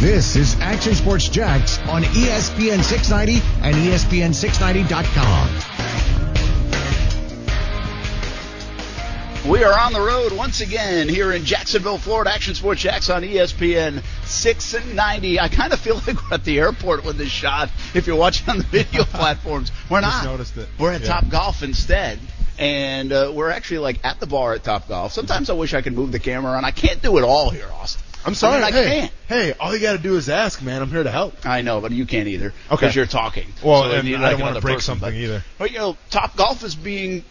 This is Action Sports Jax on ESPN 690 and E ESPN690.com. We are on the road once again here in Jacksonville, Florida. Action Sports Jax on ESPN 690. I kind of feel like we're at the airport with this shot. If you're watching on the video platforms, we're Just not. noticed it. We're at Yeah. Top Golf instead. And uh, we're actually like at the bar at Top Golf. Sometimes I wish I could move the camera around. I can't do it all here, Austin. I'm sorry. I, mean, I hey, can't. hey, all you got to do is ask, man. I'm here to help. I know, but you can't either Okay. because you're talking. Well, So and need, I don't want to break person, something but- either. But you know, Top Golf is being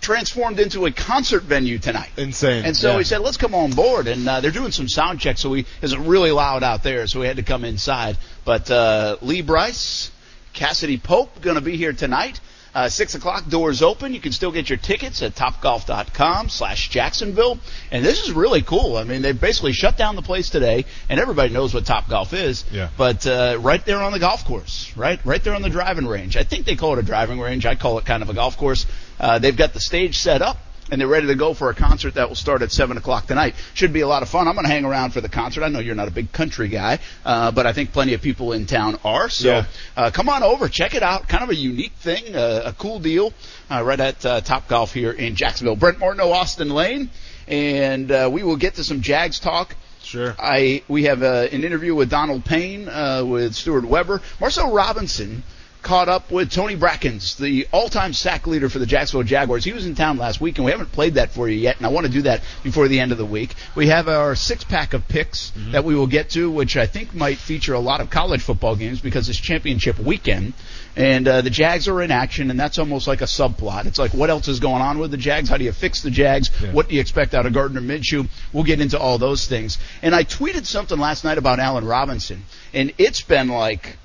transformed into a concert venue tonight. Insane. And so Yeah. we said, let's come on board. And uh, they're doing some sound checks, so we it's really loud out there, so we had to come inside. But uh, Lee Brice, Cassadee Pope, going to be here tonight. Uh, six o'clock, doors open. You can still get your tickets at topgolf.com slash Jacksonville. And this is really cool. I mean, they basically shut down the place today, and everybody knows what Top Golf is. Yeah. But uh, right there on the golf course, right, right there on the driving range. I think they call it a driving range. I call it kind of a golf course. Uh, they've got the stage set up and they're ready to go for a concert that will start at seven o'clock tonight. Should be a lot of fun. I'm going to hang around for the concert. I know you're not a big country guy, uh, but I think plenty of people in town are. So Yeah. uh, come on over, check it out. Kind of a unique thing, uh, a cool deal, uh, right at uh, Top Golf here in Jacksonville. Brent Martineau, Austin Lane, and uh, we will get to some Jags talk. Sure. I we have uh, an interview with Donald Payne uh, with Stuart Weber. Marcel Robinson caught up with Tony Brackens, the all-time sack leader for the Jacksonville Jaguars. He was in town last week, and we haven't played that for you yet, and I want to do that before the end of the week. We have our six-pack of picks that we will get to, which I think might feature a lot of college football games because it's championship weekend. And uh, the Jags are in action, and that's almost like a subplot. It's like, what else is going on with the Jags? How do you fix the Jags? Yeah. What do you expect out of Gardner Minshew? We'll get into all those things. And I tweeted something last night about Allen Robinson, and it's been like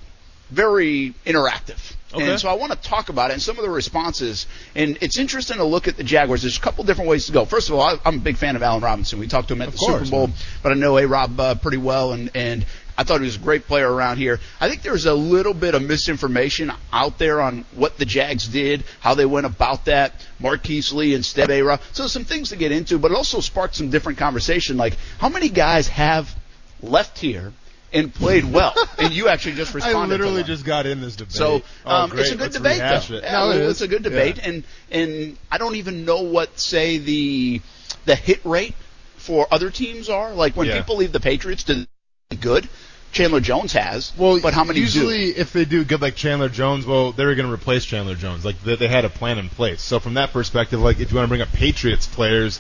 very interactive. Okay. And so I want to talk about it and some of the responses. And it's interesting to look at the Jaguars. There's a couple different ways to go. First of all, I, I'm a big fan of Allen Robinson. We talked to him at Of the course, Super Bowl, man. but I know A Rob uh, pretty well, and and I thought he was a great player around here. I think there's a little bit of misinformation out there on what the Jags did, how they went about that. Marquise Lee instead of A Rob. So some things to get into, but it also sparked some different conversation. Like how many guys have left here and played well? and you actually just responded. to literally just got in this debate. So Oh, um, great. it's a good Let's debate, though. it. No, it it's a good debate, Yeah. and and I don't even know what say the the hit rate for other teams are. Like when Yeah. people leave the Patriots, they do good? Chandler Jones has. Well, but how many usually do? if they do good like Chandler Jones, well, they're going to replace Chandler Jones. Like they, they had a plan in place. So from that perspective, like if you want to bring up Patriots players,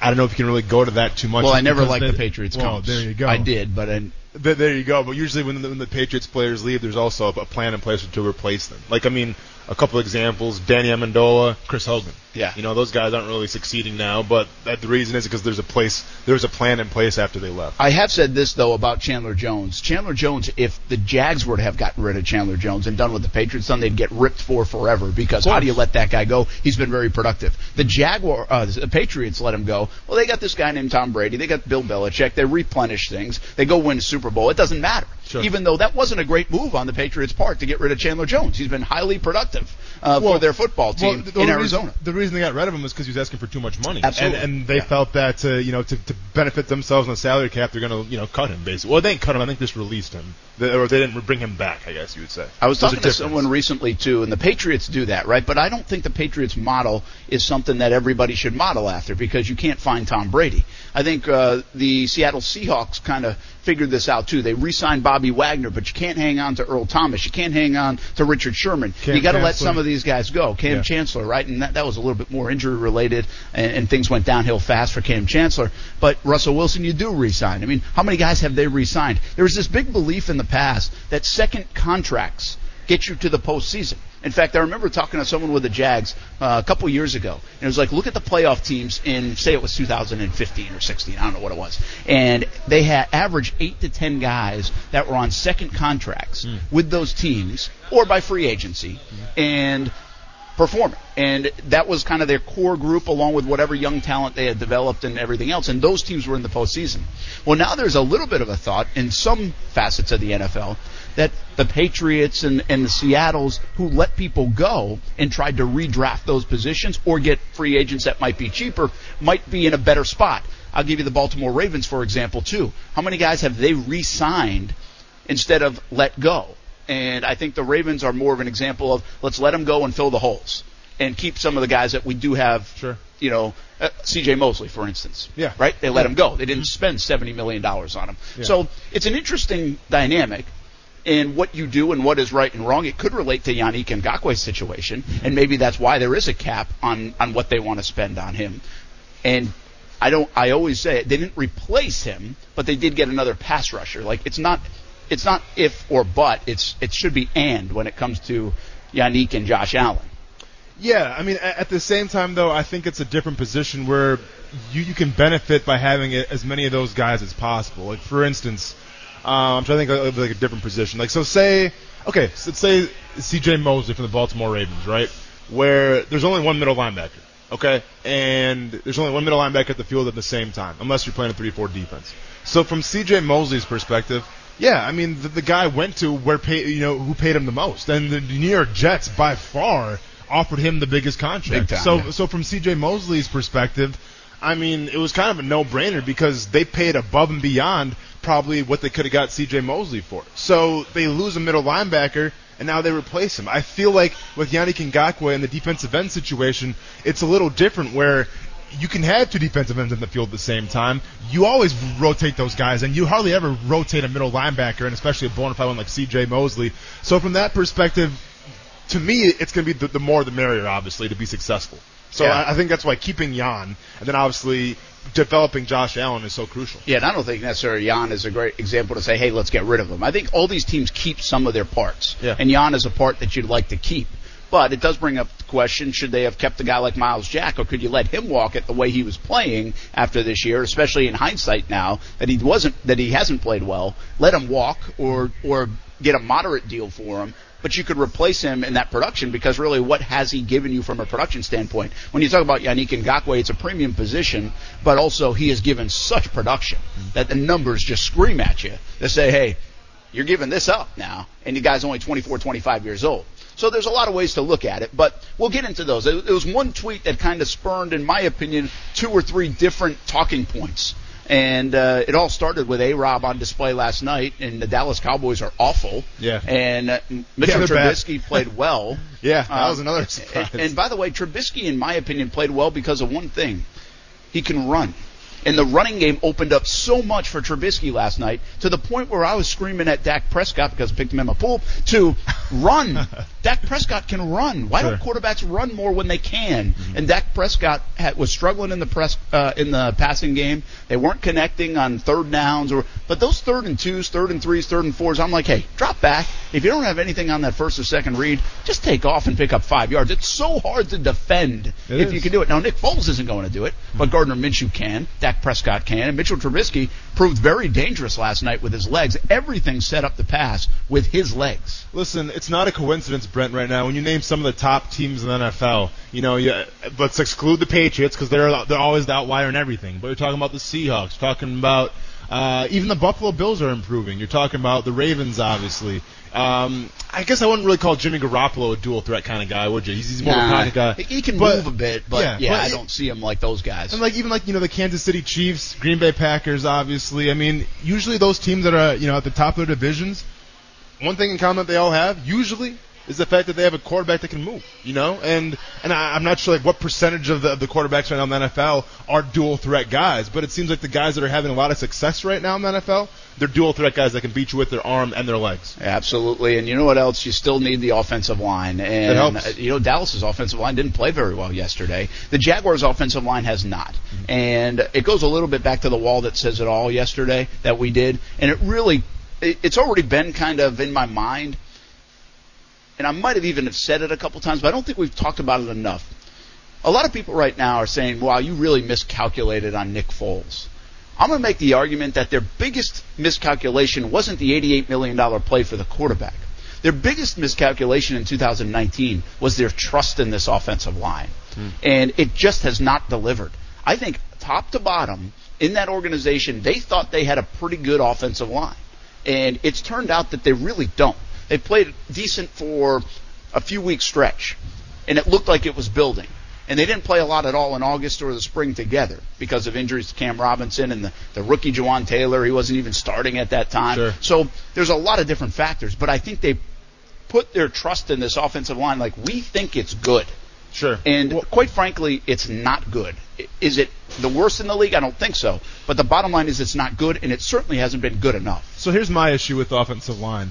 I don't know if you can really go to that too much. Well, I never liked the Patriots. Well, comps. there you go. I did, but I, Th- there you go. But usually when the, when the Patriots players leave, there's also a plan in place to replace them. Like I mean, a couple examples: Danny Amendola, Chris Hogan. Yeah. You know those guys aren't really succeeding now, but that, the reason is because there's a place, there's a plan in place after they left. I have said this though about Chandler Jones. Chandler Jones, if the Jags were to have gotten rid of Chandler Jones and done what the Patriots done, they'd get ripped for forever. Because how do you let that guy go? He's been very productive. The Jaguar, uh, the Patriots let him go. Well, they got this guy named Tom Brady. They got Bill Belichick. They replenish things. They go win a Super Bowl. It doesn't matter. Sure. Even though that wasn't a great move on the Patriots' part to get rid of Chandler Jones. He's been highly productive uh, for their football team the- the in Arizona. Reason, the reason they got rid of him was because he was asking for too much money. Absolutely. And, and they Yeah. felt that uh, you know to, to benefit themselves on the salary cap, they're going to you know cut him basically. Well, they didn't cut him. I think they just released him, They- or they didn't bring him back. I guess you would say. I was There's talking to someone recently too, and the Patriots do that, right? But I don't think the Patriots model is something that everybody should model after because you can't find Tom Brady. I think uh, the Seattle Seahawks kind of figured this out too. They re-signed Bobby Wagner, but you can't hang on to Earl Thomas. You can't hang on to Richard Sherman. Cam you got to let some of these guys go. Cam Yeah. Chancellor, right? And that, that was a little bit more injury related, and, and things went downhill fast for Cam Chancellor. But Russell Wilson, you do re-sign. I mean, how many guys have they re-signed? There was this big belief in the past that second contracts get you to the postseason. In fact, I remember talking to someone with the Jags uh, a couple years ago, and it was like, look at the playoff teams in, say, it was 2015 or 16, I don't know what it was, and they had averaged eight to ten guys that were on second contracts with those teams or by free agency, and performing. And that was kind of their core group along with whatever young talent they had developed and everything else. And those teams were in the postseason. Well, now there's a little bit of a thought in some facets of the NFL that the Patriots and, and the Seattles who let people go and tried to redraft those positions or get free agents that might be cheaper might be in a better spot. I'll give you the Baltimore Ravens, for example, too. How many guys have they re signed instead of let go? And I think the Ravens are more of an example of let's let them go and fill the holes and keep some of the guys that we do have. Sure. You know, uh, C.J. Mosley, for instance. Yeah. Right. They let Yeah. him go. They didn't spend seventy million dollars on him. Yeah. So it's an interesting dynamic. In what you do and what is right and wrong, it could relate to Yannick Ngakoue's situation, and maybe that's why there is a cap on on what they want to spend on him. And I don't. I always say it, they didn't replace him, but they did get another pass rusher. Like it's not. It's not if or but. It's it should be and when it comes to Yannick and Josh Allen. Yeah, I mean, at the same time, though, I think it's a different position where you, you can benefit by having as many of those guys as possible. Like, for instance, um, I'm trying to think of like a different position. Like, so say, okay, so let's say C.J. Mosley from the Baltimore Ravens, right? Where there's only one middle linebacker, okay, and there's only one middle linebacker at the field at the same time, unless you're playing a three-four defense. So from C.J. Mosley's perspective, yeah, I mean the, the guy went to where pay, you know who paid him the most, and the New York Jets by far offered him the biggest contract. Big time, so yeah. so from C.J. Mosley's perspective, I mean it was kind of a no-brainer because they paid above and beyond probably what they could have got C.J. Mosley for. So they lose a middle linebacker. And now they replace him. I feel like with Yannick Ngakoue and the defensive end situation, it's a little different where you can have two defensive ends in the field at the same time. You always rotate those guys, and you hardly ever rotate a middle linebacker, and especially a bona fide one like C.J. Mosley. So from that perspective, to me, it's going to be the, the more the merrier, obviously, to be successful. So Yeah. I, I think that's why keeping Jan and then obviously developing Josh Allen is so crucial. Yeah, and I don't think necessarily Jan is a great example to say, hey, let's get rid of him. I think all these teams keep some of their parts, Yeah. and Jan is a part that you'd like to keep. But it does bring up the question: Should they have kept a guy like Myles Jack, or could you let him walk it the way he was playing after this year? Especially in hindsight now that he wasn't, that he hasn't played well. Let him walk, or or get a moderate deal for him. But you could replace him in that production because really, what has he given you from a production standpoint? When you talk about Yannick Ngakoue, it's a premium position, but also he has given such production that the numbers just scream at you to say, hey, you're giving this up now, and the guy's only 24, 25 years old. So there's a lot of ways to look at it, but we'll get into those. It was one tweet that kind of spurned, in my opinion, two or three different talking points. And uh, it all started with A Rob on display last night, and the Dallas Cowboys are awful. Yeah. And uh, Mitchell Yeah. Trubisky played well. Yeah, that Um, was another surprise. And, and by the way, Trubisky, in my opinion, played well because of one thing: he can run. And the running game opened up so much for Trubisky last night to the point where I was screaming at Dak Prescott because I picked him in my pool to run. Dak Prescott can run. Why don't quarterbacks run more when they can? And Dak Prescott had, was struggling in the press uh, in the passing game. They weren't connecting on third downs or but those third and twos, third and threes, third and fours. I'm like, hey, drop back. If you don't have anything on that first or second read, just take off and pick up five yards. It's so hard to defend It if is. you can do it. Now Nick Foles isn't going to do it, but Gardner Minshew can. Dak Prescott can, and Mitchell Trubisky proved very dangerous last night with his legs. Everything set up the pass with his legs. Listen, it's not a coincidence, Brent. Right now, when you name some of the top teams in the NFL, you know, you, let's exclude the Patriots because they're they're always the outlier in everything. But you're talking about the Seahawks, talking about uh, even the Buffalo Bills are improving. You're talking about the Ravens, obviously. Um, I guess I wouldn't really call Jimmy Garoppolo a dual threat kind of guy, would you? He's, he's more of a Nah, pocket guy. He can But- move a bit, but yeah, yeah, but I don't see him like those guys. And like even like you know the Kansas City Chiefs, Green Bay Packers, obviously. I mean, usually those teams that are you know at the top of their divisions, one thing in common that they all have usually is the fact that they have a quarterback that can move. You know, and and I, I'm not sure like what percentage of the, of the quarterbacks right now in the NFL are dual threat guys, but it seems like the guys that are having a lot of success right now in the NFL, they're dual threat guys that can beat you with their arm and their legs. Absolutely, and you know what else? You still need the offensive line, and uh, you know Dallas's offensive line didn't play very well yesterday. The Jaguars' offensive line has not, and it goes a little bit back to the wall that says it all yesterday that we did, and it really, it, it's already been kind of in my mind, and I might have even have said it a couple times, but I don't think we've talked about it enough. A lot of people right now are saying, "Wow, you really miscalculated on Nick Foles." I'm going to make the argument that their biggest miscalculation wasn't the $88 million play for the quarterback. Their biggest miscalculation in 2019 was their trust in this offensive line. Hmm. And it just has not delivered. I think top to bottom in that organization, they thought they had a pretty good offensive line. And it's turned out that they really don't. They played decent for a few week stretch, and it looked like it was building. and they didn't play a lot at all in August or the spring together because of injuries to Cam Robinson and the, the rookie Jawaan Taylor. He wasn't even starting at that time. Sure. So there's a lot of different factors, but I think they put their trust in this offensive line like we think it's good. Sure. And quite frankly, it's not good. Is it the worst in the league? I don't think so. But the bottom line is it's not good, and it certainly hasn't been good enough. So here's my issue with the offensive line.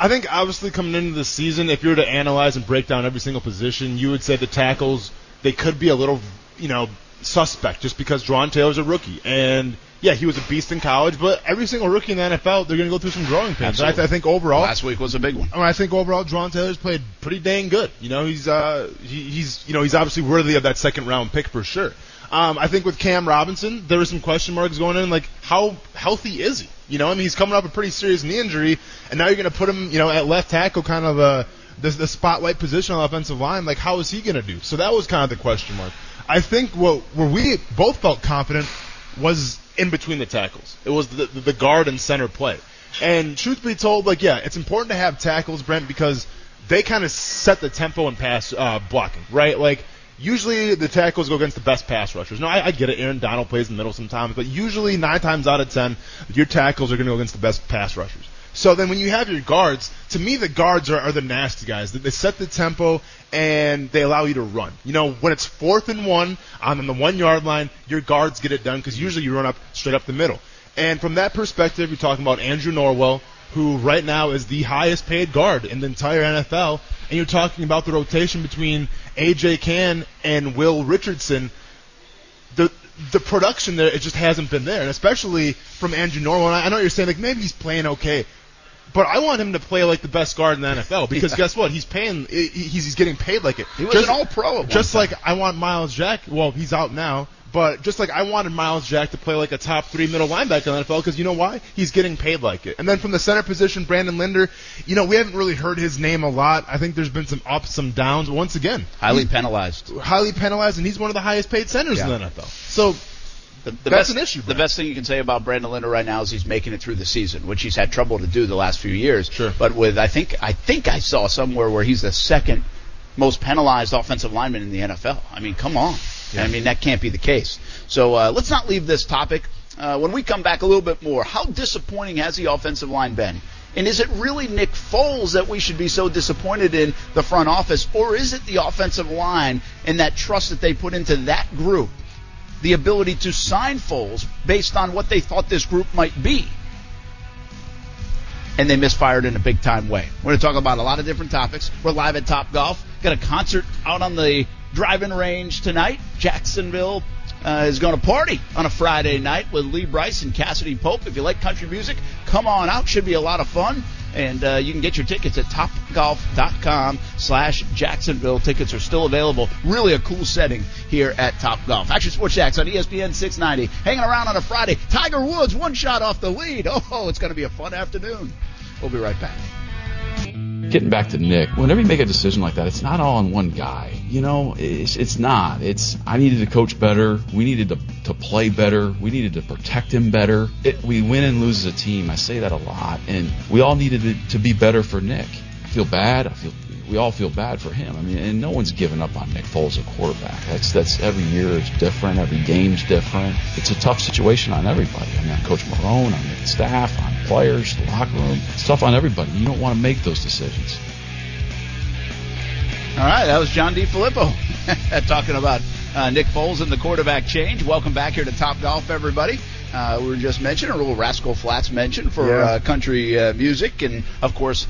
I think obviously coming into the season, if you were to analyze and break down every single position, you would say the tackles they could be a little, you know, suspect just because Jawaan Taylor's a rookie and yeah, he was a beast in college, but every single rookie in the NFL, they're going to go through some growing pains. I, th- I think overall, Last week was a big one. I, mean, I think overall, Jawaan Taylor's played pretty dang good. You know, he's uh, he, he's you know he's obviously worthy of that second round pick for sure. Um, I think with Cam Robinson, there were some question marks going in, like how healthy is he? You know, I mean, he's coming off a pretty serious knee injury, and now you're going to put him, you know, at left tackle, kind of uh, the, the spotlight position on the offensive line. Like, how is he going to do? So that was kind of the question mark. I think what where we both felt confident was in between the tackles. It was the, the, the guard and center play. And truth be told, like, yeah, it's important to have tackles, Brent, because they kind of set the tempo and pass uh, blocking, right? Like, usually the tackles go against the best pass rushers. No, I, I get it. Aaron Donald plays in the middle sometimes, but usually nine times out of ten, your tackles are going to go against the best pass rushers. So then when you have your guards, to me the guards are, are the nasty guys. They, they set the tempo and they allow you to run. You know, when it's fourth and one on the one yard line, your guards get it done because usually you run up straight up the middle. And from that perspective, you're talking about Andrew Norwell, who right now is the highest paid guard in the entire NFL, and you're talking about the rotation between AJ Cann and Will Richardson. The the production there it just hasn't been there, and especially from Andrew Norwell. And I, I know you're saying like maybe he's playing okay, but I want him to play like the best guard in the NFL because Yeah. guess what? He's paying. He's he's getting paid like it. He was an All-Pro at one Just time. like I want Myles Jack. Well, he's out now. But just like I wanted Myles Jack to play like a top three middle linebacker in the NFL because you know why? He's getting paid like it. And then from the center position, Brandon Linder, you know, we haven't really heard his name a lot. I think there's been some ups, some downs. But once again, Highly penalized. highly penalized, and he's one of the highest paid centers Yeah. in the NFL. So The, the That's best, an issue, The best thing you can say about Brandon Linder right now is he's making it through the season, which he's had trouble to do the last few years. Sure. But with I think I think I saw somewhere where he's the second most penalized offensive lineman in the NFL. I mean, come on. I mean, that can't be the case. So uh, let's not leave this topic. Uh, when we come back a little bit more, how disappointing has the offensive line been? And is it really Nick Foles that we should be so disappointed in the front office, or is it the offensive line and that trust that they put into that group? the ability to sign Foles based on what they thought this group might be. And they misfired in a big time way. We're going to talk about a lot of different topics. We're live at Top Golf. Got a concert out on the driving range tonight. Jacksonville uh, is going to party on a Friday night with Lee Brice and Cassadee Pope. If you like country music, come on out. Should be a lot of fun. And uh, you can get your tickets at topgolf.com slash Jacksonville. Tickets are still available. Really a cool setting here at Top Golf. Action Sports Jax on ESPN 690. Hanging around on a Friday. Tiger Woods, one shot off the lead. Oh, it's going to be a fun afternoon. We'll be right back. Getting back to Nick, whenever you make a decision like that, it's not all on one guy. You know, it's, it's not. It's I needed to coach better. We needed to, to play better. We needed to protect him better. It, we win and lose as a team. I say that a lot, and we all needed to, to be better for Nick. I feel bad. I feel we all feel bad for him. I mean, and no one's given up on Nick Foles, a quarterback. That's that's every year is different. Every game's different. It's a tough situation on everybody. I mean, on Coach Marrone, on the staff, on players, the locker room. It's tough on everybody. You don't want to make those decisions. All right, that was John DeFilippo talking about uh, Nick Foles and the quarterback change. Welcome back here to Top Golf, everybody. Uh, we were just mentioning a little Rascal Flatts mention for Yeah. uh, country uh, music, and of course,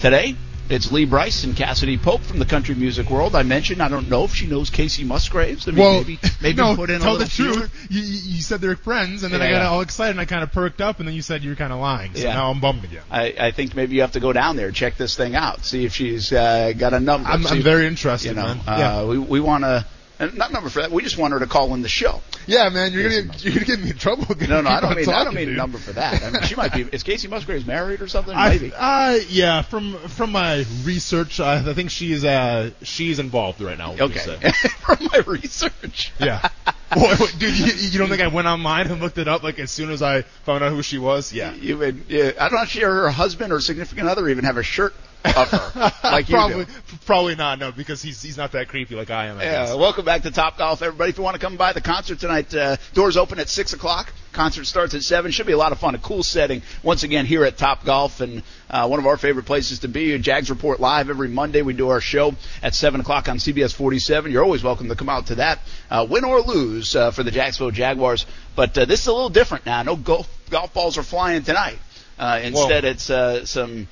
today it's Lee Brice and Cassadee Pope from the country music world. I mentioned I don't know if she knows Kacey Musgraves. I mean, well, maybe maybe no, put in tell a the truth. You, you said they're friends, and then I got all excited and I kind of perked up, and then you said you were kind of lying. So Yeah. now I'm bummed again. I, I think maybe you have to go down there check this thing out, see if she's uh, got a number. I'm, I'm very interested, you know, man. uh, yeah. we we want to. Not number for that. We just want her to call in the show. yeah, man, you're Kacey gonna you're gonna get me in trouble. No, no, I don't mean I don't talking, mean a number for that. I mean, she might be. Is Kacey Musgraves married or something? I, Maybe. uh, yeah, from from my research, I, I think she's uh she's involved right now. Okay. From my research. Yeah. What, dude, you, you don't think I went online and looked it up like as soon as I found out who she was? Yeah. You would. Yeah, I don't know if she or her husband or significant other even have a shirt of her, like you probably, do. probably not. No, because he's he's not that creepy like I am. I Yeah, guess. welcome back to Top Golf, everybody. If you want to come by the concert tonight, uh, doors open at six o'clock. Concert starts at seven. Should be a lot of fun. A cool setting once again here at Top Golf, and uh, one of our favorite places to be. Jags Report live every Monday. We do our show at seven o'clock on CBS 47. You're always welcome to come out to that, uh, win or lose uh, for the Jacksonville Jaguars. But uh, this is a little different now. No golf golf balls are flying tonight. Uh, instead, it's uh, some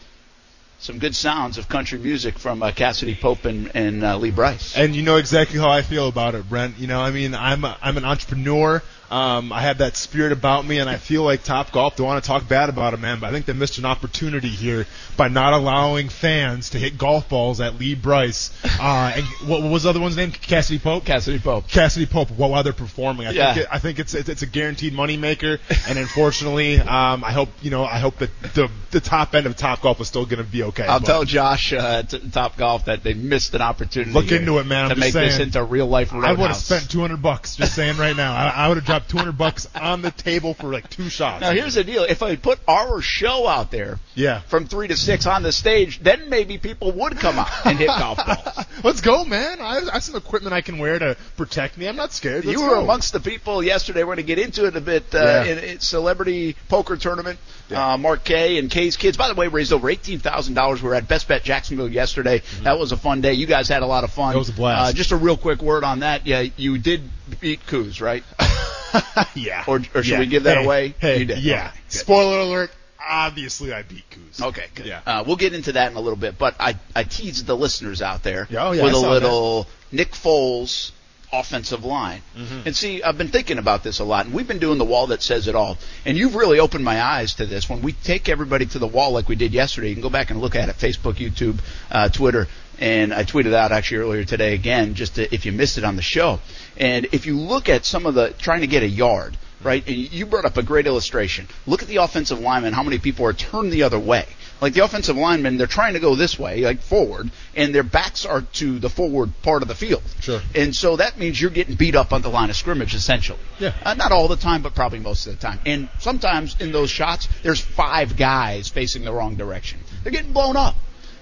some good sounds of country music from uh, Cassadee Pope and, and uh, Lee Brice. And you know exactly how I feel about it, Brent. You know, I mean, I'm a, I'm an entrepreneur. Um, I have that spirit about me, and I feel like Top Golf. Don't want to talk bad about it, man, but I think they missed an opportunity here by not allowing fans to hit golf balls at Lee Brice. Uh, and what, what was the other one's name? Cassadee Pope. Cassadee Pope. Cassadee Pope while while they're performing. I Yeah. think it, I think it's it's, it's a guaranteed moneymaker, and unfortunately, um, I hope you know I hope that the the top end of Top Golf is still going to be okay. I'll But- tell Josh uh, at Top Golf that they missed an opportunity. Look into it, man. I'm to just make this into real life. I would have spent 200 bucks. Just saying right now, I, I would have dropped 200 bucks on the table for like two shots. Now here's the deal: if I put our show out there yeah. from three to six on the stage, then maybe people would come out and hit golf balls. Let's go, man. I, I have some equipment I can wear to protect me. I'm not scared. Let's you were go. amongst the people yesterday. We're going to get into it a bit uh, Yeah. in, in celebrity poker tournament. Yeah. Uh, Mark Kay and Kay's kids, by the way, raised over eighteen thousand dollars. We were at Best Bet Jacksonville yesterday. That was a fun day. You guys had a lot of fun. It Mm-hmm. was a blast. Uh, just a real quick word on that. Yeah, you did beat Coos, right? yeah. Or- or should Yeah. we give that Hey, away? Hey, You did. yeah. Spoiler alert. Obviously, I beat Coos. Okay, good. Yeah. Uh, we'll get into that in a little bit, but I, I teased the listeners out there oh, yeah, with I a little Nick Foles offensive line. Mm-hmm. And see, I've been thinking about this a lot, and we've been doing the wall that says it all. And you've really opened my eyes to this. When we take everybody to the wall like we did yesterday, you can go back and look at it Facebook, YouTube, uh, Twitter. And I tweeted out actually earlier today again, just to, if you missed it on the show. And if you look at some of the trying to get a yard, right? And you brought up a great illustration. Look at the offensive linemen, how many people are turned the other way. Like the offensive linemen, they're trying to go this way, like forward, and their backs are to the forward part of the field. Sure. And so that means you're getting beat up on the line of scrimmage, essentially. Yeah. Uh, not all the time, but probably most of the time. And sometimes in those shots, there's five guys facing the wrong direction. They're getting blown up.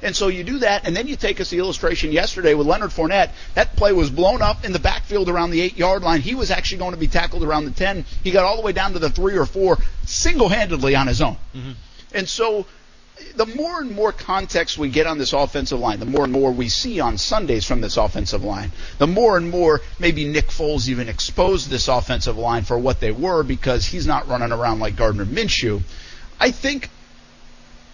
And so you do that, and then you take us the illustration yesterday with Leonard Fournette. That play was blown up in the backfield around the eight yard line. He was actually going to be tackled around the 10. He got all the way down to the three or four single handedly on his own. And so the more and more context we get on this offensive line, the more and more we see on Sundays from this offensive line, the more and more maybe Nick Foles even exposed this offensive line for what they were because he's not running around like Gardner Minshew. I think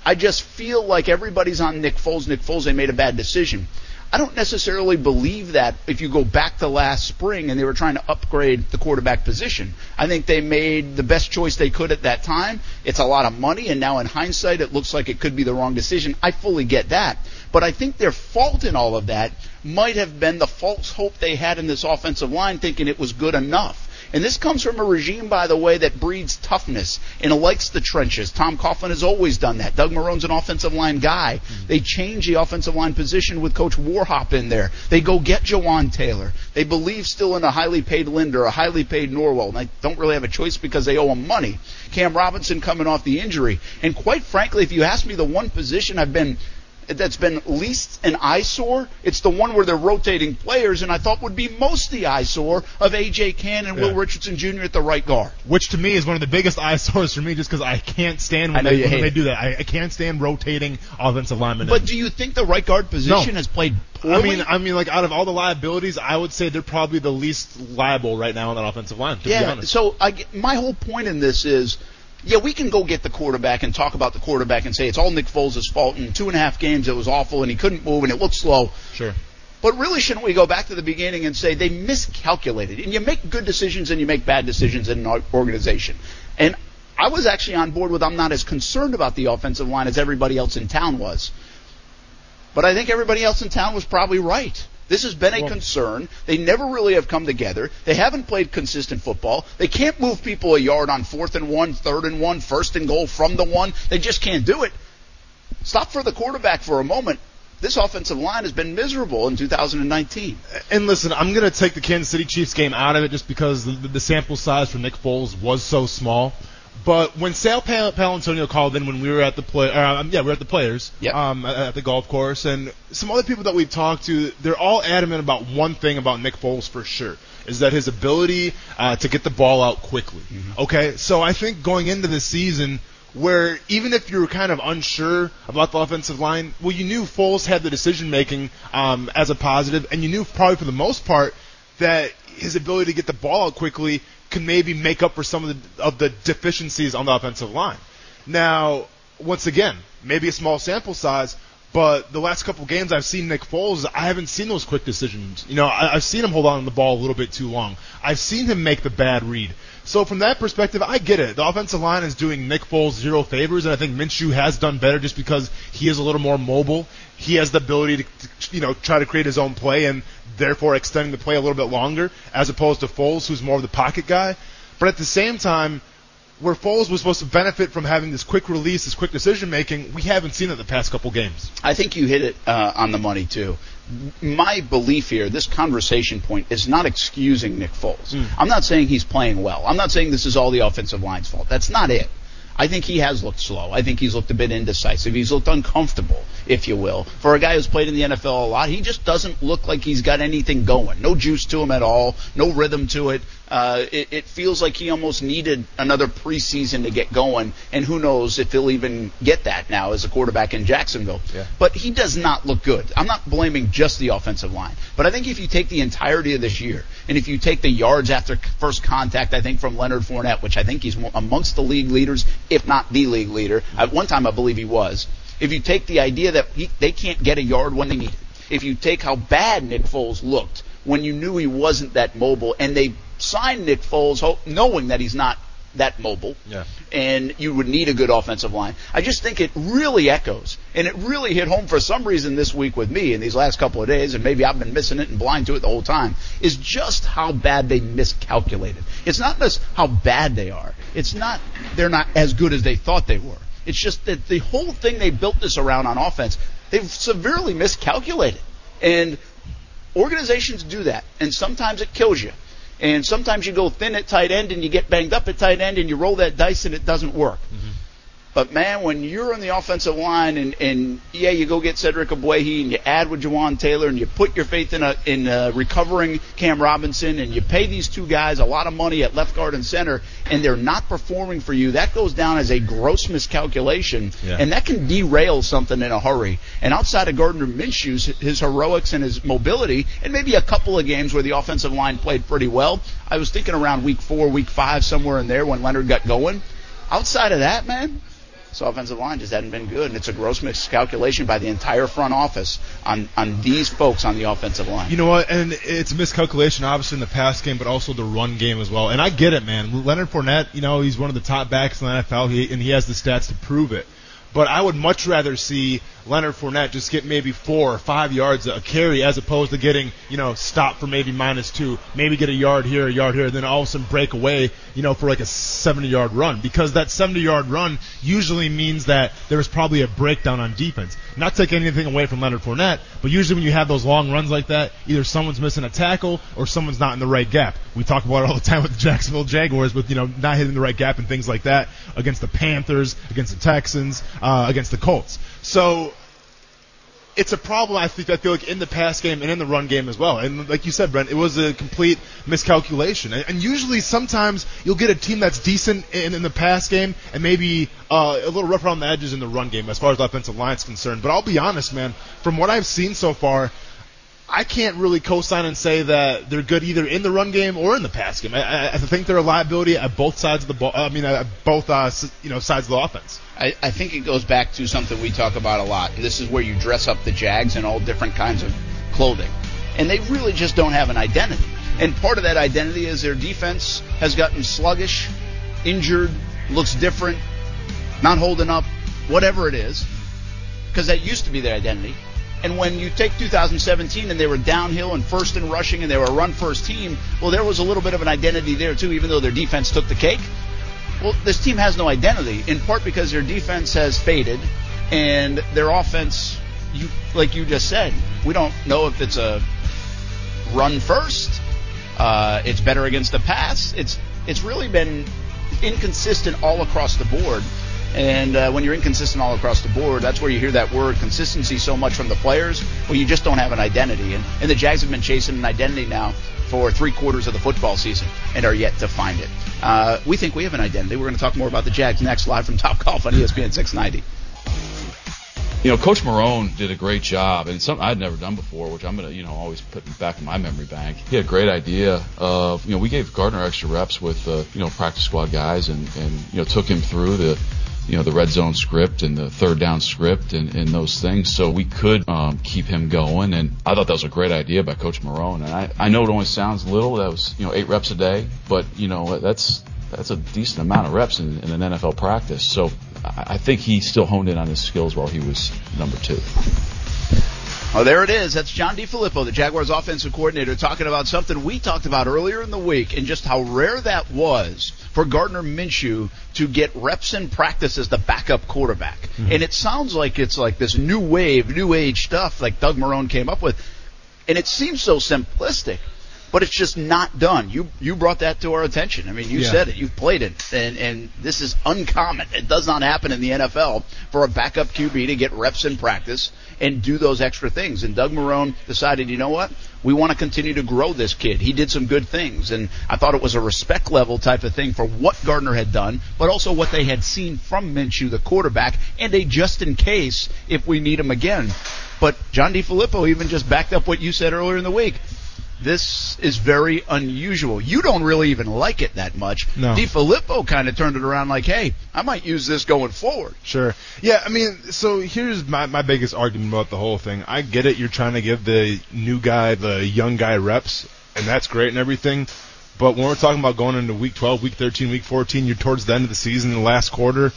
I just feel like everybody's on Nick Foles. Nick Foles, they made a bad decision. I don't necessarily believe that if you go back to last spring and they were trying to upgrade the quarterback position. I think they made the best choice they could at that time. It's a lot of money, and now in hindsight, it looks like it could be the wrong decision. I fully get that. But I think their fault in all of that might have been the false hope they had in this offensive line, thinking it was good enough. And this comes from a regime, by the way, that breeds toughness and likes the trenches. Tom Coughlin has always done that. Doug Marrone's an offensive line guy. Mm. They change the offensive line position with Coach Warhop in there. They go get Jawaan Taylor. They believe still in a highly paid Linder, a highly paid Norwell. And they don't really have a choice because they owe him money. Cam Robinson coming off the injury. And quite frankly, if you ask me the one position I've been that's been least an eyesore. It's the one where they're rotating players, and I thought would be most the eyesore of A.J. Cann and Will Richardson Jr. at the right guard. Which to me is one of the biggest eyesores for me, just because I can't stand when, they, when they do that. I, I can't stand rotating offensive linemen. But do you think the right guard position No. has played poorly? I mean, I mean, like out of all the liabilities, I would say they're probably the least liable right now on that offensive line. Yeah. So I, my whole point in this is. Yeah, we can go get the quarterback and talk about the quarterback and say it's all Nick Foles' fault. In two and a half games, it was awful and he couldn't move and it looked slow. Sure. But really, shouldn't we go back to the beginning and say they miscalculated? And you make good decisions and you make bad decisions in an organization. And I was actually on board with I'm not as concerned about the offensive line as everybody else in town was. But I think everybody else in town was probably right. This has been a concern. They never really have come together. They haven't played consistent football. They can't move people a yard on fourth and one, third and one, first and goal from the one. They just can't do it. Stop for the quarterback for a moment. This offensive line has been miserable in 2019. And listen, I'm going to take the Kansas City Chiefs game out of it just because the, the sample size for Nick Foles was so small. But when Sal Pal- Paolantonio called in when we were at the play, uh, um, yeah, we were at the Players, Yep. um, at, at the golf course, and some other people that we've talked to, they're all adamant about one thing about Nick Foles for sure, is that his ability uh, to get the ball out quickly. Okay, so I think going into the season, where even if you were kind of unsure about the offensive line, well, you knew Foles had the decision making um, as a positive, and you knew probably for the most part that his ability to get the ball out quickly can maybe make up for some of the, of the deficiencies on the offensive line. Now, once again, maybe a small sample size, but the last couple games I've seen Nick Foles, I haven't seen those quick decisions. You know, I, I've seen him hold on to the ball a little bit too long. I've seen him make the bad read. So from that perspective, I get it. The offensive line is doing Nick Foles zero favors, and I think Minshew has done better just because he is a little more mobile. He has the ability to, you know, try to create his own play and therefore extending the play a little bit longer, as opposed to Foles, who's more of the pocket guy. But at the same time, where Foles was supposed to benefit from having this quick release, this quick decision making, we haven't seen it the past couple games. I think you hit it uh, on the money too. My belief here, this conversation point, is not excusing Nick Foles. I'm not saying he's playing well. I'm not saying this is all the offensive line's fault. That's not it. I think he has looked slow. I think he's looked a bit indecisive. He's looked uncomfortable, if you will. For a guy who's played in the NFL a lot, he just doesn't look like he's got anything going. No juice to him at all. No rhythm to it. Uh, it, it feels like he almost needed another preseason to get going, and who knows if he'll even get that now as a quarterback in Jacksonville. Yeah. But he does not look good. I'm not blaming just the offensive line, but I think if you take the entirety of this year, and if you take the yards after first contact, I think from Leonard Fournette, which I think he's amongst the league leaders, if not the league leader. At one time, I believe he was. If you take the idea that he, they can't get a yard when they need it, if you take how bad Nick Foles looked when you knew he wasn't that mobile, and they signed Nick Foles knowing that he's not that mobile, Yeah. and you would need a good offensive line. I just think it really echoes, and it really hit home for some reason this week with me in these last couple of days, and maybe I've been missing it and blind to it the whole time, is just how bad they miscalculated. It's not just how bad they are. It's not they're not as good as they thought they were. It's just that the whole thing they built this around on offense, they've severely miscalculated. And organizations do that, and sometimes it kills you. And sometimes you go thin at tight end and you get banged up at tight end and you roll that dice and it doesn't work. Mm-hmm. But man, when you're on the offensive line and, and yeah, you go get Cedric Ogbuehi and you add with Jawaan Taylor and you put your faith in a in a recovering Cam Robinson and you pay these two guys a lot of money at left guard and center and they're not performing for you, that goes down as a gross miscalculation Yeah. and that can derail something in a hurry. And outside of Gardner Minshew's his heroics and his mobility and maybe a couple of games where the offensive line played pretty well, I was thinking around week four, week five, somewhere in there when Leonard got going. Outside of that, man, this offensive line just hadn't been good, and it's a gross miscalculation by the entire front office on on these folks on the offensive line. You know what? And it's a miscalculation, obviously, in the pass game, but also the run game as well. And I get it, man. Leonard Fournette, you know, he's one of the top backs in the NFL, he, and he has the stats to prove it. But I would much rather see Leonard Fournette just get maybe four or five yards a carry as opposed to getting, you know, stopped for maybe minus two, maybe get a yard here, a yard here, and then all of a sudden break away, you know, for like a 70 yard run. Because that 70 yard run usually means that there was probably a breakdown on defense. Not taking anything away from Leonard Fournette, but usually when you have those long runs like that, either someone's missing a tackle or someone's not in the right gap. We talk about it all the time with the Jacksonville Jaguars with, you know, not hitting the right gap and things like that against the Panthers, against the Texans, uh, against the Colts. So it's a problem I think I feel like in the pass game and in the run game as well. And like you said, Brent, it was a complete miscalculation. And, usually, sometimes you'll get a team that's decent in, in the pass game and maybe uh, a little rough around the edges in the run game as far as the offensive line is concerned. But I'll be honest, man. From what I've seen so far, I can't really co-sign and say that they're good either in the run game or in the pass game. I, I, think they're a liability at both sides of the ball. I mean, at both uh, you know sides of the offense. I, I think it goes back to something we talk about a lot. This is where you dress up the Jags in all different kinds of clothing. And they really just don't have an identity. And part of that identity is their defense has gotten sluggish, injured, looks different, not holding up, whatever it is. Because that used to be their identity. And when you take 2017 and they were downhill and first in rushing and they were a run first team, well, there was a little bit of an identity there too, even though their defense took the cake. Well, this team has no identity, in part because their defense has faded, and their offense, you like you just said, we don't know if it's a run first. Uh, it's better against the pass. It's it's really been inconsistent all across the board. And uh, when you're inconsistent all across the board, that's where you hear that word consistency so much from the players. Well, you just don't have an identity. And, and the Jags have been chasing an identity now for three quarters of the football season and are yet to find it. Uh, we think we have an identity. We're going to talk more about the Jags next, live from Top Golf on ESPN 690. You know, Coach Marrone did a great job, and something I'd never done before, which I'm gonna, you know, always put back in my memory bank. He had a great idea of, you know, we gave Gardner extra reps with, uh, you know, practice squad guys, and and you know, took him through the you know the red zone script and the third down script and, and those things. So we could um, keep him going. And I thought that was a great idea by Coach Marrone and I, I know it only sounds little. That was you know eight reps a day. But you know that's that's a decent amount of reps in, in an NFL practice. So I, think he still honed in on his skills while he was number two. Oh, there it is. That's John DeFilippo, the Jaguars offensive coordinator, talking about something we talked about earlier in the week and just how rare that was for Gardner Minshew to get reps in practice as the backup quarterback. Mm-hmm. And it sounds like it's like this new wave, new age stuff like Doug Marrone came up with. And it seems so simplistic but it's just not done. You you brought that to our attention. I mean, you yeah. said it. You've played it, and and this is uncommon. It does not happen in the NFL for a backup QB to get reps in practice and do those extra things. And Doug Marrone decided, you know what? We want to continue to grow this kid. He did some good things, and I thought it was a respect level type of thing for what Gardner had done, but also what they had seen from Minshew, the quarterback, and a just in case if we need him again. But John DeFilippo even just backed up what you said earlier in the week this is very unusual. You don't really even like it that much. No. DeFilippo kind of turned it around like, hey, I might use this going forward. Sure. Yeah, I mean, so here's my, my biggest argument about the whole thing. I get it. You're trying to give the new guy, the young guy reps, and that's great and everything. But when we're talking about going into week 12, week 13, week 14, you're towards the end of the season, the last quarter.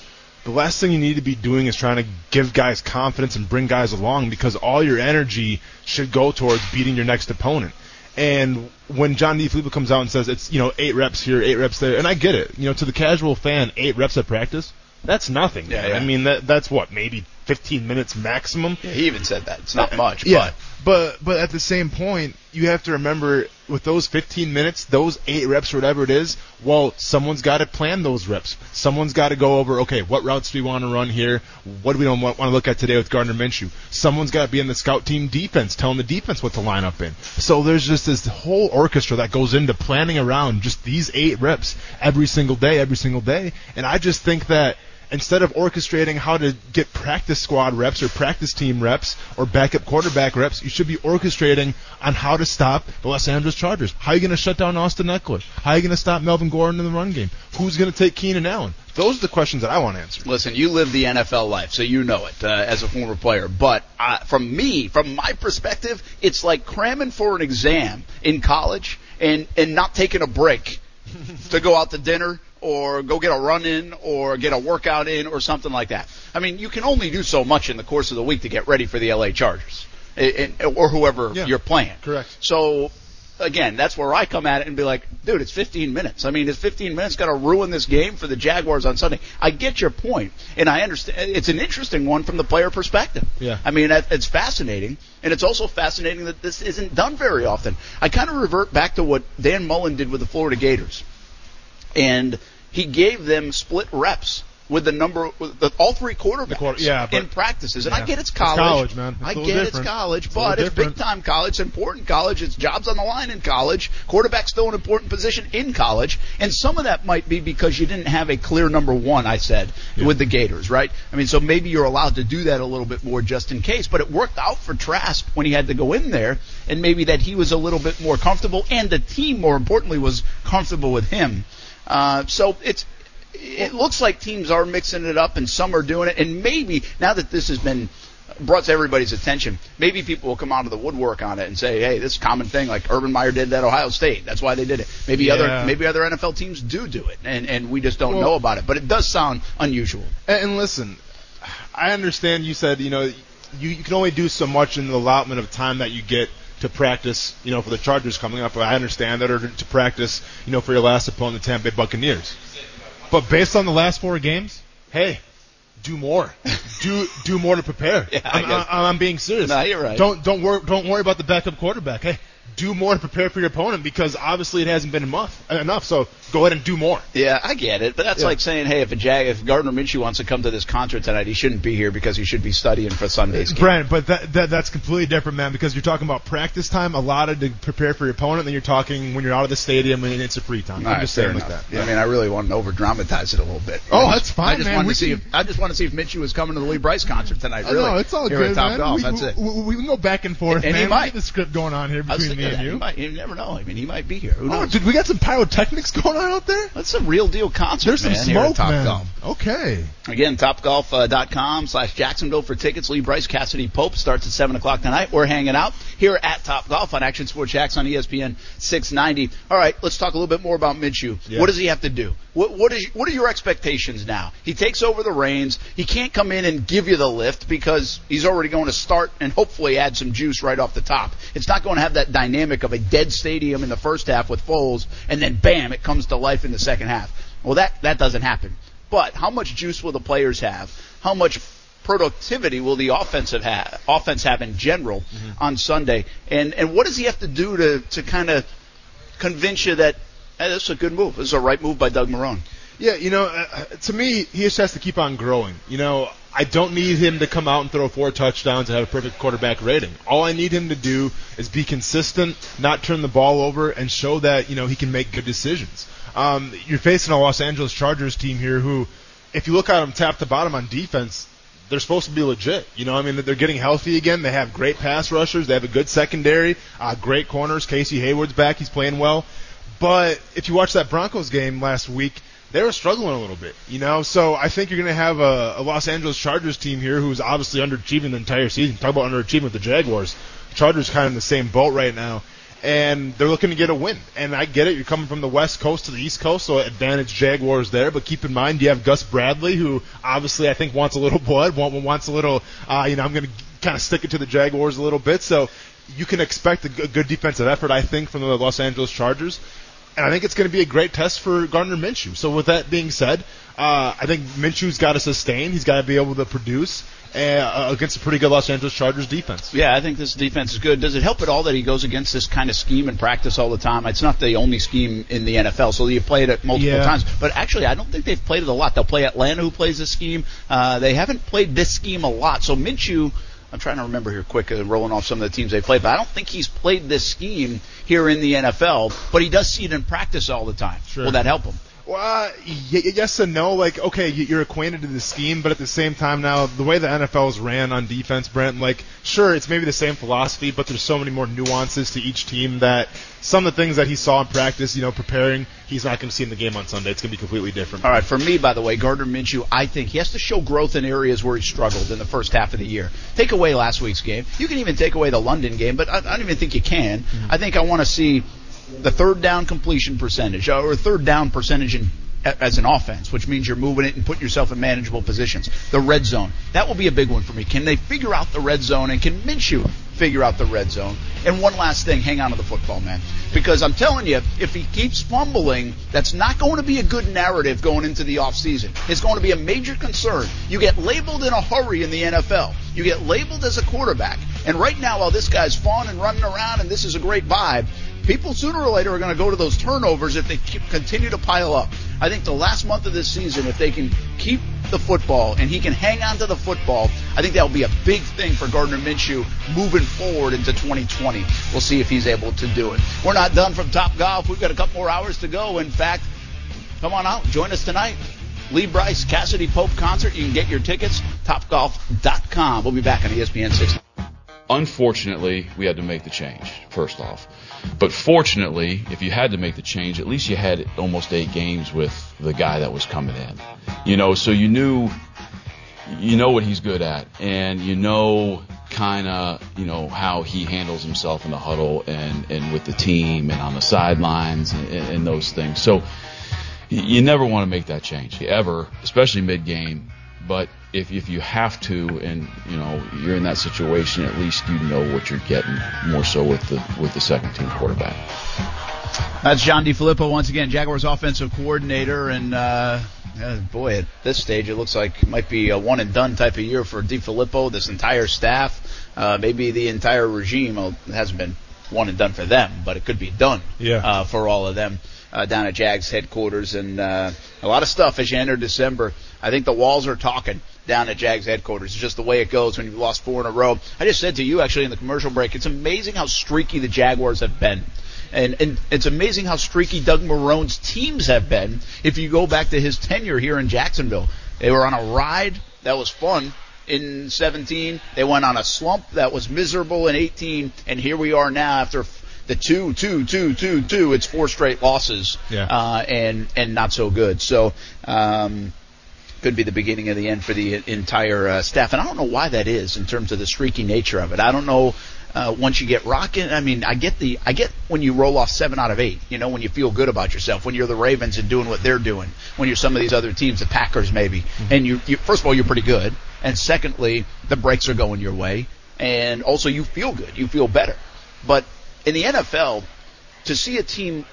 The last thing you need to be doing is trying to give guys confidence and bring guys along because all your energy should go towards beating your next opponent. And when John DeFilippo comes out and says it's you know eight reps here, eight reps there, and I get it. You know, to the casual fan, eight reps at practice, that's nothing. Yeah, yeah. I mean that that's what maybe 15 minutes maximum. Yeah, he even said that. It's not much. Yeah, but but at the same point, you have to remember with those 15 minutes, those eight reps or whatever it is. Well, someone's got to plan those reps. Someone's got to go over. Okay, what routes do we want to run here? What do we don't want, want to look at today with Gardner Minshew? Someone's got to be in the scout team defense, telling the defense what to line up in. So there's just this whole orchestra that goes into planning around just these eight reps every single day, every single day. And I just think that instead of orchestrating how to get practice squad reps or practice team reps or backup quarterback reps, you should be orchestrating on how to stop the Los Angeles Chargers. How are you going to shut down Austin Ekeler? How are you going to stop Melvin Gordon in the run game? Who's going to take Keenan Allen? Those are the questions that I want to answer. Listen, you live the NFL life, so you know it uh, as a former player. But uh, from me, from my perspective, it's like cramming for an exam in college and and not taking a break to go out to dinner or go get a run in or get a workout in or something like that. I mean, you can only do so much in the course of the week to get ready for the LA Chargers eh, eh, or whoever yeah, you're playing. Correct. So again, that's where I come at it and be like, dude, it's 15 minutes. I mean, is 15 minutes going to ruin this game for the Jaguars on Sunday? I get your point, and I understand. It's an interesting one from the player perspective. Yeah. I mean, it's fascinating, and it's also fascinating that this isn't done very often. I kind of revert back to what Dan Mullen did with the Florida Gators, and he gave them split reps with the number, with the, all three quarterbacks quarter, yeah, in practices. And yeah. I get it's college. It's college, man. It's I get different. it's college, it's but it's big time college. It's important college. It's jobs on the line in college. Quarterback's still an important position in college. And some of that might be because you didn't have a clear number one, I said, yeah. with the Gators, right? I mean, so maybe you're allowed to do that a little bit more just in case. But it worked out for Trask when he had to go in there, and maybe that he was a little bit more comfortable, and the team, more importantly, was comfortable with him. Uh, so it's it looks like teams are mixing it up and some are doing it. And maybe now that this has been brought to everybody's attention, maybe people will come out of the woodwork on it and say, "Hey, this is a common thing." Like Urban Meyer did that at Ohio State. That's why they did it. Maybe Yeah. other maybe other NFL teams do do it, and and we just don't Well- know about it. But it does sound unusual. And, and listen, I understand you said you know you, you can only do so much in the allotment of time that you get to practice. You know, for the Chargers coming up, I understand that, or to, practice. You know, for your last opponent, the Tampa Bay Buccaneers. But based on the last four games, hey, do more. do do more to prepare. Yeah, I I'm. I'm, I'm being serious. No, you're right. Don't don't worry don't worry about the backup quarterback. Hey, do more to prepare for your opponent because obviously it hasn't been enough. Enough, so go ahead and do more. Yeah, I get it, but that's Yeah. like saying, hey, if a Jag, if Gardner Minshew wants to come to this concert tonight, he shouldn't be here because he should be studying for Sunday's game. Brent, but that, that that's completely different, man. Because you're talking about practice time allotted to prepare for your opponent, then you're talking when you're out of the stadium and it's a free time. All I'm right, just saying like that. I mean, I really want to over dramatize it a little bit. Oh, that's fine, I just man. wanted We to see if I just want to see if Minshew was coming to the Lee Brice concert tonight. Really, know it's all here good, man. Golf. we, That's it. we, we can go back and forth, And he man. We might. the script going on here between me and you. He might, you never know. I mean, he might be here. Who Oh, knows? dude, we got some pyrotechnics going on out there. That's a real deal concert, There's some man. at smoke, Top man. Golf. Okay. Again, topgolf.com slash Jacksonville for tickets. Lee Brice, Cassadee Pope starts at 7 o'clock tonight. We're hanging out here at Top Golf on Action Sports Jax on ESPN 690. All right, let's talk a little bit more about Minshew. Yeah. What does he have to do? What, what, is, what are your expectations now? He takes over the reins. He can't come in and give you the lift because he's already going to start and hopefully add some juice right off the top. It's not going to have that dynamic of a dead stadium in the first half with Foles and then bam, it comes to life in the second half. Well, that, that doesn't happen. But how much juice will the players have? How much productivity will the offensive ha- offense have in general on Sunday? And and what does he have to do to to kind of convince you that hey, this is a good move? This is a right move by Doug Marrone. Yeah, you know, uh, to me, he just has to keep on growing. You know, I don't need him to come out and throw four touchdowns and have a perfect quarterback rating. All I need him to do is be consistent, not turn the ball over, and show that you know he can make good decisions. Um, you're facing a Los Angeles Chargers team here who, if you look at them top to bottom on defense, they're supposed to be legit. You know, I mean, they're getting healthy again. They have great pass rushers. They have a good secondary, uh, great corners. Casey Hayward's back. He's playing well. But if you watch that Broncos game last week, they were struggling a little bit, you know. So I think you're going to have a, a Los Angeles Chargers team here who's obviously underachieving the entire season. Talk about underachieving with the Jaguars. Chargers kind of in the same boat right now, and they're looking to get a win. And I get it. You're coming from the West Coast to the East Coast, so advantage Jaguars there. But keep in mind, you have Gus Bradley, who obviously I think wants a little blood, wants a little, uh, you know, I'm going to kind of stick it to the Jaguars a little bit. So you can expect a good defensive effort, I think, from the Los Angeles Chargers. And I think it's going to be a great test for Gardner Minshew. So with that being said, uh, I think Minshew's got to sustain. He's got to be able to produce uh, against a pretty good Los Angeles Chargers defense. Yeah, I think this defense is good. Does it help at all that he goes against this kind of scheme in practice all the time? It's not the only scheme in the NFL, so you played it multiple Yeah. times. But actually, I don't think they've played it a lot. They'll play Atlanta, who plays this scheme. Uh, they haven't played this scheme a lot. So Minshew, I'm trying to remember here quick, uh, rolling off some of the teams they played, but I don't think he's played this scheme here in the NFL. But he does see it in practice all the time. Sure. Will that help him? Well, uh, y- yes and no. Like, okay, you're acquainted to the scheme, but at the same time now, the way the NFL is ran on defense, Brent, like, sure, it's maybe the same philosophy, but there's so many more nuances to each team that some of the things that he saw in practice, you know, preparing, he's not going to see in the game on Sunday. It's going to be completely different. All right, for me, by the way, Gardner Minshew, I think he has to show growth in areas where he struggled in the first half of the year. Take away last week's game. You can even take away the London game, but I, I don't even think you can. I think I want to see the third down completion percentage or third down percentage in as an offense, which means you're moving it and putting yourself in manageable positions. The red zone. That will be a big one for me. Can they figure out the red zone and can Minshew figure out the red zone? And one last thing, hang on to the football, man. Because I'm telling you, if he keeps fumbling, that's not going to be a good narrative going into the offseason. It's going to be a major concern. You get labeled in a hurry in the NFL. You get labeled as a quarterback. And right now, while this guy's fun and running around and this is a great vibe, people sooner or later are going to go to those turnovers if they continue to pile up. I think the last month of this season, if they can keep the football and he can hang on to the football, I think that will be a big thing for Gardner Minshew moving forward into 2020. We'll see if he's able to do it. We're not done from Top Golf. We've got a couple more hours to go. In fact, come on out, join us tonight. Lee Brice, Cassadee Pope concert. You can get your tickets, topgolf.com. We'll be back on ESPN 6. Unfortunately, we had to make the change, first off. But fortunately, if you had to make the change, at least you had almost eight games with the guy that was coming in. You know, so you knew, you know what he's good at, and you know kind of, you know, how he handles himself in the huddle and, and with the team and on the sidelines and, and those things. So you- never want to make that change, ever, especially mid-game. But if if you have to, and you know you're in that situation, at least you know what you're getting. More so with the with the second team quarterback. That's John DeFilippo once again, Jaguars offensive coordinator, and uh, boy, at this stage it looks like it might be a one and done type of year for DeFilippo. This entire staff, uh, maybe the entire regime. Well, it hasn't been one and done for them, but it could be done Yeah. uh, for all of them uh, down at Jags headquarters. And uh, a lot of stuff as you enter December. I think the walls are talking down at Jags headquarters. It's just the way it goes when you've lost four in a row. I just said to you actually in the commercial break, it's amazing how streaky the Jaguars have been. And, and it's amazing how streaky Doug Marrone's teams have been if you go back to his tenure here in Jacksonville. They were on a ride that was fun in 17. They went on a slump that was miserable in 18. And here we are now after the two, two, two, two, two. It's four straight losses. Yeah. Uh, and, and not so good. So, um, could be the beginning of the end for the entire uh, staff. And I don't know why that is in terms of the streaky nature of it. I don't know. Uh, once you get rocking, I mean, I get the, I get when you roll off seven out of eight. You know, when you feel good about yourself, when you're the Ravens and doing what they're doing, when you're some of these other teams, the Packers maybe, and you, you, first of all, you're pretty good, and secondly, the breaks are going your way, and also you feel good, you feel better. But in the NFL, to see a team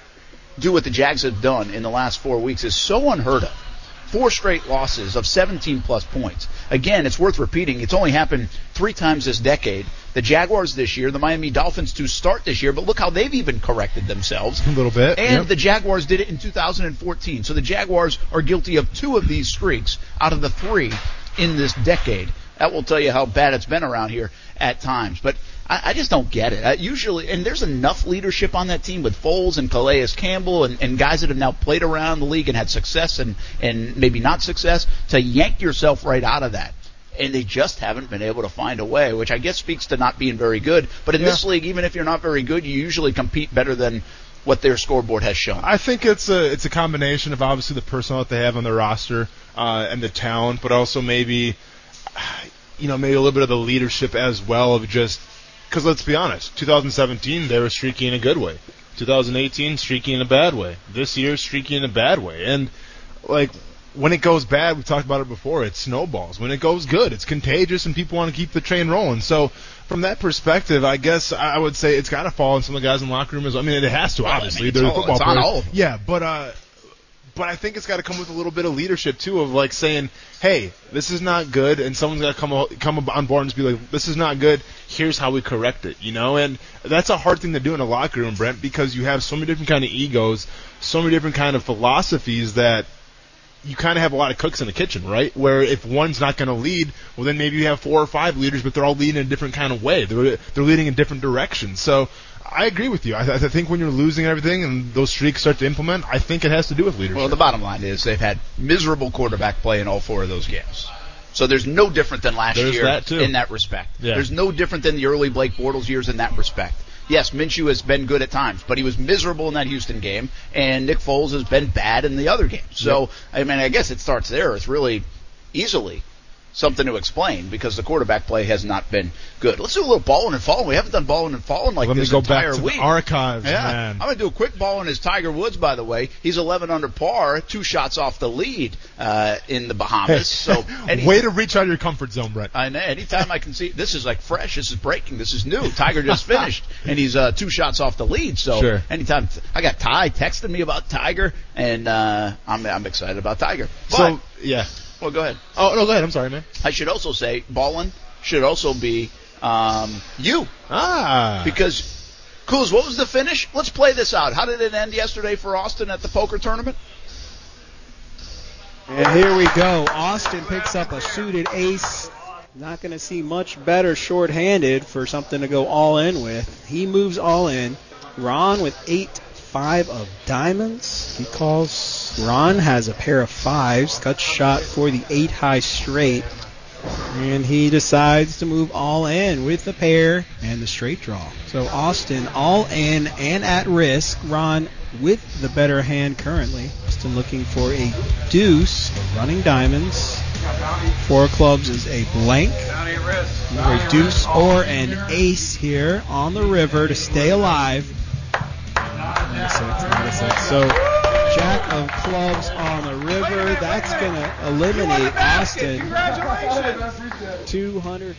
do what the Jags have done in the last four weeks is so unheard of. Four straight losses of 17 plus points. Again, it's worth repeating. It's only happened three times this decade. The Jaguars this year, the Miami Dolphins to start this year, but look how they've even corrected themselves. A little bit. And Yep. the Jaguars did it in 2014. So the Jaguars are guilty of two of these streaks out of the three in this decade. That will tell you how bad it's been around here at times. But I, I just don't get it. I usually, and there's enough leadership on that team with Foles and Calais Campbell and, and guys that have now played around the league and had success and, and maybe not success to yank yourself right out of that. And they just haven't been able to find a way, which I guess speaks to not being very good. But in Yeah. this league, even if you're not very good, you usually compete better than what their scoreboard has shown. I think it's a it's a combination of obviously the personnel that they have on their roster uh, and the talent, but also maybe you know maybe a little bit of the leadership as well of just because let's be honest, 2017 they were streaky in a good way, 2018 streaky in a bad way, this year streaky in a bad way, and like when it goes bad, we've talked about it before, it snowballs. When it goes good, it's contagious and people want to keep the train rolling. So from that perspective, I guess I would say it's got to fall on some of the guys in the locker room as well. I mean, it has to, Well, I obviously. mean, it's They're all- football players. all of them. Yeah, but uh, but I think it's got to come with a little bit of leadership too, of like saying, "Hey, this is not good," and someone's got to come come on board and be like, "This is not good. Here's how we correct it." You know, and that's a hard thing to do in a locker room, Brent, because you have so many different kind of egos, so many different kind of philosophies that you kind of have a lot of cooks in the kitchen, right? Where if one's not going to lead, well, then maybe you have four or five leaders, but they're all leading in a different kind of way. They're they're leading in different directions. So I agree with you. I, I think when you're losing everything and those streaks start to implement, I think it has to do with leadership. Well, the bottom line is they've had miserable quarterback play in all four of those games. So there's no different than last There's year that, in that respect. Yeah. There's no different than the early Blake Bortles years in that respect. Yes, Minshew has been good at times, but he was miserable in that Houston game, and Nick Foles has been bad in the other games. So, I mean, I guess it starts there. It's really easily something to explain because the quarterback play has not been good. Let's do a little balling and falling. We haven't done balling and falling like Let me go entire back to week. the archives, Yeah, man. I'm gonna do a quick ball on his Tiger Woods. By the way, he's 11 under par, two shots off the lead uh, in the Bahamas. So, any, way to reach out of your comfort zone, Brett. I know. Anytime I can see this is like fresh. This is breaking. This is new. Tiger just finished, and he's uh, two shots off the lead. So, Sure. anytime I got Ty texting me about Tiger, and uh, I'm I'm excited about Tiger. But, so yeah. Well, go ahead. Oh no, go ahead. I'm sorry, man. I should also say, ballin should also be um, you Ah, because Coos, what was the finish? Let's play this out. How did it end yesterday for Austin at the poker tournament? And here we go. Austin picks up a suited ace. Not going to see much better shorthanded for something to go all in with. He moves all in. Ron with eight, five of diamonds. He calls. Ron has a pair of fives. Cut shot for the eight high straight. And he decides to move all in with the pair and the straight draw. So Austin all in and at risk. Ron with the better hand currently. Austin looking for a deuce, running diamonds. Four clubs is a blank. A deuce or an ace here on the river to stay alive. So Jack of clubs on the river. That's going to eliminate Austin. 200.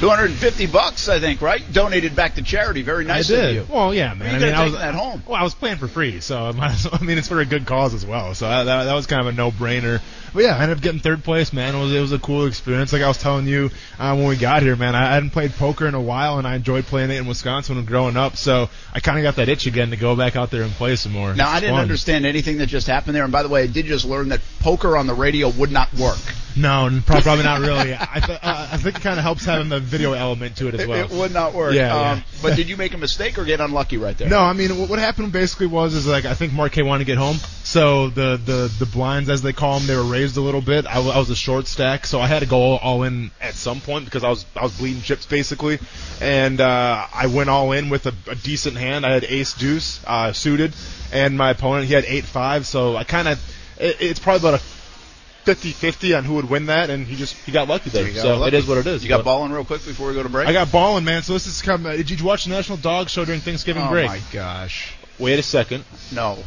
250 bucks, I think, right? Donated back to charity. Very nice I of did. you. Well, yeah, You man. I could mean, I was that home. Well, I was playing for free, so I, might as well, I mean, it's for a good cause as well. So that, that, that was kind of a no-brainer. But yeah, I ended up getting third place, man. It was it was a cool experience. Like I was telling you uh, when we got here, man. I hadn't played poker in a while, and I enjoyed playing it in Wisconsin when growing up. So I kind of got that itch again to go back out there and play some more. Now, I didn't fun. understand anything that just happened there. And by the way, I did just learn that poker on the radio would not work. No, probably not really. I th- uh, I think it kind of helps having the video element to it as well. it would not work. Yeah, um, yeah. But did you make a mistake or get unlucky right there? No, I mean what, what happened basically was is like I think Marquet wanted to get home, so the the the blinds as they call them they were raised a little bit. I, I was a short stack, so I had to go all, all in at some point because I was I was bleeding chips basically, and uh, I went all in with a, a decent hand. I had ace deuce uh, suited, and my opponent he had eight five, so I kind of it, it's probably about a 50-50 on who would win that, and he just he got lucky there. Got So lucky. it is what it is. You got balling real quick before we go to break? I got balling, man. So this is come. Uh, did you watch the National Dog Show during Thanksgiving Oh, break? Oh my gosh. Wait a second. No.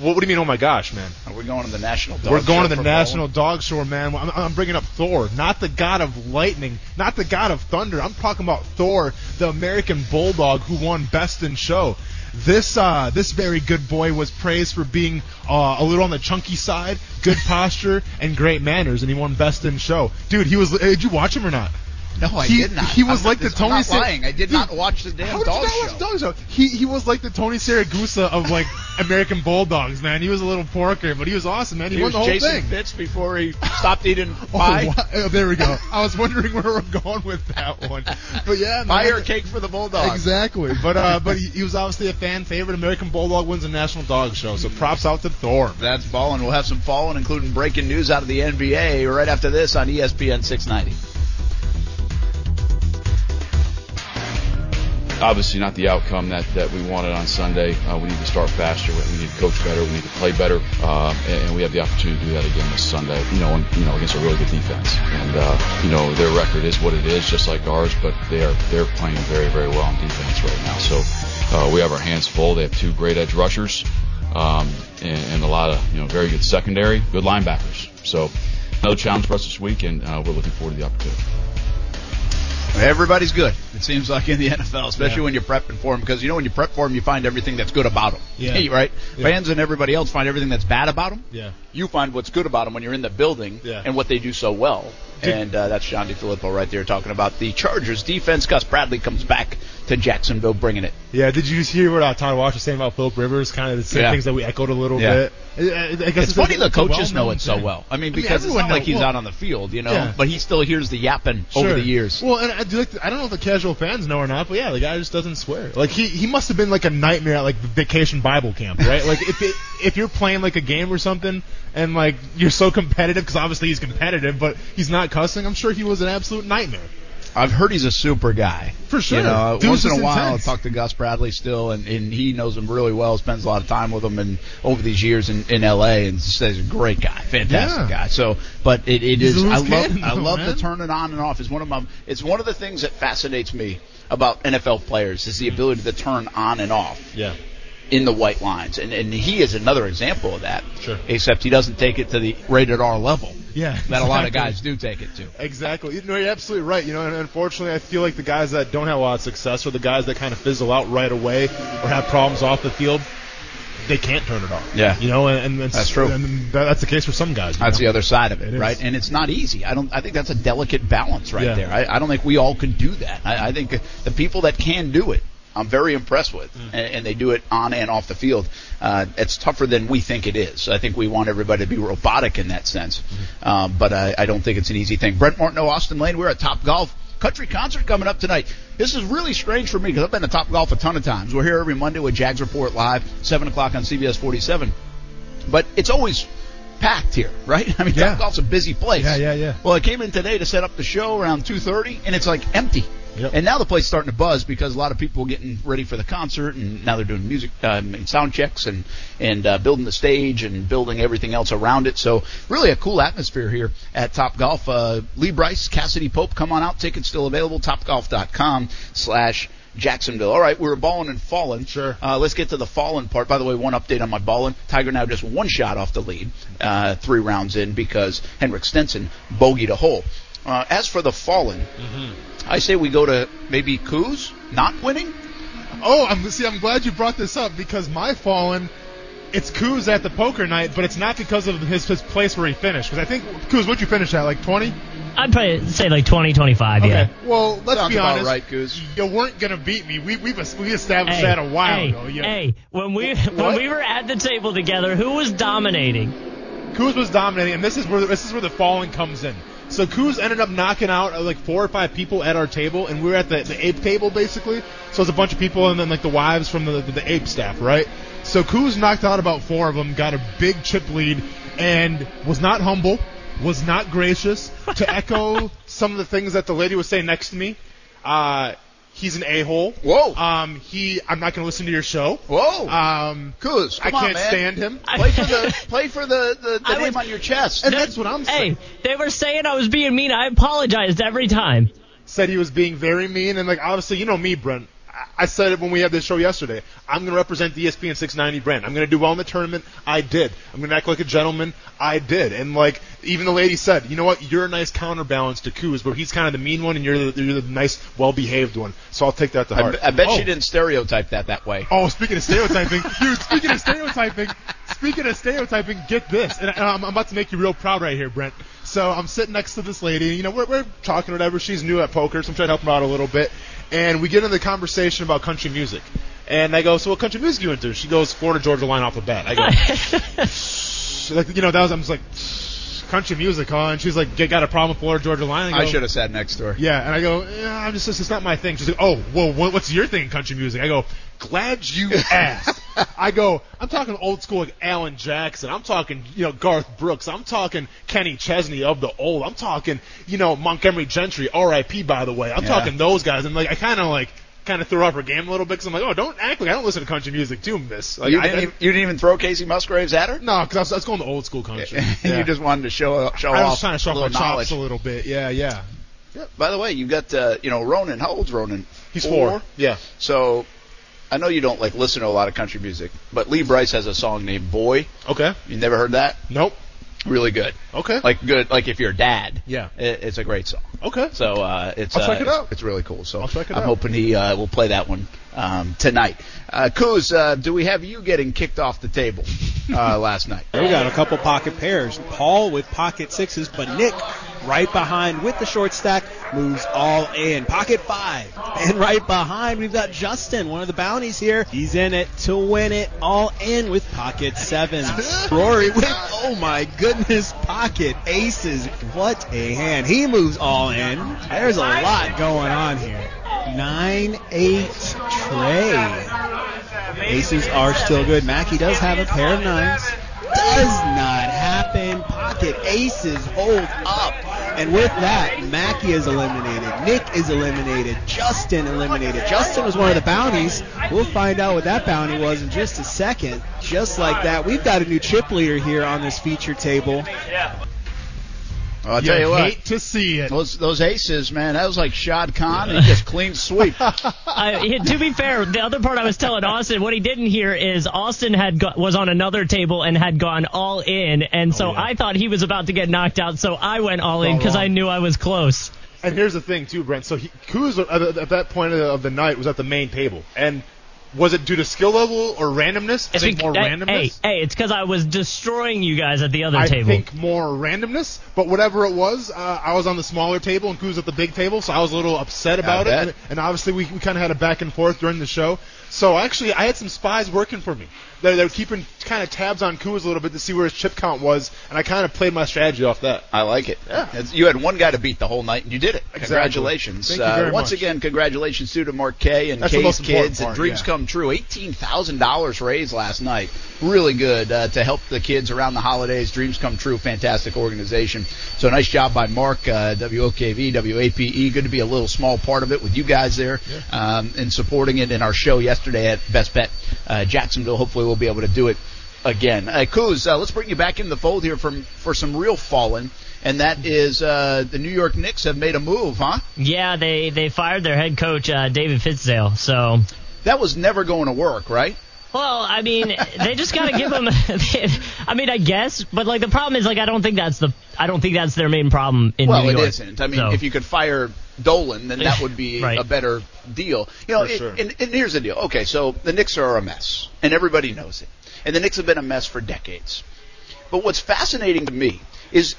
What, what do you mean? Oh my gosh, man! Are we going to the National Dog We're going to the National bowling? Dog Show, man. I'm, I'm bringing up Thor, not the god of lightning, not the god of thunder. I'm talking about Thor, the American bulldog who won Best in Show. This uh, this very good boy was praised for being uh, a little on the chunky side, good posture, and great manners, and he won Best in Show. Dude, he was. Did you watch him or not? No, I he, did not. He was I'm like not- the Tony. I'm not Sa- lying. I did Dude, not watch the damn how did dog you not show. watch the dog show? He he was like the Tony Siragusa of like American Bulldogs, man. He was a little porker, but he was awesome, man. He, He won was the whole Jason thing. Fitz before he stopped eating Oh, pie. wow. Oh, there we go. I was wondering where we're going with that one, but yeah, Pie man. or cake for the Bulldogs. Exactly, but uh, but he, he was obviously a fan favorite. American Bulldog wins the National Dog Show, so props out to Thor. That's balling. We'll have some falling, including breaking news out of the NBA right after this on ESPN 690. Obviously not the outcome that, that we wanted on Sunday. Uh, we need to start faster. We need to coach better. We need to play better. Uh, and, and we have the opportunity to do that again this Sunday. You know, and, you know, against a really good defense. And uh, you know, their record is what it is, just like ours. But they are they're playing very very well on defense right now. So uh, we have our hands full. They have two great edge rushers. Um, and, and a lot of you know very good secondary, good linebackers. So another challenge for us this week, and uh, we're looking forward to the opportunity. Everybody's good. It seems like in the NFL, especially Yeah. when you're prepping for them, because you know when you prep for them, you find everything that's good about them. Yeah. right. Yeah. Fans and everybody else find everything that's bad about them. Yeah. You find what's good about them when you're in the building Yeah. and what they do so well. And uh, that's John DeFilippo right there talking about the Chargers defense. Gus Bradley comes back to Jacksonville, bringing it. Yeah, did you just hear what uh, Todd Walsh was saying about Philip Rivers? Kind of the same Yeah. things that we echoed a little Yeah. bit. I, I- I guess It's funny the coaches know it so well. I mean, because it's everyone not like he's well- out on the field, you know, Yeah. but he still hears the yapping over the years. Well, and I do like. The, I don't know if the casual fans know or not, but yeah, the guy just doesn't swear. Like he he must have been like a nightmare at like vacation Bible camp, right? like if it, if you're playing like a game or something, and like you're so competitive because obviously he's competitive, but he's not cussing. I'm sure he was an absolute nightmare. I've heard he's a super guy. For sure. You know, Dude's once in a while, intense. I talk to Gus Bradley still, and, and he knows him really well. Spends a lot of time with him, and over these years in, in L.A. and says he's a great guy, fantastic Yeah. guy. So, but it, it is. I love cannon, I love the turn it on and off. Is one of my. It's one of the things that fascinates me about NFL players is the ability to turn on and off Yeah. in the white lines, and and he is another example of that. Sure. Except he doesn't take it to the rated R level Yeah. that a lot of guys do take it to. Exactly. You know, you're absolutely right. You know, and unfortunately, I feel like the guys that don't have a lot of success, or the guys that kind of fizzle out right away, or have problems off the field, they can't turn it off. Yeah. You know, and, and That's true. And that, that's the case for some guys. That's know? the other side of it, It is. right? And it's not easy. I don't. I think that's a delicate balance right Yeah. there. I, I don't think we all can do that. I, I think the people that can do it, I'm very impressed with, Mm. and, and they do it on and off the field. Uh, it's tougher than we think it is. I think we want everybody to be robotic in that sense, Mm-hmm. um, but I, I don't think it's an easy thing. Brent Martineau, Austin Lane, we're at Top Golf. Country concert coming up tonight. This is really strange for me because I've been to Top Golf a ton of times. We're here every Monday with Jags Report Live, 7 o'clock on CBS 47 but it's always packed here, right? I mean, Yeah. Top Golf's a busy place. Yeah, yeah, yeah. Well, I came in today to set up the show around 2:30, and it's like empty. Yep. And now the place is starting to buzz because a lot of people are getting ready for the concert, and now they're doing music um, and sound checks and and uh, building the stage and building everything else around it. So really a cool atmosphere here at Top Golf. Uh, Lee Brice, Cassadee Pope, come on out. Tickets still available. TopGolf.com slash Jacksonville. All right, we were balling and falling. Sure. Uh, let's get to the fallen part. By the way, one update on my balling. Tiger now just one shot off the lead, uh, three rounds in because Henrik Stenson bogeyed a hole. Uh, as for the fallen, Mm-hmm. I say we go to maybe Coos not winning. Oh, I'm see. I'm glad you brought this up because my fallen, it's Coos at the poker night, but it's not because of his, his place where he finished. Because I think Coos, what'd you finish at? Like 20? I'd probably say like 20, 25, yeah. Well, let's Sounds be about honest. right, Kuz. You weren't gonna beat me. We we've we established Hey, that a while hey, ago. You, hey, when we when we were at the table together, who was dominating? Kuz was dominating, and this is where this is where the falling comes in. So Kuz ended up knocking out uh, like four or five people at our table, and we were at the, the ape table basically. So it's a bunch of people, and then like the wives from the, the, the ape staff, right? So Kuz knocked out about four of them, got a big chip lead, and was not humble, was not gracious. to echo some of the things that the lady was saying next to me, uh, he's an a-hole. Whoa. Um, he, I'm not going to listen to your show. Whoa. Um, Kuz, I can't man. stand him. Play for the play for the the, the I name was- on your chest. And that's what I'm saying. Hey, they were saying I was being mean. I apologized every time. said he was being very mean, and like obviously, you know me, Brent. I- said it when we had this show yesterday. I'm going to represent the ESPN 690 brand. I'm going to do well in the tournament. I did. I'm going to act like a gentleman. I did. And like even the lady said, you know what? You're a nice counterbalance to Kuz, where he's kind of the mean one, and you're the, you're the nice, well-behaved one. So I'll take that to heart. I bet oh. she didn't stereotype that that way. Oh, speaking of stereotyping, dude. Speaking of stereotyping, speaking of stereotyping, get this, and I, I'm, I'm about to make you real proud right here, Brent. So I'm sitting next to this lady, you know we're, we're talking whatever. She's new at poker, so I'm trying to help her out a little bit, and we get into the conversation about country music. And I go, so what country music you into? She goes, Florida Georgia line off the bat. I go, like, you know, that was I'm just like, country music, huh? And she's like, got a problem with Florida Georgia line? I go, should have sat next to her. yeah, and I go, yeah, I'm just, it's not my thing. She's like, oh, whoa, what, what's your thing in country music? I go, glad you asked. I go, I'm talking old school like Alan Jackson. I'm talking, you know, Garth Brooks. I'm talking Kenny Chesney of the old. I'm talking, you know, Montgomery Gentry, R.I.P. By the way. I'm Yeah. talking those guys. And like, I kind of like, kind of threw off her game a little bit because I'm like, oh, don't act like I don't listen to country music too, miss. Like, you, didn't I- even, you didn't even throw Kacey Musgraves at her. no, because I was, I was going to old school country. And Yeah. you just wanted to show show I off was trying to show off my little chops a little bit. Yeah, yeah. Yeah, By the way, you got uh, you know Ronan. How old's Ronan? He's four. Yeah. So I know you don't like listen to a lot of country music, but Lee Brice has a song named "Boy." Okay. You never heard that? Nope. Really good. Okay. Like good. Like if you're a dad. Yeah. It, it's a great song. Okay. So uh, it's I'll uh, check it it's- out. It's really cool. So I'll check it I'm out. hoping he uh, will play that one um, tonight. Uh, Kuz, uh, do we have you getting kicked off the table uh, last night? We got a couple pocket pairs. Paul with pocket sixes, but Nick right behind with the short stack moves all in. Pocket five. And right behind, we've got Justin, one of the bounties here. He's in it to win it all in with pocket sevens. Rory with, oh my goodness, pocket aces. What a hand. He moves all in. There's a lot going on here. 9 8 tray. Aces are still good. Mackey does have a pair of nines. Does not happen. Pocket aces hold up. And with that, Mackey is eliminated. Nick is eliminated. Justin eliminated. Justin was one of the bounties. We'll find out what that bounty was in just a second. Just like that, we've got a new chip leader here on this feature table. I'll tell you what. hate to see it. Those those aces, man, that was like Shad Khan. He just clean sweep. I, to be fair, the other part I was telling Austin, what he didn't hear is Austin had go, was on another table and had gone all in, and so Oh, yeah. I thought he was about to get knocked out, so I went all in because I knew I was close. And here's the thing too, Brent. So he, Kuz at, at that point of the night was at the main table, and was it due to skill level or randomness? I It's think more hey, randomness. Hey, hey, it's because I was destroying you guys at the other I table. I think more randomness, but whatever it was, uh, I was on the smaller table and Kuz at the big table, so I was a little upset about it. bet. And, and obviously, we, we kind of had a back and forth during the show. So actually, I had some spies working for me. They, they were keeping kind of tabs on Kuz a little bit to see where his chip count was, and I kind of played my strategy off that. I like it. Yeah. It's- You had one guy to beat the whole night, and you did it. Exactly. Congratulations. Thank you uh, very once much. again, congratulations to Mark K and That's the K's most important kids. Part, dreams yeah. come true. $18,000 raised last night. Really good uh, to help the kids around the holidays. Dreams come true. Fantastic organization. So nice job by Mark, uh, WOKV, WAPE. E. Good to be a little small part of it with you guys there um, and supporting it in our show yesterday at Best Bet uh, Jacksonville. Hopefully we'll be able to do it again. Uh, Kuz, uh, let's bring you back in the fold here from for some real fallen, and that is uh, the New York Knicks have made a move, huh? Yeah, they they fired their head coach uh, David Fizdale. So That was never going to work, right? Well, I mean, they just got to give them. I mean, I guess, but like the problem is, like, I don't think that's the. I don't think that's their main problem in well, New it York. isn't. I mean, So- if you could fire Dolan, then that would be Right. a better deal. You know, For it- sure. and, and here's the deal. Okay, so the Knicks are a mess, and everybody knows it. And the Knicks have been a mess for decades. But what's fascinating to me is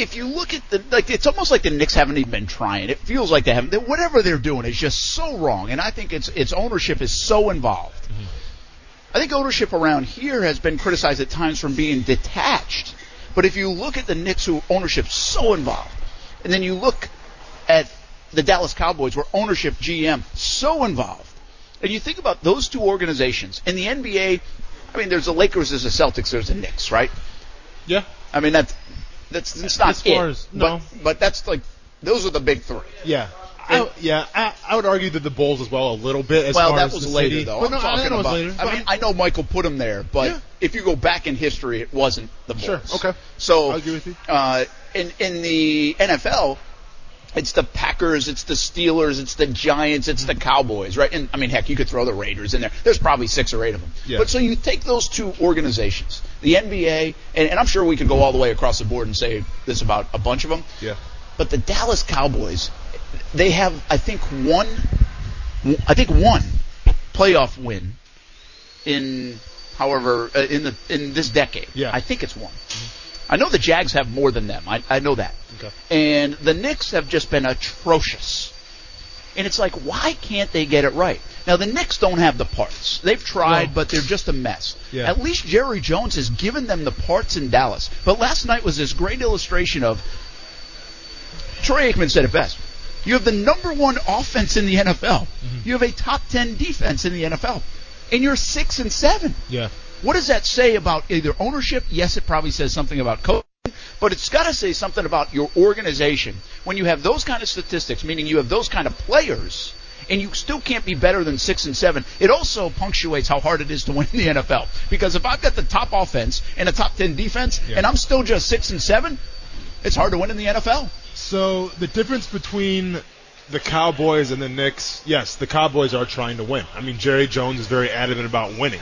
if you look at the like, it's almost like the Knicks haven't even been trying. It feels like they haven't. that Whatever they're doing is just so wrong, and I think it's its ownership is so involved. Mm-hmm. I think ownership around here has been criticized at times from being detached. But if you look at the Knicks, who ownership's so involved, and then you look at the Dallas Cowboys, where ownership GM so involved, and you think about those two organizations in the NBA. I mean, there's the Lakers, there's the Celtics, there's the Knicks, right? Yeah. I mean, that's that's, that's not As far it. as- no. but but that's like those are the big three. Yeah. I, yeah, I, I would argue that the Bulls as well a little bit. As well, far that as was the later city. though. But I'm no, talking about. later. I mean, I know Michael put him there, but Yeah. if you go back in history, it wasn't the Bulls. Sure, okay. So I agree with you. Uh, in in the NFL, it's the Packers, it's the Steelers, it's the Giants, it's the Cowboys, right? And I mean, heck, you could throw the Raiders in there. There's probably six or eight of them. Yeah. But so you take those two organizations, the NBA, and, and I'm sure we could go all the way across the board and say this about a bunch of them. Yeah. But the Dallas Cowboys, they have, I think, one, I think one playoff win in, however, uh, in the in this decade. Yeah. I think it's one. I know the Jags have more than them. I, I know that. Okay. And the Knicks have just been atrocious. And it's like, why can't they get it right? Now the Knicks don't have the parts. They've tried, No. but they're just a mess. Yeah. At least Jerry Jones has given them the parts in Dallas. But last night was this great illustration of Troy Aikman said it best. You have the number one offense in the NFL. Mm-hmm. You have a top ten defense in the NFL. And you're six and seven. Yeah. What does that say about either ownership? Yes, it probably says something about coaching, but it's got to say something about your organization. When you have those kind of statistics, meaning you have those kind of players, and you still can't be better than six and seven, it also punctuates how hard it is to win in the NFL. Because if I've got the top offense and a top ten defense, Yeah. and I'm still just six and seven, it's hard to win in the NFL. So the difference between the Cowboys and the Knicks, yes, the Cowboys are trying to win. I mean, Jerry Jones is very adamant about winning.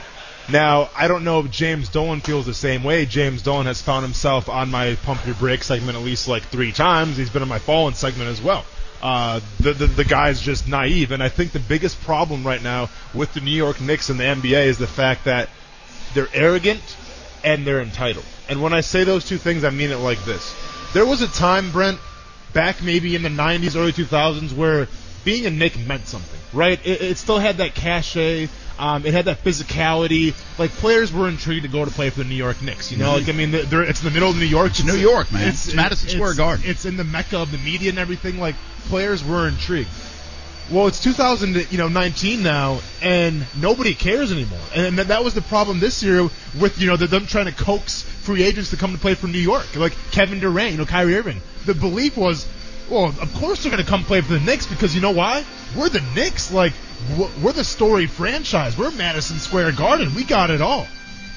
Now, I don't know if James Dolan feels the same way. James Dolan has found himself on my pump your brake segment at least like three times. He's been on my fallen segment as well. Uh, the, the the guy's just naive, and I think the biggest problem right now with the New York Knicks and the NBA is the fact that they're arrogant and they're entitled. And when I say those two things, I mean it like this. There was a time, Brent, back maybe in the 90s, early 2000s, where being a Knick meant something, right? It, it still had that cachet. Um, it had that physicality. Like players were intrigued to go to play for the New York Knicks. You know, like I mean, it's in the middle of New York. It's New York, man. It's Madison Square Garden. It's in the mecca of the media and everything. Like players were intrigued. Well, it's 2000, you know, 19 now, and nobody cares anymore. And that, that was the problem this year with, you know, the, them trying to coax free agents to come to play for New York, like Kevin Durant, you know, Kyrie Irving. The belief was, well, of course they're going to come play for the Knicks because you know why? We're the Knicks. Like, we're the story franchise. We're Madison Square Garden. We got it all.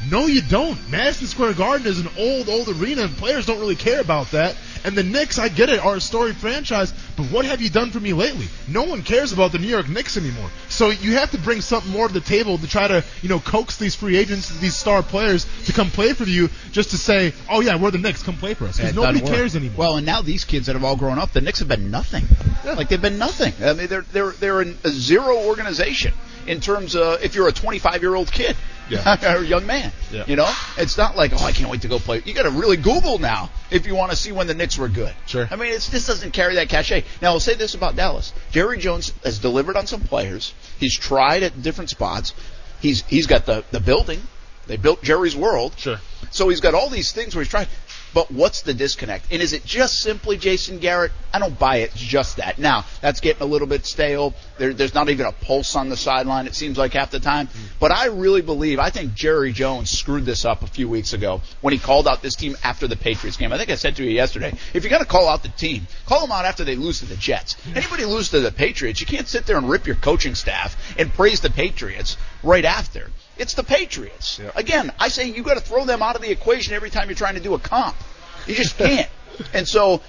No, you don't. Madison Square Garden is an old, old arena, and players don't really care about that. And the Knicks, I get it, are a storied franchise, but what have you done for me lately? No one cares about the New York Knicks anymore. So you have to bring something more to the table to try to, you know, coax these free agents, these star players to come play for you, just to say, oh yeah, we're the Knicks, come play for us, because nobody cares anymore. Well, and now these kids that have all grown up, the Knicks have been nothing. Like they've been nothing. I mean, they're they're they're a zero organization in terms of if you're a 25 year old kid Yeah. or young man. Yeah. You know, it's not like oh I can't wait to go play. You got to really Google now if you want to see when the Knicks were good. Sure. I mean, it's, this doesn't carry that cachet. Now I'll say this about Dallas: Jerry Jones has delivered on some players. He's tried at different spots. He's he's got the the building. They built Jerry's World. Sure. So he's got all these things where he's trying. But what's the disconnect? And is it just simply Jason Garrett? I don't buy it. It's just that. Now, that's getting a little bit stale. There, there's not even a pulse on the sideline, it seems like half the time. Mm. But I really believe, I think Jerry Jones screwed this up a few weeks ago when he called out this team after the Patriots game. I think I said to you yesterday, if you're going to call out the team, call them out after they lose to the Jets. Anybody lose to the Patriots, you can't sit there and rip your coaching staff and praise the Patriots right after. It's the Patriots. Yeah. Again, I say you got to throw them out of the equation every time you're trying to do a comp. You just can't. and so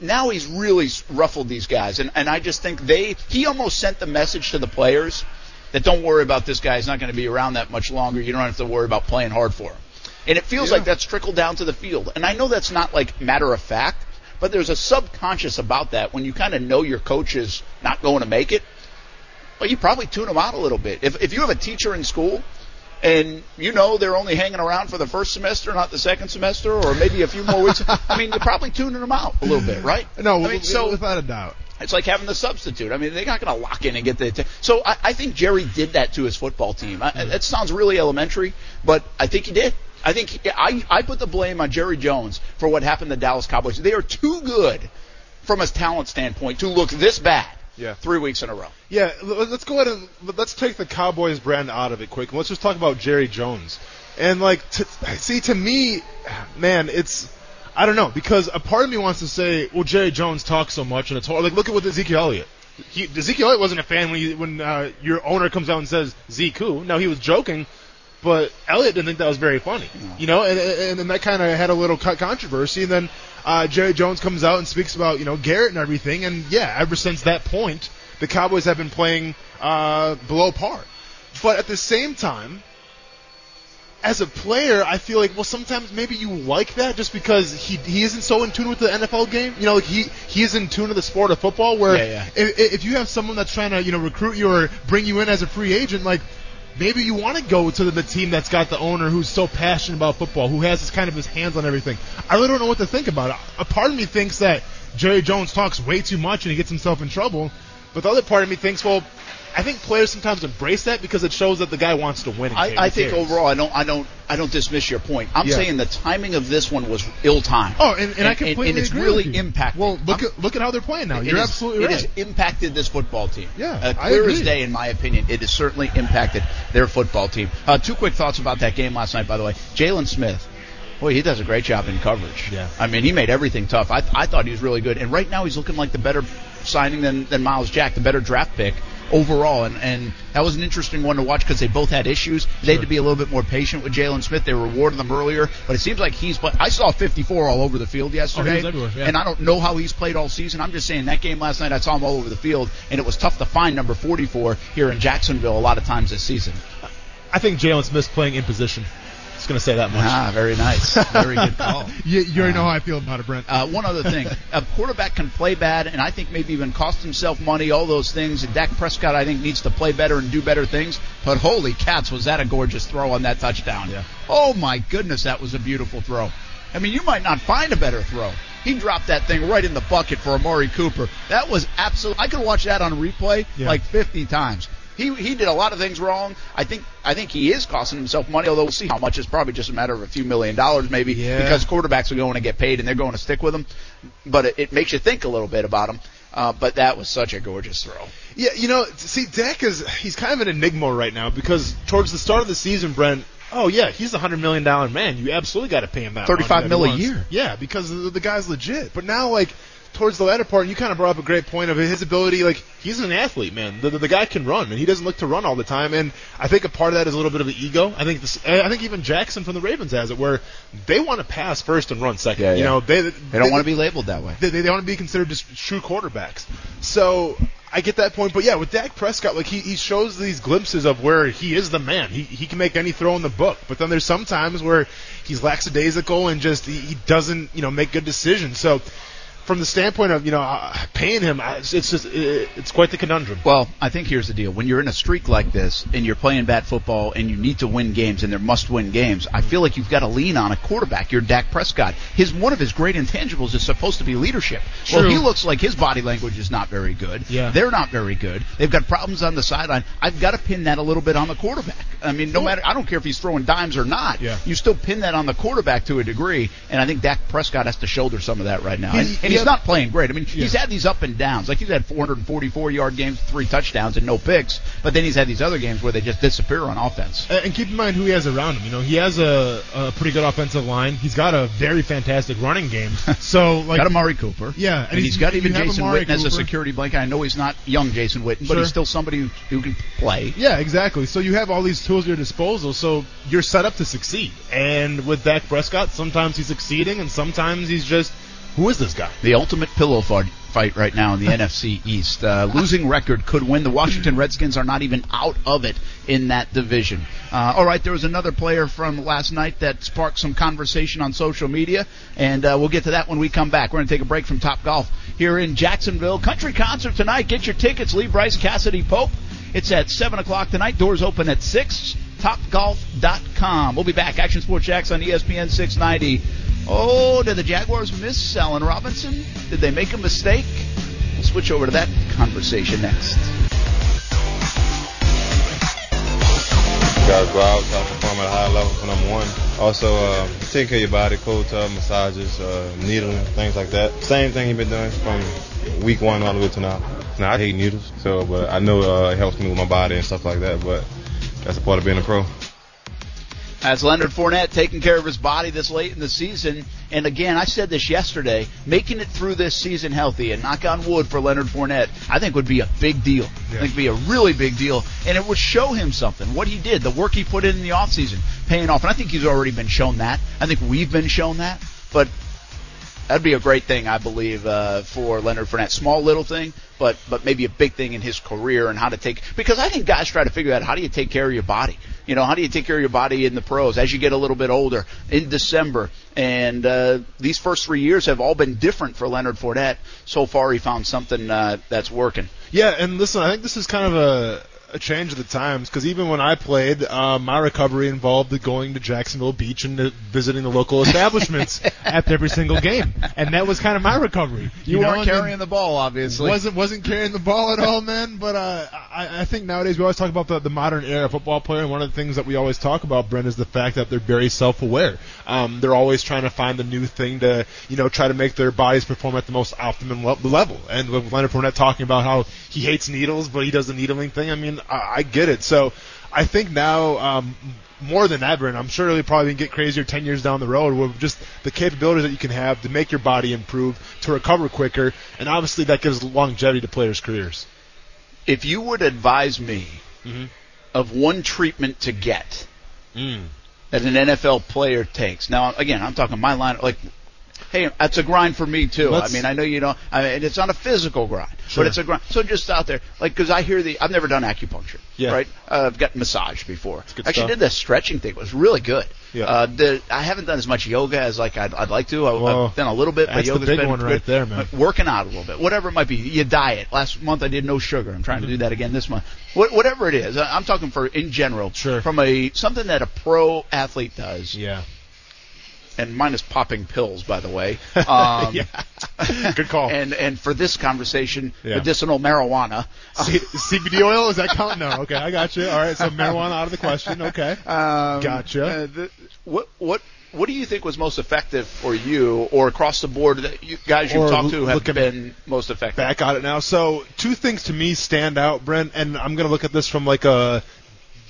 now he's really ruffled these guys, and and I just think they he almost sent the message to the players that don't worry about this guy. He's not going to be around that much longer. You don't have to worry about playing hard for him. And it feels Yeah. like that's trickled down to the field. And I know that's not like matter of fact, but there's a subconscious about that when you kind of know your coach is not going to make it. Well, you probably tune them out a little bit. If if you have a teacher in school and you know they're only hanging around for the first semester, not the second semester, or maybe a few more weeks, I mean, you're probably tuning them out a little bit, right? No, I mean, so without a doubt. it's like having the substitute. I mean, they're not going to lock in and get the. T- so I, I think Jerry did that to his football team. I, hmm. that sounds really elementary, but I think he did. I think he, I I put the blame on Jerry Jones for what happened to the Dallas Cowboys. They are too good from a talent standpoint to look this bad. Yeah. Three weeks in a row. Yeah, let's go ahead and let's take the Cowboys brand out of it quick. Let's just talk about Jerry Jones. And like, to, see, to me, man, it's I don't know because a part of me wants to say, Well, Jerry Jones talks so much, and it's hard. Like, look at what Ezekiel Elliott. He, Ezekiel Elliott wasn't a fan when you, when uh, your owner comes out and says who. No, he was joking, but Elliott didn't think that was very funny. You know, and and, and that kind of had a little co- controversy. And then uh, Jerry Jones comes out and speaks about you know Garrett and everything. And yeah, ever since that point, the Cowboys have been playing uh, below par. But at the same time, as a player, I feel like well sometimes maybe you like that just because he he isn't so in tune with the NFL game. You know, like he he is in tune with the sport of football. Where Yeah, yeah. If, if you have someone that's trying to you know recruit you or bring you in as a free agent, like maybe you want to go to the, team that's got the owner who's so passionate about football, who has his kind of his hands on everything. I really don't know what to think about it. A part of me thinks that Jerry Jones talks way too much and he gets himself in trouble, but the other part of me thinks, well. I think players sometimes embrace that because it shows that the guy wants to win. and I. I think overall, I don't, I don't, I don't dismiss your point. I'm Yeah. saying the timing of this one was ill-timed. Oh, and, and, I completely and, it's agree really impacted. Well, look I'm- at look at how they're playing now. It You're is- absolutely It has impacted this football team. Yeah, uh, clear agree. as day, in my opinion. It has certainly impacted their football team. Uh, two quick thoughts about that game last night, by the way. Jaylon Smith. Boy, he does a great job in coverage. Yeah. I mean, he made everything tough. I, I thought he was really good. And right now, he's looking like the better signing than, than Myles Jack, the better draft pick overall. And, and that was an interesting one to watch because they both had issues. They had to be a little bit more patient with Jaylon Smith. They rewarded them earlier, but it seems like he's. But I saw 54 all over the field yesterday, oh, everywhere, yeah. and I don't know how he's played all season. I'm just saying that game last night, I saw him all over the field, and it was tough to find number 44 here in Jacksonville a lot of times this season. I think Jaylon Smith's playing in position. Just gonna say that much. Ah, very nice, very good call. you, you already know how I feel about it, Brent. Uh, one other thing, a quarterback can play bad, and I think maybe even cost himself money. All those things. And Dak Prescott, I think, needs to play better and do better things. But holy cats, was that a gorgeous throw on that touchdown? Yeah. Oh my goodness, that was a beautiful throw. I mean, you might not find a better throw. He dropped that thing right in the bucket for Amari Cooper. That was absolute. I could watch that on replay Yeah. like 50 times. He he did a lot of things wrong. I think I think he is costing himself money. Although we'll see how much. It's probably just a matter of a few million dollars, maybe, Yeah. because quarterbacks are going to get paid and they're going to stick with him. But it, it makes you think a little bit about him. Uh, but that was such a gorgeous throw. Yeah, you know, see, Dak is he's kind of an enigma right now because towards the start of the season, Brent. Oh yeah, he's a hundred million dollar man. You absolutely got to pay him that. 35 money that mil a year. Yeah, because the, the guy's legit. But now, like towards the latter part, you kind of brought up a great point of his ability. Like he's an athlete, man. The, the, the guy can run, and he doesn't look to run all the time. And I think a part of that is a little bit of the ego. I think this, I think even Jackson from the Ravens has it, where they want to pass first and run second. Yeah, You know, they They don't want to be labeled that way. they, they want to be considered just true quarterbacks. So I get that point, but yeah, with Dak Prescott, like he, he shows these glimpses of where he is the man. He he can make any throw in the book, but then there's some times where he's lackadaisical and just he, he doesn't you know make good decisions. So from the standpoint of you know uh, paying him, it's it's just it's quite the conundrum. Well, I think here's the deal. When you're in a streak like this and you're playing bad football and you need to win games and they're must win games, I feel like you've got to lean on a quarterback. You're Dak Prescott. His one of his great intangibles is supposed to be leadership. Well, he looks like his body language is not very good. Yeah. They're not very good. They've got problems on the sideline. I've got to pin that a little bit on the quarterback. I mean, no matter I don't care if he's throwing dimes or not. Yeah. You still pin that on the quarterback to a degree, and I think Dak Prescott has to shoulder some of that right now. And, and he's yeah. not playing great. I mean, he's had these up and downs. Like he's had 444 yard games, three touchdowns, and no picks. But then he's had these other games where they just disappear on offense. And and keep in mind who he has around him. You know, he has a, a pretty good offensive line. He's got a very fantastic running game. So like, got Amari Cooper. Yeah, and, he's got even Jason Amari Witten as a security blanket. I know he's not young Jason Witten, but Sure. he's still somebody who, who can play. Yeah, exactly. So you have all these tools at your disposal, so you're set up to succeed. And with Dak Prescott, sometimes he's succeeding, and sometimes he's just, who is this guy? The ultimate pillow fight, fight right now in the NFC East. Uh, losing record could win. The Washington Redskins are not even out of it in that division. Uh, all right, there was another player from last night that sparked some conversation on social media, and uh, we'll get to that when we come back. We're going to take a break from Top Golf here in Jacksonville. Country concert tonight. Get your tickets. Lee Brice, Cassadee Pope. It's at 7 o'clock tonight. Doors open at 6. TopGolf.com. We'll be back. Action Sports Jax on ESPN 690. Oh, did the Jaguars miss Allen Robinson? Did they make a mistake? We'll switch over to that conversation next. You gotta go out, try to perform at a high level for number one. Also, uh, taking care of your body, cold tub, massages, uh, needling, things like that. Same thing you've been doing from week one all the way to now. Now I hate needles, so but I know uh, it helps me with my body and stuff like that. But that's a part of being a pro. As Leonard Fournette taking care of his body this late in the season, and again, I said this yesterday, making it through this season healthy, and knock on wood for Leonard Fournette, I think would be a big deal. I think would be a really big deal, and it would show him something. What he did, the work he put in in the offseason, paying off, and I think he's already been shown that. I think we've been shown that, but that'd be a great thing, I believe, uh, for Leonard Fournette. Small little thing, but but maybe a big thing in his career and how to take. Because I think guys try to figure out how do you take care of your body. You know, how do you take care of your body in the pros as you get a little bit older in December? And uh, these first three years have all been different for Leonard Fournette. So far, he found something uh, that's working. Yeah, and listen, I think this is kind of a, a change of the times because even when I played, uh, my recovery involved going to Jacksonville Beach and uh, visiting the local establishments after every single game, and that was kind of my recovery. You, know, weren't then- carrying the ball, obviously. wasn't wasn't carrying the ball at all, man. But uh, I, I think nowadays we always talk about the, the modern era football player, and one of the things that we always talk about, Brent, is the fact that they're very self-aware. Um, they're always trying to find the new thing to, you know, try to make their bodies perform at the most optimum le- level. And with Leonard Fournette talking about how he hates needles, but he does the needling thing, I mean, I, I get it. So I think now. Um, more than ever, and I'm sure it'll probably get crazier 10 years down the road with just the capabilities that you can have to make your body improve, to recover quicker, and obviously that gives longevity to players' careers. if you would advise me Mhm. of one treatment to get Mm. that an NFL player takes. Now, again, I'm talking my line. Like, hey, that's a grind for me too. Let's- I mean, I know you don't. I mean, it's not a physical grind, Sure. but it's a grind. So just out there, like, because I hear the. I've never done acupuncture. Yeah. Right. Uh, I've got massage before. good Actually, stuff. did the stretching thing. It was really good. Yeah. Uh, the, I haven't done as much yoga as like I'd, I'd like to. I, Well, I've done a little bit, but that's the yoga's big been one good. right there, man. Working out a little bit, whatever it might be. You diet. Last month I did no sugar. I'm trying to do that again this month. What, whatever it is, I- I'm talking for in general. Sure. From a something that a pro athlete does, Yeah. And mine is popping pills, by the way. Um, Yeah. Good call. And and for this conversation, Yeah. medicinal marijuana. C- CBD oil is that count? No. Okay, I got you. All right, so marijuana out of the question. Okay. Um, Gotcha. uh, the, what what what do you think was most effective for you, or across the board that you guys you've Or talked to have been most effective? Back on it now. So two things to me stand out, Brent, and I'm gonna look at this from like a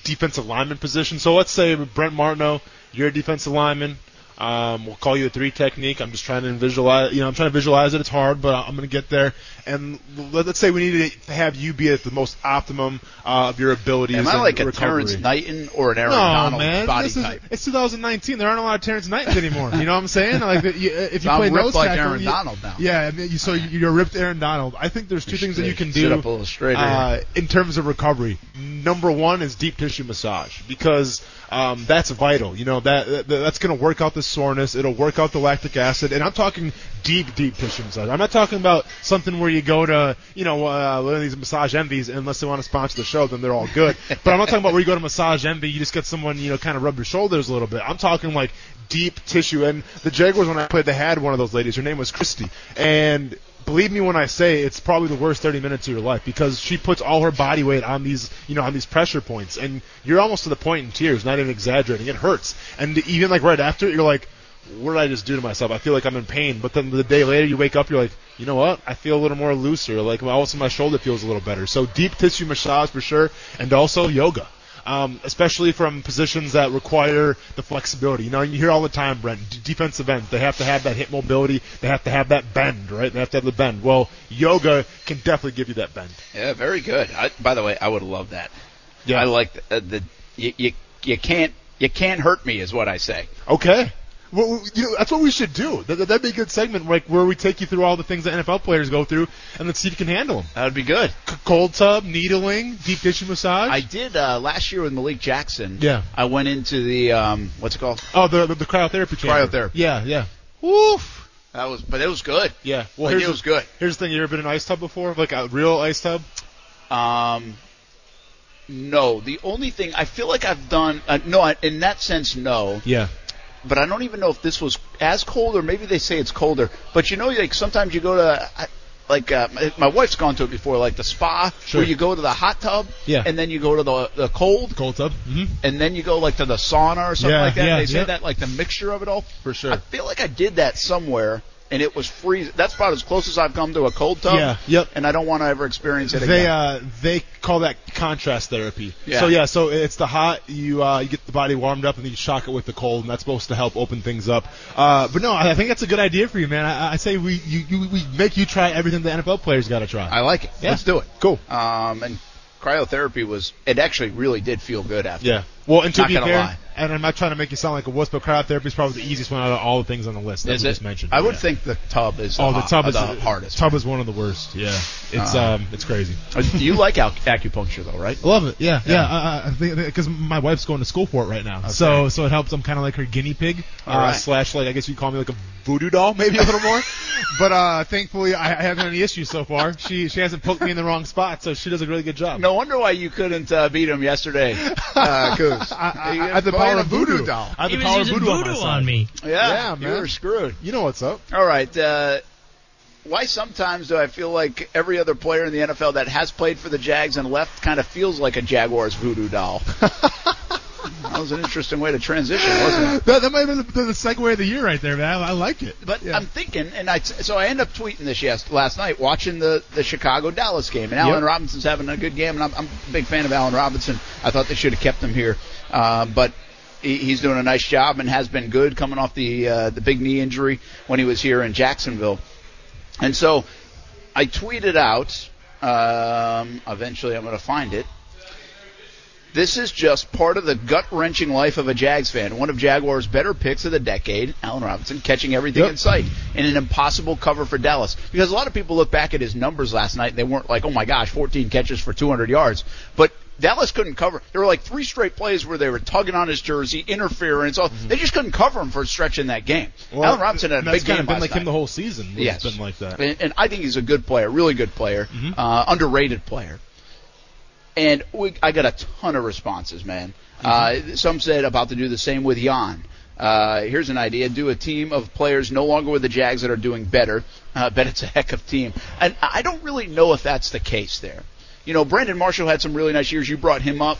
defensive lineman position. So let's say Brent Martineau, you're a defensive lineman. Um, we'll call you a three technique. I'm just trying to visualize. You know, I'm trying to visualize it. It's hard, but I'm going to get there. And let- let's say we need to have you be at the most optimum uh, of your abilities. Am I like a. Terrence Knighton or an Aaron No, Donald man. body this is, type? It's 2019. There aren't a lot of Terrence Knightons anymore. You know what I'm saying? Like if you- if you I'm play ripped nose like tackle, Aaron you- Donald now. Yeah, and you, so you're ripped Aaron Donald. I think there's two things that you can do uh, in terms of recovery. Number one is deep tissue massage because um, that's vital. You know that, that that's going to work out the soreness. It'll work out the lactic acid, and I'm talking deep, deep tissue massage. I'm not talking about something where you go to you know uh, one of these massage envies, unless they want to sponsor the show, then they're all good. but I'm not talking about where you go to massage envy, you just get someone you know kind of rub your shoulders a little bit. I'm talking like deep tissue. And the Jaguars when I played, they had one of those ladies. Her name was Christy, and believe me when I say it's probably the worst 30 minutes of your life because she puts all her body weight on these, you know, on these pressure points, and you're almost to the point in tears, not even exaggerating. It hurts, and even like right after it, you're like, what did I just do to myself? I feel like I'm in pain. But then the day later, you wake up, you're like, you know what? I feel a little more looser. Like all of a sudden, my shoulder feels a little better. So deep tissue massage for sure, and also yoga. Um, especially from positions that require the flexibility. You know, you hear all the time, Brent, d- defensive end, they have to have that hip mobility, they have to have that bend, right? They have to have the bend. Well, yoga can definitely give you that bend. Yeah, very good. I, by the way, I would love that. Yeah. I like the, uh, the you, you you can't you can't hurt me is what I say. Okay. Well, you know, that's what we should do. That, that'd be a good segment, like where we take you through all the things that NFL players go through, and let's see if you can handle them. That would be good. C- cold tub, needling, deep tissue massage. I did uh, last year with Malik Jackson. Yeah. I went into the um, what's it called? oh, the the, the cryotherapy chamber. Cryotherapy. Yeah, yeah, Woof. That was, but it was good. yeah. Well, Like, it the- was good. Here's the thing: you ever been in an ice tub before, like a real ice tub? Um, no, the only thing I feel like I've done, uh, no, in that sense, no. Yeah. But I don't even know if this was as cold, or maybe they say it's colder. But you know, like sometimes you go to, I- like uh, my, my wife's gone to it before, like the spa, Sure. where you go to the hot tub, Yeah. and then you go to the the cold, Cold tub. Mm-hmm. and then you go like to the sauna or something Yeah, like that. yeah, they say yeah. that like the mixture of it all. For sure. I feel like I did that somewhere, and it was freezing. That's about as close as I've come to a cold tub. Yeah, yep. And I don't want to ever experience it They again. uh they call that contrast therapy. Yeah. So yeah, so it's the hot you uh you get the body warmed up and then you shock it with the cold and that's supposed to help open things up. Uh but no, I think that's a good idea for you, man. I, I say we you, you we make you try everything the NFL players got to try. I like it. Yeah. Let's do it. Cool. Um, and cryotherapy was it actually really did feel good after. Yeah. Well, and to Not be fair, lie. And I'm not trying to make you sound like a wuss, but cryotherapy is probably the easiest one out of all the things on the list that Is we it? just mentioned. I would Yeah. think the tub is the, Oh, the hot- tub is the hardest. Tub is one of the worst. Yeah, it's Uh, um, it's crazy. Uh, you like al- acupuncture though, right? I love it. Yeah, yeah. Yeah. I, I think because my wife's going to school for it right now, so so it helps. I'm kind of like her guinea pig uh, right. slash like I guess you call me like a voodoo doll, maybe a little more. but uh, thankfully, I, I haven't had any issues so far. She she hasn't poked me in the wrong spot, so she does a really good job. No wonder why you couldn't uh, beat him yesterday, uh, Coos. I, I, You I had the power a of voodoo. voodoo doll. I had He the was power of using voodoo, voodoo on, my on side. me. Yeah, Yeah, you man. were screwed. You know what's up? All right. Uh, why sometimes do I feel like every other player in the NFL that has played for the Jags and left kind of feels like a Jaguars voodoo doll? that was an interesting way to transition, wasn't it? That, that might have been the, the segue of the year right there, man. I, I like it. But Yeah. I'm thinking, and I so I end up tweeting this yes last night, watching the the Chicago Dallas game, and Allen Yep. Robinson's having a good game, and I'm, I'm a big fan of Allen Robinson. I thought they should have kept him here, uh, but he, he's doing a nice job and has been good coming off the uh, the big knee injury when he was here in Jacksonville, and so I tweeted out. Um, eventually, I'm going to find it. This is just part of the gut wrenching life of a Jags fan. One of Jaguars' better picks of the decade, Allen Robinson, catching everything Yep. in sight in an impossible cover for Dallas. Because a lot of people look back at his numbers last night and they weren't like, oh my gosh, 14 catches for 200 yards. But Dallas couldn't cover. There were like three straight plays where they were tugging on his jersey, interference. All they just couldn't cover him for a stretch in that game. Allen Robinson had a that's big kind game of been last like night. him the whole season. Yes. been like that. And, and I think he's a good player, really good player, uh, underrated player. And we, I got a ton of responses, man. Uh, some said about to do the same with Jan. Uh, here's an idea: do a team of players no longer with the Jags that are doing better. Uh, bet it's a heck of a team. And I don't really know if that's the case there. You know, Brandon Marshall had some really nice years. You brought him up.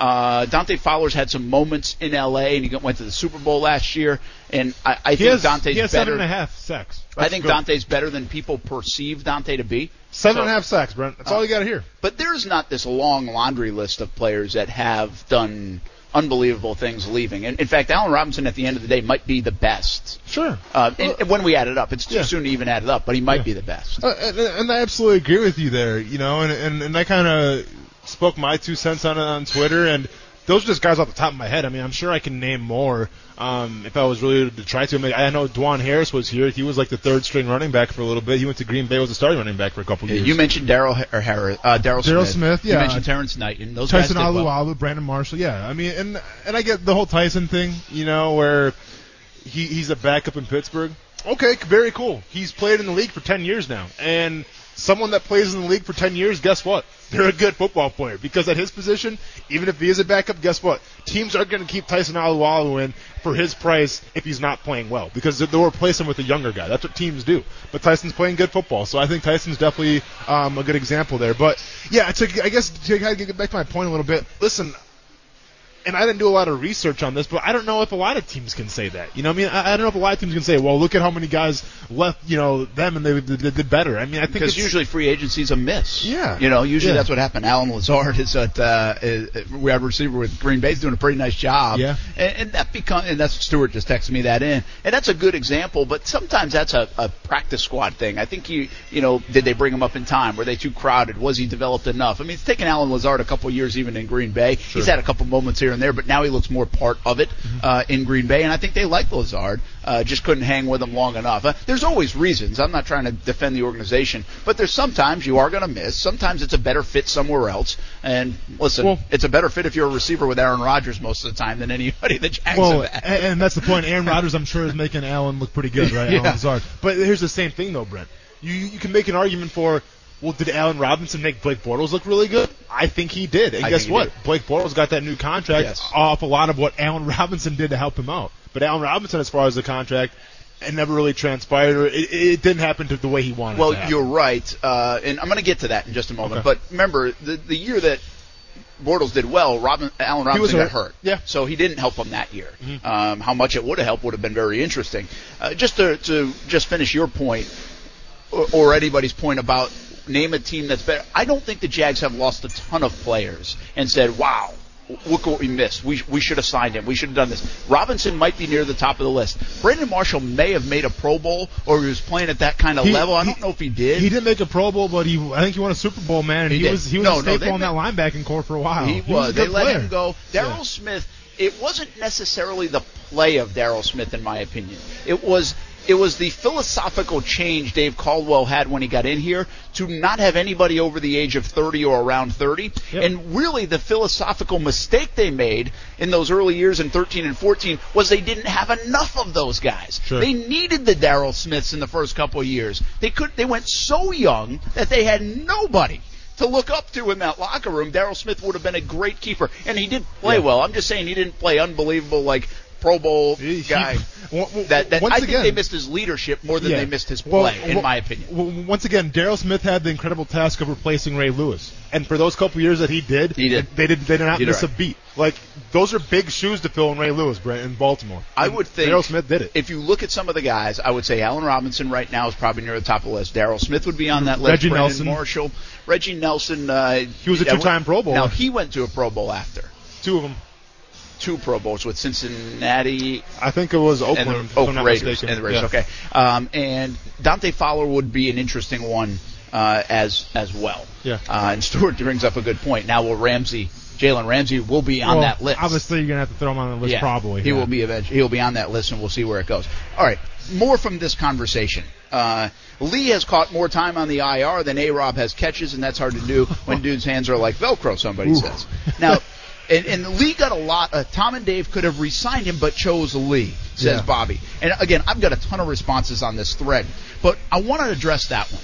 Uh, Dante Fowler's had some moments in LA, and he went to the Super Bowl last year. And I, I He think has, Dante's he has better. seven and a half sacks. I think good. Dante's better than people perceive Dante to be. seven So- and a half sacks, Brent. That's all you got to hear. But there's not this long laundry list of players that have done unbelievable things leaving. And in fact, Allen Robinson at the end of the day might be the best. Sure. Uh, and, and when we add it up, it's too Yeah. soon to even add it up, but he might Yeah. be the best. Uh, and, and I absolutely agree with you there. You know, and and, and I kind of spoke my two cents on it on Twitter, and those are just guys off the top of my head. I mean, I'm sure I can name more um, if I was really to try to. I, mean, I know DuJuan Harris was here. He was like the third string running back for a little bit. He went to Green Bay, was a starting running back for a couple Yeah, years. you mentioned Daryl or Harris, uh, Daryl Daryl Smith. Smith, You yeah. mentioned Terrence Knighton. Those Tyson guys well. Alualu, Brandon Marshall. Yeah, I mean, and and I get the whole Tyson thing, you know, where he he's a backup in Pittsburgh. Okay, very cool. He's played in the league for ten years now, and someone that plays in the league for ten years, guess what? They're a good football player because at his position, even if he is a backup, guess what? Teams aren't going to keep Tyson Alualu in for his price if he's not playing well because they'll replace him with a younger guy. That's what teams do. But Tyson's playing good football, so I think Tyson's definitely um, a good example there. But yeah, to, I guess to get back to my point a little bit. Listen, and I didn't do a lot of research on this, but I don't know if a lot of teams can say that. You know, what I mean, I, I don't know if a lot of teams can say, "Well, look at how many guys left, you know, them and they did, did, better." I mean, I think Because it's, usually free agency is a miss. Yeah. You know, usually Yeah. that's what happened. Allen Lazard is at uh, is, we have a receiver with Green Bay's doing a pretty nice job. Yeah. And, and that become and that's Stewart just texted me that in, and that's a good example. But sometimes that's a, a practice squad thing. I think you you know did they bring him up in time? Were they too crowded? Was he developed enough? I mean, it's taken Allen Lazard a couple years even in Green Bay. He's had a couple moments here here and there, but now he looks more part of it uh, in Green Bay, and I think they like Lazard. Uh, just couldn't hang with him long enough. Uh, there's always reasons. I'm not trying to defend the organization, but there's sometimes you are going to miss. Sometimes it's a better fit somewhere else. And listen, Well- it's a better fit if you're a receiver with Aaron Rodgers most of the time than anybody that Jags Well, have and, had. and that's the point. Aaron Rodgers, I'm sure, is making Allen look pretty good, right? Yeah. Allen Lazard. But here's the same thing, though, Brent. You you can make an argument for, well, did Allen Robinson make Blake Bortles look really good? I think he did. And I guess what? Blake Bortles got that new contract Yes. off a lot of what Allen Robinson did to help him out. But Allen Robinson, as far as the contract, it never really transpired. Or it, it didn't happen to the way he wanted. Well, you're right, uh, and I'm going to get to that in just a moment. Okay. But remember, the the year that Bortles did well, Robin, Allen Robinson got hurt. hurt. Yeah. So he didn't help him that year. Mhm. Um, how much it would have helped would have been very interesting. Uh, just to, to just finish your point, or, or anybody's point about name a team that's better. I don't think the Jags have lost a ton of players and said, "Wow, look what we missed. We we should have signed him. We should have done this." Robinson might be near the top of the list. Brandon Marshall may have made a Pro Bowl, or he was playing at that kind of He- level. I he- don't know if he did. He didn't make a Pro Bowl, but he I think he won a Super Bowl, man. And He he, was he was No, a staple they in that linebacking core for a while. He, was. was. a They let him go. Daryl Yeah. Smith. It wasn't necessarily the play of Daryl Smith, in my opinion. It was. It was the philosophical change Dave Caldwell had when he got in here to not have anybody over the age of 30 or around 30. Yep. And really, the philosophical mistake they made in those early years in 13 and 14 was they didn't have enough of those guys. Sure. They needed the Daryl Smiths in the first couple of years. They could. They went so young that they had nobody to look up to in that locker room. Daryl Smith would have been a great keeper, and he did play Yeah. well. I'm just saying he didn't play unbelievable like Pro Bowl guy. that, I think again- they missed his leadership more than Yeah. they missed his Well, play, in well, my opinion. well, once again, Daryl Smith had the incredible task of replacing Ray Lewis, and for those couple years that he did, He did. They did. They did not did miss right. a beat. Like those are big shoes to fill in Ray Lewis, Brent, in Baltimore. I And would think Daryl Smith did it. If you look at some of the guys, I would say Allen Robinson right now is probably near the top of the list. Daryl Smith would be on that list. Reggie Brandon Nelson. Marshall, Reggie Nelson. Uh, He was a two-time Pro Bowl. Now he went to a Pro Bowl after Two of them. Two Pro Bowls with Cincinnati I think it was Oakland. and the Oak Raiders. And the Raiders. Yeah. Okay. Um, and Dante Fowler would be an interesting one uh, as as well. Yeah. Uh, and Stewart brings up a good point. Now, will Ramsey, Jalen Ramsey, will be on Well, that list? Obviously, you're gonna have to throw him on the list, yeah, probably. He yeah. will be eventually. He'll be on that list, and we'll see where it goes. All right. More from this conversation. Uh, Lee has caught more time on the IR than A Rob has catches, and that's hard to do when dude's hands are like Velcro. Somebody Ooh. says. Now, and, and Lee got a lot. Uh, Tom and Dave could have re-signed him, but chose Lee. Says Yeah. Bobby. And again, I've got a ton of responses on this thread, but I want to address that one.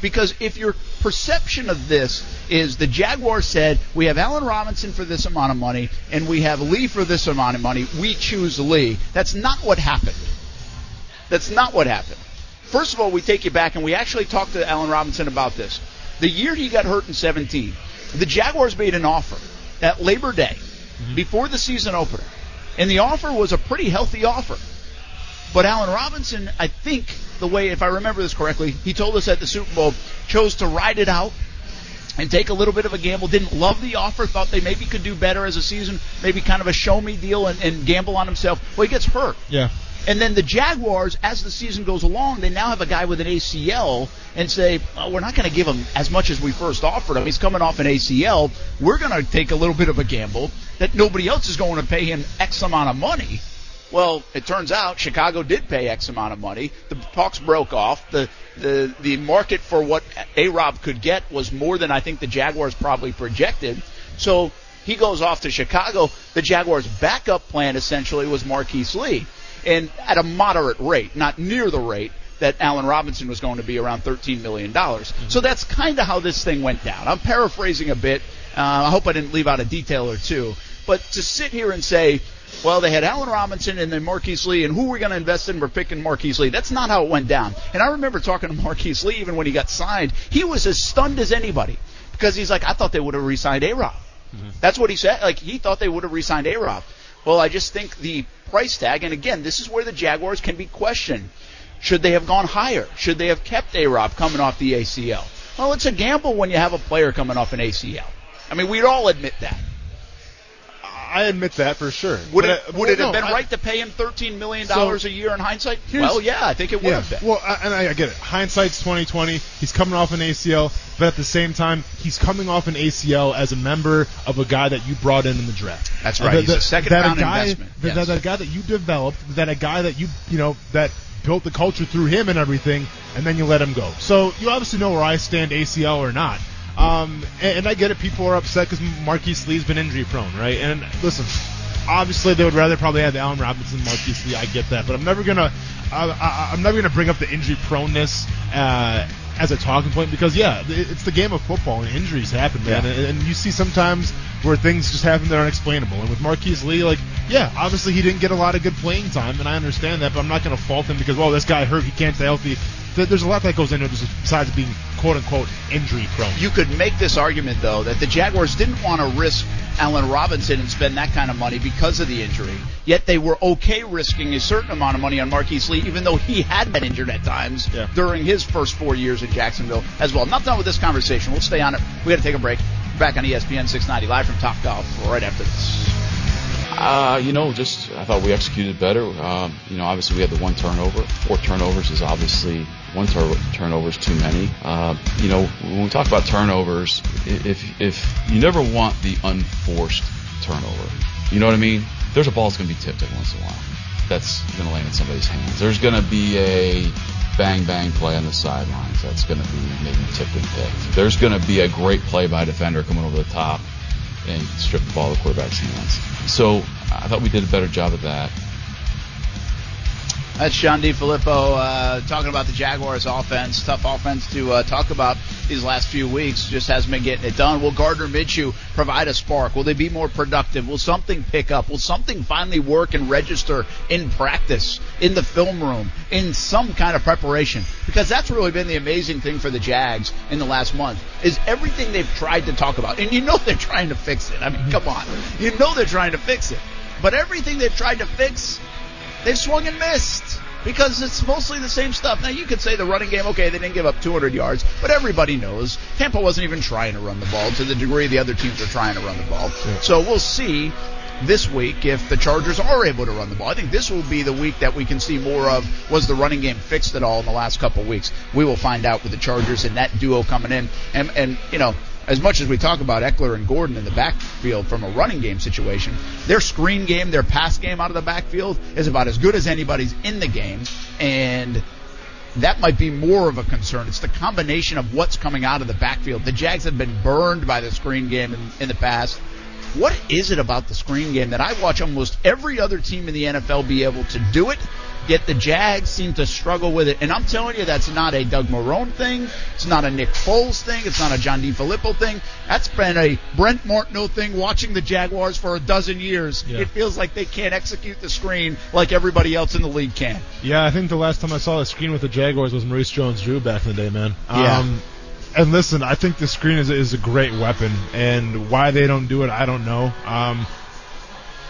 Because if your perception of this is the Jaguars said, we have Allen Robinson for this amount of money, and we have Lee for this amount of money, we choose Lee. That's not what happened. That's not what happened. First of all, we take you back, and we actually talked to Allen Robinson about this. The year he got hurt in 17, the Jaguars made an offer at Labor Day mm-hmm. before the season opener. And the offer was a pretty healthy offer. But Allen Robinson, I think the way, if I remember this correctly, he told us at the Super Bowl, chose to ride it out and take a little bit of a gamble. Didn't love the offer, thought they maybe could do better as a season, maybe kind of a show me deal and, and gamble on himself. Well, he gets hurt. Yeah. And then the Jaguars, as the season goes along, they now have a guy with an ACL and say, oh, we're not going to give him as much as we first offered him. He's coming off an ACL. We're going to take a little bit of a gamble that nobody else is going to pay him X amount of money. Well, it turns out Chicago did pay X amount of money. The talks broke off. The the the market for what A Rob could get was more than I think the Jaguars probably projected. So he goes off to Chicago. The Jaguars' backup plan essentially was Marquise Lee, and at a moderate rate, not near the rate that Allen Robinson was going to be around $13 million. So that's kind of how this thing went down. I'm paraphrasing a bit. Uh, I hope I didn't leave out a detail or two. But to sit here and say, well, they had Allen Robinson and then Marquise Lee, and who we're going to invest in, we're picking Marquise Lee. That's not how it went down. And I remember talking to Marquise Lee even when he got signed. He was as stunned as anybody because he's like, I thought they would have re-signed A-Rob. That's what he said. Like he thought they would have re-signed A-Rob. Well, I just think the price tag, and again, this is where the Jaguars can be questioned. Should they have gone higher? Should they have kept A-Rob coming off the ACL? Well, it's a gamble when you have a player coming off an ACL. I mean, we'd all admit that. I admit that for sure. Would But it I- would it no, have been I- right to pay him thirteen million dollars So, a year in hindsight? Well, yeah, I think it would Yeah. have been. Well, I, and I, I get it. Hindsight's 2020. He's coming off an ACL, but at the same time, he's coming off an ACL as a member of a guy that you brought in in the draft. That's Uh, right. He's a second that round guy, investment. That, Yes. that, that guy that you developed, that a guy that you you know that built the culture through him and everything, and then you let him go. So you obviously know where I stand, ACL or not. Um, and, and I get it. People are upset because Marquise Lee's been injury prone, right? And listen, obviously they would rather probably have the Allen Robinson, Marquise Lee. I get that, but I'm never gonna, I, I, I'm never gonna bring up the injury proneness uh, as a talking point because yeah, it's the game of football and injuries happen, man. Yeah. And, and you see sometimes where things just happen that are unexplainable. And with Marquise Lee, like yeah, obviously he didn't get a lot of good playing time, and I understand that, but I'm not gonna fault him because well, this guy hurt, he can't stay healthy. There's a lot that goes into it besides being quote unquote injury prone. You could make this argument though that the Jaguars didn't want to risk Allen Robinson and spend that kind of money because of the injury. Yet they were okay risking a certain amount of money on Marquise Lee, even though he had been injured at times Yeah. during his first four years in Jacksonville as well. Not done with this conversation. We'll stay on it. We got to take a break. Back on ESPN 690 live from Top Golf right after this. Uh, you know, just I thought we executed better. Um, you know, obviously we had the one turnover. Four turnovers is obviously one tur- turnover is too many. Uh, you know, when we talk about turnovers, if if you never want the unforced turnover, you know what I mean? There's a ball that's going to be tipped every once in a while. That's going to land in somebody's hands. There's going to be a bang bang play on the sidelines that's going to be maybe tipped and picked. There's going to be a great play by a defender coming over the top and strip the ball of the quarterback's hands. So I thought we did a better job of that. That's John DeFilippo uh, talking about the Jaguars' offense. Tough offense to uh, talk about these last few weeks. Just hasn't been getting it done. Will Gardner Minshew provide a spark? Will they be more productive? Will something pick up? Will something finally work and register in practice, in the film room, in some kind of preparation? Because that's really been the amazing thing for the Jags in the last month is everything they've tried to talk about, and you know they're trying to fix it. I mean, come on, you know they're trying to fix it, but everything they've tried to fix they've swung and missed because it's mostly the same stuff. Now you could say the running game, okay, they didn't give up 200 yards, but everybody knows Tampa wasn't even trying to run the ball to the degree the other teams are trying to run the ball. So we'll see this week if the Chargers are able to run the ball. I think this will be the week that we can see more of was the running game fixed at all in the last couple of weeks. We will find out with the Chargers and that duo coming in. And and you know, as much as we talk about Ekeler and Gordon in the backfield from a running game situation, their screen game, their pass game out of the backfield is about as good as anybody's in the game. And that might be more of a concern. It's the combination of what's coming out of the backfield. The Jags have been burned by the screen game in, in the past. What is it about the screen game that I watch almost every other team in the NFL be able to do it, yet the Jags seem to struggle with it? And I'm telling you, that's not a Doug Marrone thing. It's not a Nick Foles thing. It's not a John DeFilippo thing. That's been a Brent Martineau thing watching the Jaguars for a dozen years. Yeah. It feels like they can't execute the screen like everybody else in the league can. Yeah, I think the last time I saw the screen with the Jaguars was Maurice Jones-Drew back in the day, man. Yeah. Um, and listen, I think the screen is, is a great weapon, and why they don't do it, I don't know. Um,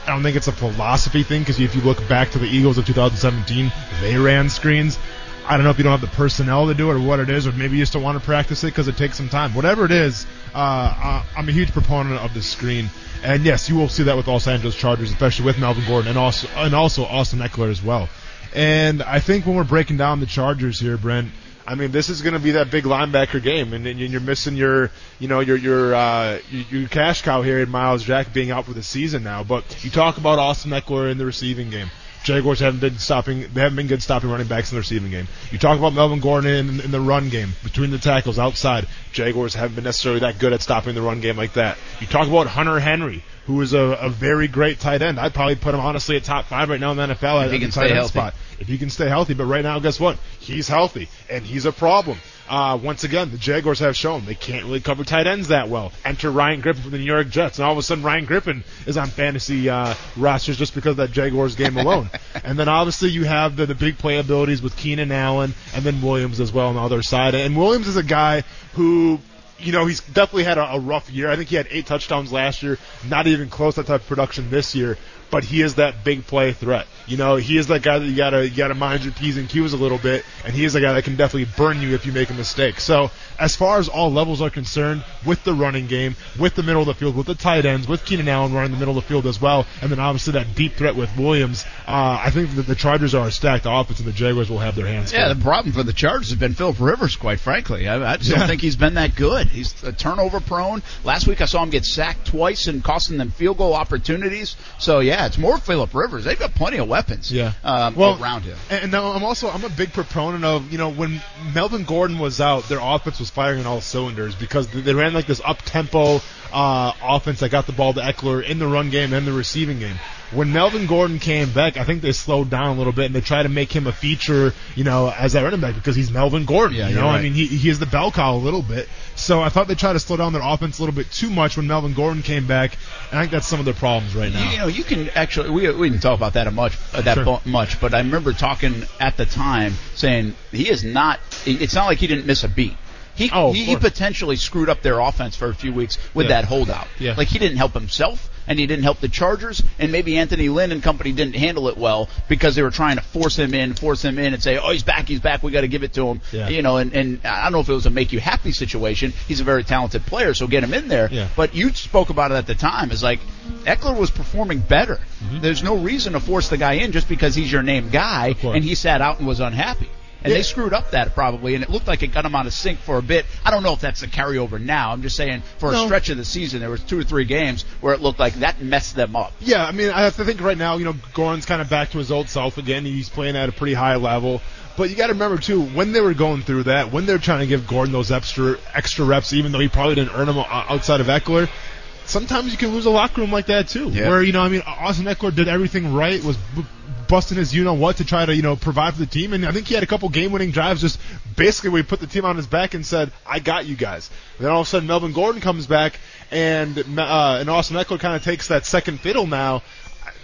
I don't think it's a philosophy thing because if you look back to the Eagles of 2017, they ran screens. I don't know if you don't have the personnel to do it or what it is, or maybe you just don't want to practice it because it takes some time. Whatever it is, uh, I'm a huge proponent of the screen. And yes, you will see that with Los Angeles Chargers, especially with Melvin Gordon and also and also Austin Ekeler as well. And I think when we're breaking down the Chargers here, Brent, I mean this is going to be that big linebacker game, and, and you're missing your, you know, your your uh, your, cash cow here in Myles Jack being out for the season now. But you talk about Austin Ekeler in the receiving game. Jaguars haven't been stopping. They haven't been good stopping running backs in the receiving game. You talk about Melvin Gordon in, in the run game between the tackles outside. Jaguars haven't been necessarily that good at stopping the run game like that. You talk about Hunter Henry, who is a, a very great tight end. I'd probably put him honestly at top five right now in the NFL If at he the tight stay end healthy. spot. If he can stay healthy, but right now, guess what? He's healthy and he's a problem. Uh, once again, the Jaguars have shown they can't really cover tight ends that well. Enter Ryan Griffin from the New York Jets, and all of a sudden Ryan Griffin is on fantasy uh, rosters just because of that Jaguars game alone. and then obviously you have the, the big play abilities with Keenan Allen and then Williams as well on the other side. And Williams is a guy who you know, he's definitely had a, a rough year. I think he had eight touchdowns last year, not even close to that type of production this year. But he is that big play threat. You know, he is that guy that you gotta you gotta mind your p's and q's a little bit, and he is a guy that can definitely burn you if you make a mistake. So as far as all levels are concerned, with the running game, with the middle of the field, with the tight ends, with Keenan Allen running the middle of the field as well, and then obviously that deep threat with Williams, uh, I think that the Chargers are a stacked offense, and the Jaguars will have their hands. Yeah, full. the problem for the Chargers has been Philip Rivers, quite frankly. I, I just don't think he's been that good. He's a turnover prone. Last week I saw him get sacked twice and costing them field goal opportunities. So yeah, it's more Philip Rivers. They've got plenty of weapons Yeah. um, well, around him. And, and now I'm also I'm a big proponent of you know when Melvin Gordon was out, their offense was firing on all cylinders because they ran like this up tempo uh, offense that got the ball to Ekeler in the run game and the receiving game. When Melvin Gordon came back, I think they slowed down a little bit and they tried to make him a feature, you know, as that running back because he's Melvin Gordon. Yeah, you know, I mean, he, he is the bell cow a little bit. So I thought they tried to slow down their offense a little bit too much when Melvin Gordon came back, and I think that's some of their problems right now. You, you know, you can actually we, we didn't talk about that much uh, that Sure. much, but I remember talking at the time saying he is not. It's not like he didn't miss a beat. He Oh, he, he potentially screwed up their offense for a few weeks with Yeah. that holdout. Yeah. Like he didn't help himself, and he didn't help the Chargers, and maybe Anthony Lynn and company didn't handle it well because they were trying to force him in, force him in, and say, "Oh, he's back, he's back. We got to give it to him." Yeah. You know, and and I don't know if it was a make you happy situation. He's a very talented player, so get him in there. Yeah. But you spoke about it at the time. Is like Ekeler was performing better. Mm-hmm. There's no reason to force the guy in just because he's your name guy, and he sat out and was unhappy. And Yeah. they screwed up that probably, and it looked like it got him out of sync for a bit. I don't know if that's a carryover now. I'm just saying for a stretch of the season, there was two or three games where it looked like that messed them up. Yeah, I mean, I have to think right now, you know, Gordon's kind of back to his old self again. He's playing at a pretty high level. But you got to remember too, when they were going through that, when they were trying to give Gordon those extra extra reps, even though he probably didn't earn them outside of Ekeler, sometimes you can lose a locker room like that too. Yeah. Where you know, I mean, Austin Ekeler did everything right, was b- busting his you know what to try to you know provide for the team, and I think he had a couple game winning drives, just basically we put the team on his back and said, "I got you guys." And then all of a sudden, Melvin Gordon comes back, and uh, and Austin Ekeler kind of takes that second fiddle now.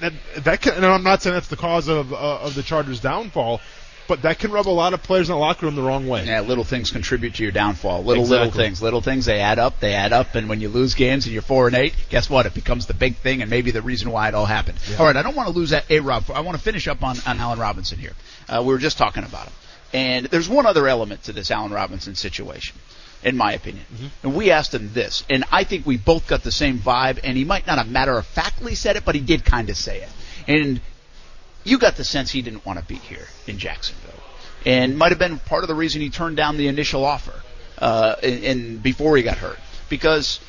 That that can, and I'm not saying that's the cause of uh, of the Chargers' downfall, but that can rub a lot of players in the locker room the wrong way. Yeah, little things contribute to your downfall. Little little things, little things they add up. They add up, and when you lose games and you're four and eight, guess what? It becomes the big thing, and maybe the reason why it all happened. All right, I don't want to lose that A Rob. I want to finish up on on Allen Robinson here. Uh, we were just talking about him, and there's one other element to this Allen Robinson situation. In my opinion, and we asked him this, and I think we both got the same vibe. And he might not have matter of factly said it, but he did kind of say it. And you got the sense he didn't want to be here in Jacksonville, and might have been part of the reason he turned down the initial offer, uh, in, in before he got hurt, because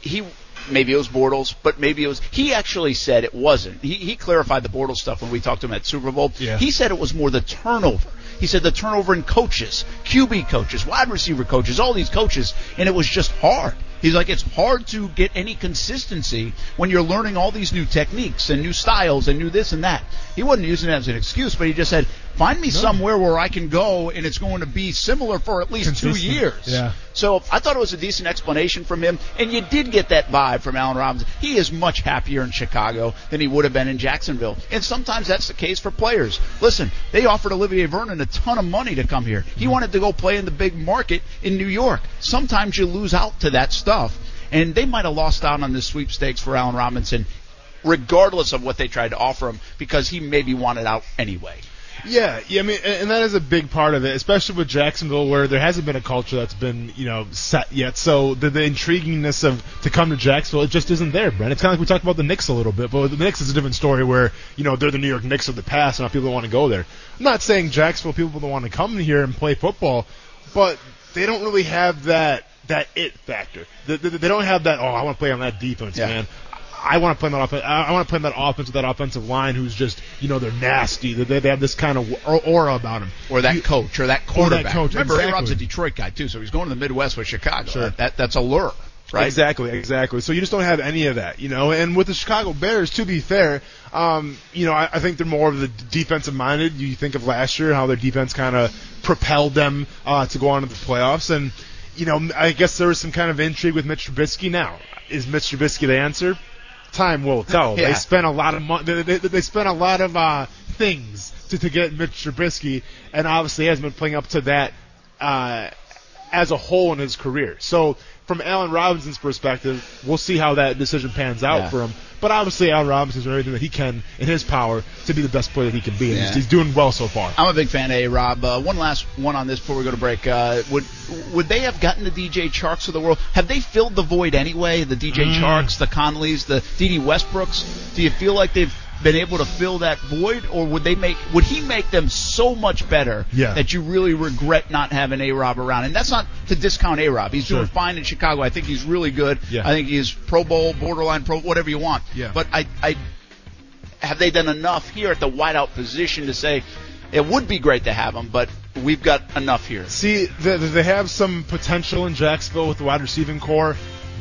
he maybe it was Bortles, but maybe it was he actually said it wasn't. He he clarified the Bortles stuff when we talked to him at Super Bowl. Yeah. He said it was more the turnover. He said the turnover in coaches, QB coaches, wide receiver coaches, all these coaches, and it was just hard. He's like, it's hard to get any consistency when you're learning all these new techniques and new styles and new this and that. He wasn't using it as an excuse, but he just said, find me somewhere where I can go and it's going to be similar for at least two years. Yeah. So I thought it was a decent explanation from him, and you did get that vibe from Allen Robinson. He is much happier in Chicago than he would have been in Jacksonville, and sometimes that's the case for players. Listen, they offered Olivier Vernon a ton of money to come here. He mm-hmm. wanted to go play in the big market in New York. Sometimes you lose out to that stuff, and they might have lost out on this sweepstakes for Allen Robinson, regardless of what they tried to offer him, because he maybe wanted out anyway. Yeah, yeah, I mean, and that is a big part of it, especially with Jacksonville, where there hasn't been a culture that's been, you know, set yet. So the, the intriguingness of to come to Jacksonville, it just isn't there, Brent. It's kind of like we talked about the Knicks a little bit, but the Knicks is a different story, where you know they're the New York Knicks of the past, and not people that want to go there. I'm not saying Jacksonville people don't want to come here and play football, but they don't really have that that it factor. They, they, they don't have that. Oh, I want to play on that defense, Yeah. man. I want to play that offense. I want to play that offense with that offensive line who's just, you know, they're nasty. They, they have this kind of aura about them. Or that You- coach, or that quarterback. coach, Remember, exactly. A-Rob's a Detroit guy too, so he's going to the Midwest with Chicago. Sure. That, that that's a lure, right? Exactly, exactly. So you just don't have any of that, you know. And with the Chicago Bears, to be fair, um, you know, I, I think they're more of the defensive minded. You think of last year how their defense kind of propelled them uh, to go on to the playoffs, and you know, I guess there was some kind of intrigue with Mitch Trubisky. Now, is Mitch Trubisky the answer? Time will tell. Yeah. They spent a lot of money. They, they, they spent a lot of uh, things to, to get Mitch Trubisky, and obviously he hasn't been playing up to that. Uh, as a whole in his career. So from Allen Robinson's perspective, we'll see how that decision pans out Yeah. for him. But obviously, Allen Robinson's doing everything that he can in his power to be the best player that he can be, and Yeah. he's, he's doing well so far. I'm a big fan of A Rob. Uh, one last one on this before we go to break. Uh, would would they have gotten the DJ Charks of the world? Have they filled the void anyway? The DJ Mm. Charks, the Conleys, the Dede Westbrooks. Do you feel like they've been able to fill that void, or would they make would he make them so much better Yeah. that you really regret not having A Rob around? And that's not to discount A Rob. He's doing fine in Chicago. I think he's really good. Yeah. I think he's Pro Bowl, borderline Pro, whatever you want. Yeah. But I I have they done enough here at the wideout position to say it would be great to have him, but we've got enough here? See, they, they have some potential in Jacksonville with the wide receiving core,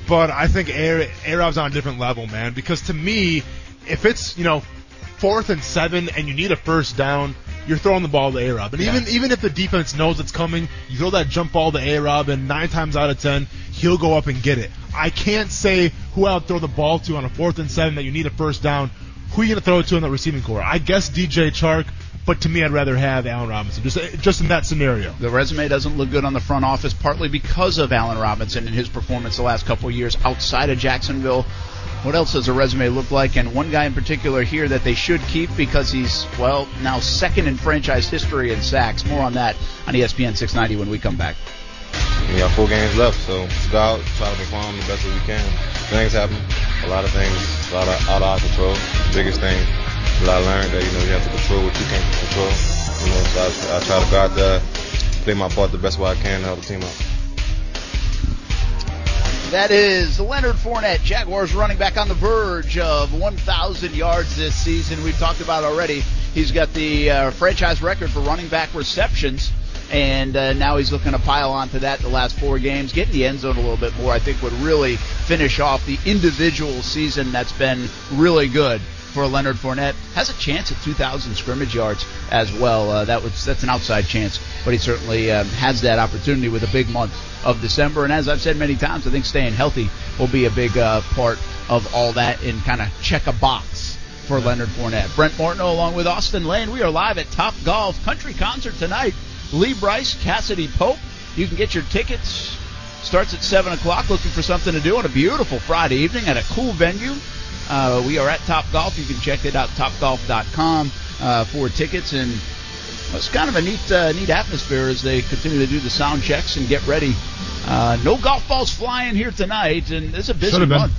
but I think A Rob's on a different level, man. Because to me, if it's you know fourth and seven and you need a first down, you're throwing the ball to A Rob. And even even if the defense knows it's coming, you throw that jump ball to A Rob, and nine times out of ten, he'll go up and get it. I can't say who I would throw the ball to on a fourth and seven that you need a first down. Who are you gonna throw it to in the receiving core? I guess DJ Chark, but to me, I'd rather have Allen Robinson. Just just in that scenario. The resume doesn't look good on the front office, partly because of Allen Robinson and his performance the last couple of years outside of Jacksonville. What else does a resume look like? And one guy in particular here that they should keep because he's, well, now second in franchise history in sacks. More on that on ESPN 690 when we come back. We got four games left, so let's go out, try to perform the best that we can. Things happen, a lot of things a lot of, out of our control. The biggest thing that I learned that you know you have to control what you can't control. You know, so I, I try to go out there, play my part the best way I can to help the team out. That is Leonard Fournette, Jaguars running back on the verge of 1,000 yards this season. We've talked about already. He's got the uh, franchise record for running back receptions, and uh, now he's looking to pile onto that the last four games. Getting the end zone a little bit more, I think, would really finish off the individual season that's been really good for Leonard Fournette. Has a chance at 2,000 scrimmage yards as well. Uh, that was that's an outside chance, but he certainly um, has that opportunity with a big month of December. And as I've said many times, I think staying healthy will be a big uh, part of all that and kind of check a box for Leonard Fournette. Brent Martineau along with Austin Lane. We are live at Top Golf Country Concert tonight. Lee Brice, Cassadee Pope. You can get your tickets. Starts at 7 o'clock. Looking for something to do on a beautiful Friday evening at a cool venue. Uh, we are at Top Golf. You can check it out, topgolf.com, uh, for tickets. And it's kind of a neat, uh, neat atmosphere as they continue to do the sound checks and get ready. Uh, no golf balls flying here tonight, and it's a busy been.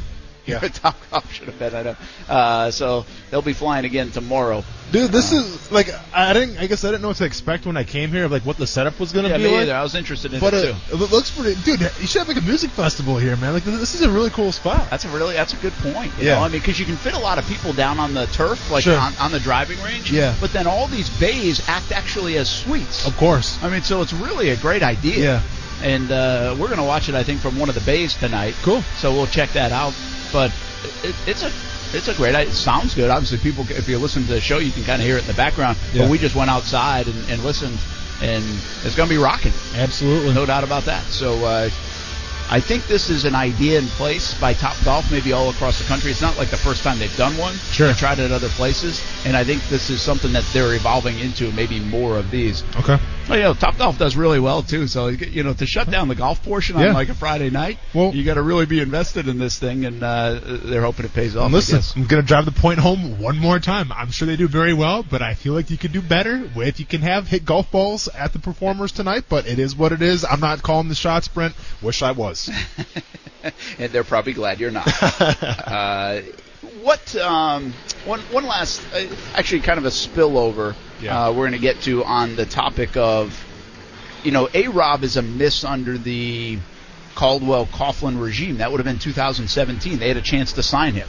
Yeah. Top Golf should have been. I don't know. Uh, so they'll be flying again tomorrow. Dude, this is like I didn't. I guess I didn't know what to expect when I came here. Like what the setup was gonna Yeah, be me like. either. I was interested in But it uh, too. it looks pretty. Dude, you should have like a music festival here, man. Like this is a really cool spot. That's a really that's a good point. You Yeah. know? I mean, because you can fit a lot of people down on the turf, like Sure. on, on the driving range. Yeah. But then all these bays act actually as suites. Of course. I mean, so it's really a great idea. Yeah. And uh, we're going to watch it, I think, from one of the bays tonight. Cool. So we'll check that out. But it, it's a it's a great. It sounds good. Obviously, people, if you listen to the show, you can kind of hear it in the background. Yeah. But we just went outside and, and listened, and it's going to be rocking. Absolutely. No doubt about that. So uh, I think this is an idea in place by Top Golf, maybe all across the country. It's not like the first time they've done one. Sure. They've tried it at other places, and I think this is something that they're evolving into. Maybe more of these. Okay. Well, you know, Top Golf does really well too. So you know, to shut down the golf portion on Yeah. like a Friday night, Well- you got to really be invested in this thing, and uh, they're hoping it pays off. I listen, guess. I'm gonna drive the point home one more time. I'm sure they do very well, but I feel like you could do better if you can have hit golf balls at the performers tonight. But it is what it is. I'm not calling the shots, Brent. Wish I was. and they're probably glad you're not. uh, what? Um, one one last, uh, actually, kind of a spillover. Yeah. Uh, we're going to get to on the topic of, you know, A Rob is a miss under the Caldwell Coughlin regime. That would have been 2017. They had a chance to sign him,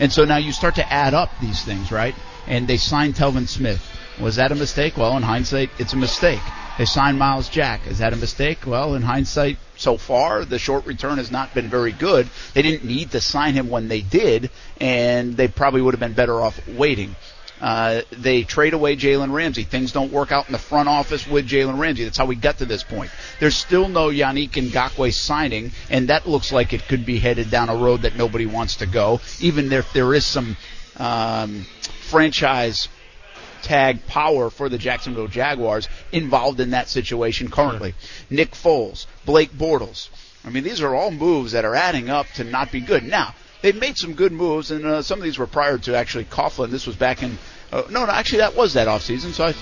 and so now you start to add up these things, right? And they signed Telvin Smith. Was that a mistake? Well, in hindsight, it's a mistake. They signed Myles Jack. Is that a mistake? Well, in hindsight, so far, the short return has not been very good. They didn't need to sign him when they did, and they probably would have been better off waiting. Uh, they trade away Jalen Ramsey. Things don't work out in the front office with Jalen Ramsey. That's how we got to this point. There's still no Yannick Ngakoue signing, and that looks like it could be headed down a road that nobody wants to go. Even if there is some um, franchise tag power for the Jacksonville Jaguars involved in that situation currently. Nick Foles, Blake Bortles. I mean, these are all moves that are adding up to not be good. Now, they've made some good moves, and uh, some of these were prior to actually Coughlin. This was back in uh, no, no, actually that was that offseason, so I,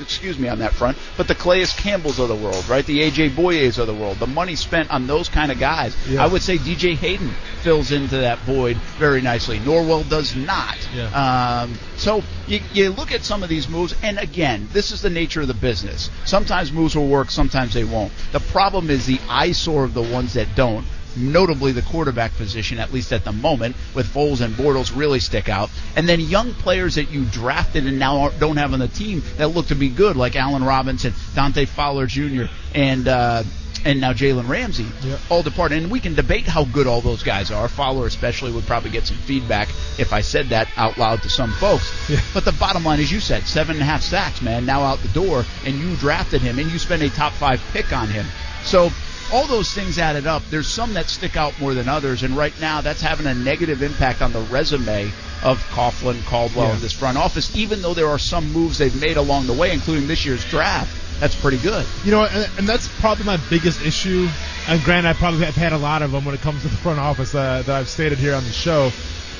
excuse me on that front. But the Calais Campbells of the world, right? The AJ Bouyes of the world, the money spent on those kind of guys. Yeah. I would say DJ Hayden fills into that void very nicely. Norwell does not. Yeah. Um, so you, you look at some of these moves, and again, this is the nature of the business. Sometimes moves will work, sometimes they won't. The problem is the eyesore of the ones that don't notably the quarterback position, at least at the moment, with Foles and Bortles really stick out. And then young players that you drafted and now don't have on the team that look to be good, like Allen Robinson, Dante Fowler Jr., and uh, and now Jalen Ramsey, Yep. all depart. And we can debate how good all those guys are. Fowler especially would probably get some feedback if I said that out loud to some folks. Yeah. But the bottom line, as you said, seven and a half sacks, man, now out the door, and you drafted him, and you spent a top five pick on him. So all those things added up. There's some that stick out more than others, and right now that's having a negative impact on the resume of Coughlin, Caldwell, Yeah. and this front office. Even though there are some moves they've made along the way, including this year's draft, that's pretty good. You know, and, and that's probably my biggest issue. And granted, I probably have had a lot of them when it comes to the front office uh, that I've stated here on the show.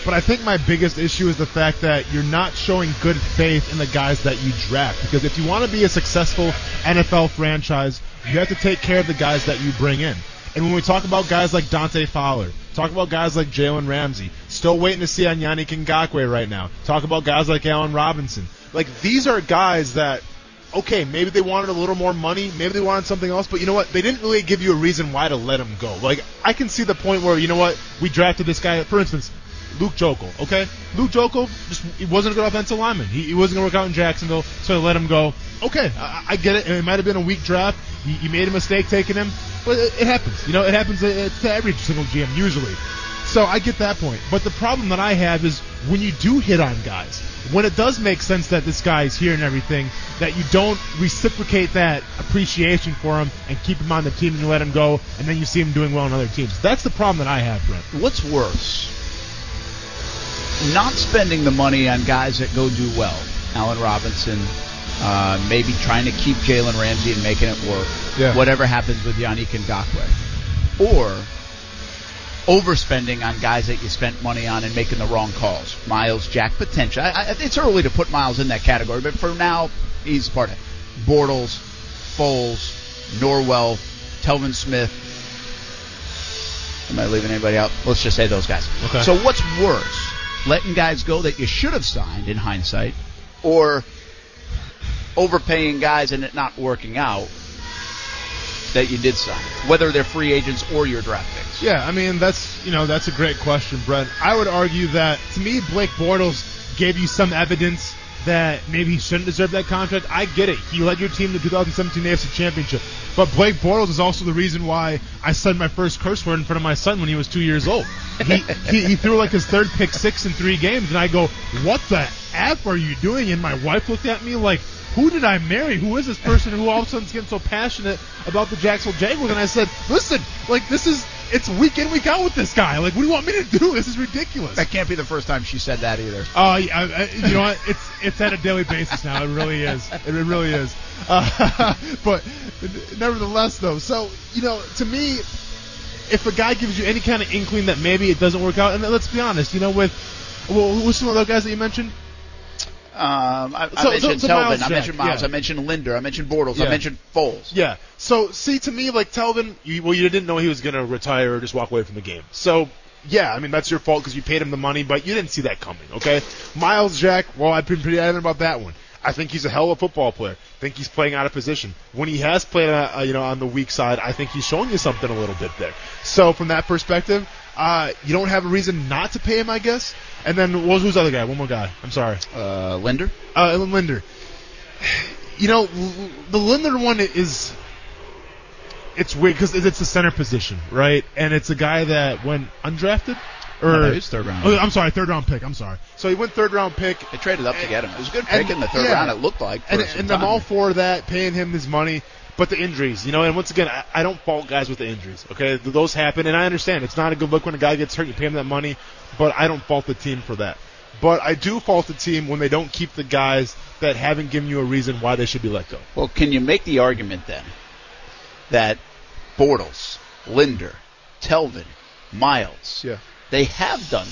But I think my biggest issue is the fact that you're not showing good faith in the guys that you draft. Because if you want to be a successful NFL franchise, you have to take care of the guys that you bring in. And when we talk about guys like Dante Fowler, talk about guys like Jalen Ramsey, still waiting to see on Yannick Ngakoue right now. Talk about guys like Allen Robinson. Like these are guys that okay, maybe they wanted a little more money, maybe they wanted something else, but you know what? They didn't really give you a reason why to let him go. Like, I can see the point where, you know what? We drafted this guy, for instance, Luke Joeckel, okay? Luke Joeckel just he wasn't a good offensive lineman. He, he wasn't going to work out in Jacksonville, so they let him go. Okay, I, I get it. It might have been a weak draft. You, made a mistake taking him, but it, it happens. You know, it happens uh, to every single GM usually. So I get that point. But the problem that I have is when you do hit on guys, when it does make sense that this guy is here and everything, that you don't reciprocate that appreciation for him and keep him on the team and you let him go, and then you see him doing well on other teams. That's the problem that I have, Brent. What's worse? Not spending the money on guys that go do well. Allen Robinson, uh, maybe trying to keep Jalen Ramsey and making it work. Yeah. Whatever happens with Yannick Ngakoue. Or overspending on guys that you spent money on and making the wrong calls. Myles Jack potential. I, I, it's early to put Myles in that category, but for now, he's part of it. Bortles, Foles, Norwell, Telvin Smith. Am I leaving anybody out? Let's just say those guys. Okay. So what's worse? Letting guys go that you should have signed in hindsight, or overpaying guys and it not working out that you did sign, whether they're free agents or your draft picks. Yeah, I mean that's you know that's a great question, Brent. I would argue that to me Blake Bortles gave you some evidence that maybe he shouldn't deserve that contract. I get it. He led your team to the 2017 AFC Championship, but Blake Bortles is also the reason why I said my first curse word in front of my son when he was two years old. He he, he threw like his third pick six in three games, and I go, "What the f are you doing?" And my wife looked at me like. Who did I marry? Who is this person who all of a sudden is getting so passionate about the Jacksonville Jaguars? And I said, listen, like this is it's week in week out with this guy. Like, what do you want me to do? This is ridiculous. That can't be the first time she said that either. Oh, yeah, I, I, you know what? It's it's at a daily basis now. It really is. It really is. Uh, but nevertheless, though, so you know, to me, if a guy gives you any kind of inkling that maybe it doesn't work out, and let's be honest, you know, with well, who's some of those guys that you mentioned? Um, I, I mentioned so- so Telvin, Myles I mentioned Myles, yeah. I mentioned Linder, I mentioned Bortles, Yeah. I mentioned Foles. Yeah. So see, to me, like Telvin, you, well, you didn't know he was going to retire or just walk away from the game. So yeah, I mean that's your fault because you paid him the money, but you didn't see that coming. Okay. Myles Jack, well, I've been pretty adamant about that one. I think he's a hell of a football player. I think he's playing out of position. When he has played, uh, uh, you know, on the weak side, I think he's showing you something a little bit there. So from that perspective, uh, you don't have a reason not to pay him, I guess. And then what was who's the other guy? One more guy. I'm sorry. Uh, Linder? Uh, Ellen Linder. You know, the Linder one is it's weird because it's the center position, right? And it's a guy that went undrafted, or No, no, third round. Oh, I'm sorry, third round pick. I'm sorry. So he went third round pick. They traded up to get him. It was a good And- pick in the third yeah. round, it looked like. and, and I'm all for that, paying him his money. But the injuries, you know, and once again, I, I don't fault guys with the injuries. Okay, those happen, and I understand it's not a good look when a guy gets hurt. You pay him that money, but I don't fault the team for that. But I do fault the team when they don't keep the guys that haven't given you a reason why they should be let go. Well, can you make the argument then that Bortles, Linder, Telvin, Myles, Yeah. they have done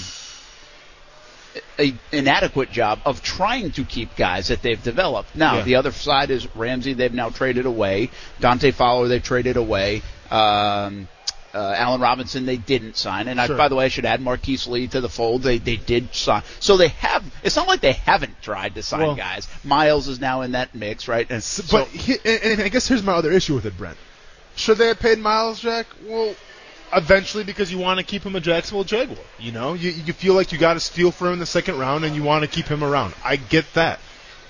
a, an adequate job of trying to keep guys that they've developed. Now, Yeah. the other side is Ramsey. They've now traded away. Dante Fowler. They've traded away. Um, uh, Allen Robinson. They didn't sign. And I, by the way, I should add Marquise Lee to the fold. They they did sign. So they have. It's not like they haven't tried to sign Well- guys. Myles is now in that mix, right? And so, But he, and, and I guess here's my other issue with it, Brent. Should they have paid Myles Jack? Well, eventually because you want to keep him a Jacksonville Jaguar. You know, you, you feel like you got to steal for him in the second round and you want to keep him around. I get that.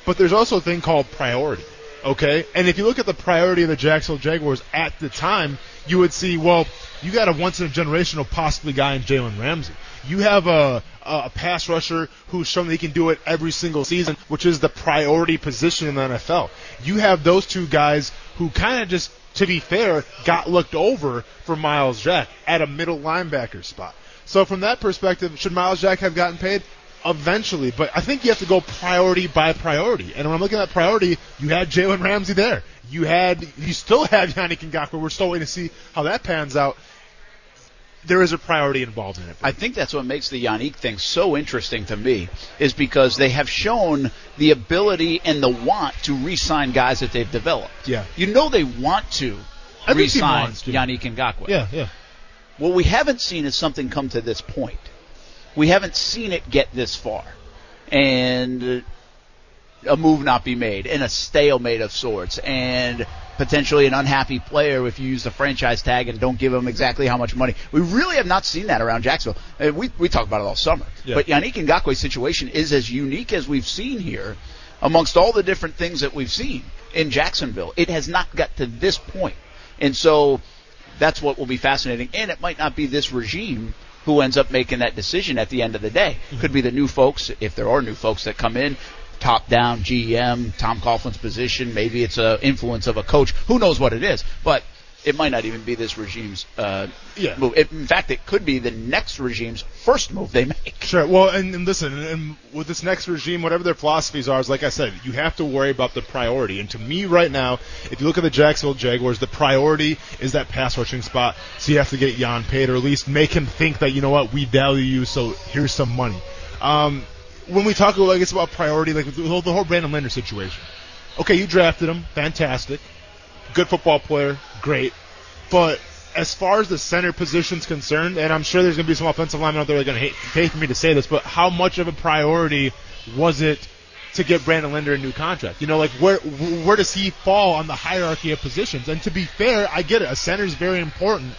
But there's also a thing called priority. Okay? And if you look at the priority of the Jacksonville Jaguars at the time, you would see, well, you got a once in a generational possibly guy in Jalen Ramsey. You have a, a pass rusher who's shown that he can do it every single season, which is the priority position in the NFL. You have those two guys who kind of just, to be fair, got looked over for Myles Jack at a middle linebacker spot. So from that perspective, should Myles Jack have gotten paid? Eventually, but I think you have to go priority by priority. And when I'm looking at priority, you had Jalen Ramsey there. You had, you still have Yannick Ngakoue. We're still waiting to see how that pans out. There is a priority involved in it. I think that's what makes the Yannick thing so interesting to me is because they have shown the ability and the want to re-sign guys that they've developed. Yeah. You know they want to re-sign to. Yannick Ngakoue. yeah, yeah. What we haven't seen is something come to this point. We haven't seen it get this far. And uh, a move not be made and a stalemate of sorts and potentially an unhappy player if you use the franchise tag and don't give him mm-hmm. exactly how much money. We really have not seen that around Jacksonville. We, we talk about it all summer. Yeah. But Yannick Ngakoue's situation is as unique as we've seen here amongst all the different things that we've seen in Jacksonville. It has not got to this point. And so that's what will be fascinating. And it might not be this regime who ends up making that decision at the end of the day. Mm-hmm. Could be the new folks, if there are new folks that come in, top down GM, Tom Coughlin's position. Maybe it's a influence of a coach. Who knows what it is? But it might not even be this regime's uh, Yeah. move. It, in fact, it could be the next regime's first move they make. Sure. Well, and, and listen, and with this next regime, whatever their philosophies are, is like I said, you have to worry about the priority. And to me, right now, if you look at the Jacksonville Jaguars, the priority is that pass rushing spot. So you have to get Jan paid, or at least make him think that you know what, we value you, so here's some money. Um, when we talk like it's about priority, like the whole, the whole Brandon Linder situation. Okay, you drafted him, fantastic, good football player, great, but as far as the center position's concerned, and I'm sure there's going to be some offensive linemen out there that are going to hate, hate for me to say this, but how much of a priority was it to get Brandon Linder a new contract? You know, like where where does he fall on the hierarchy of positions? And to be fair, I get it. A center is very important,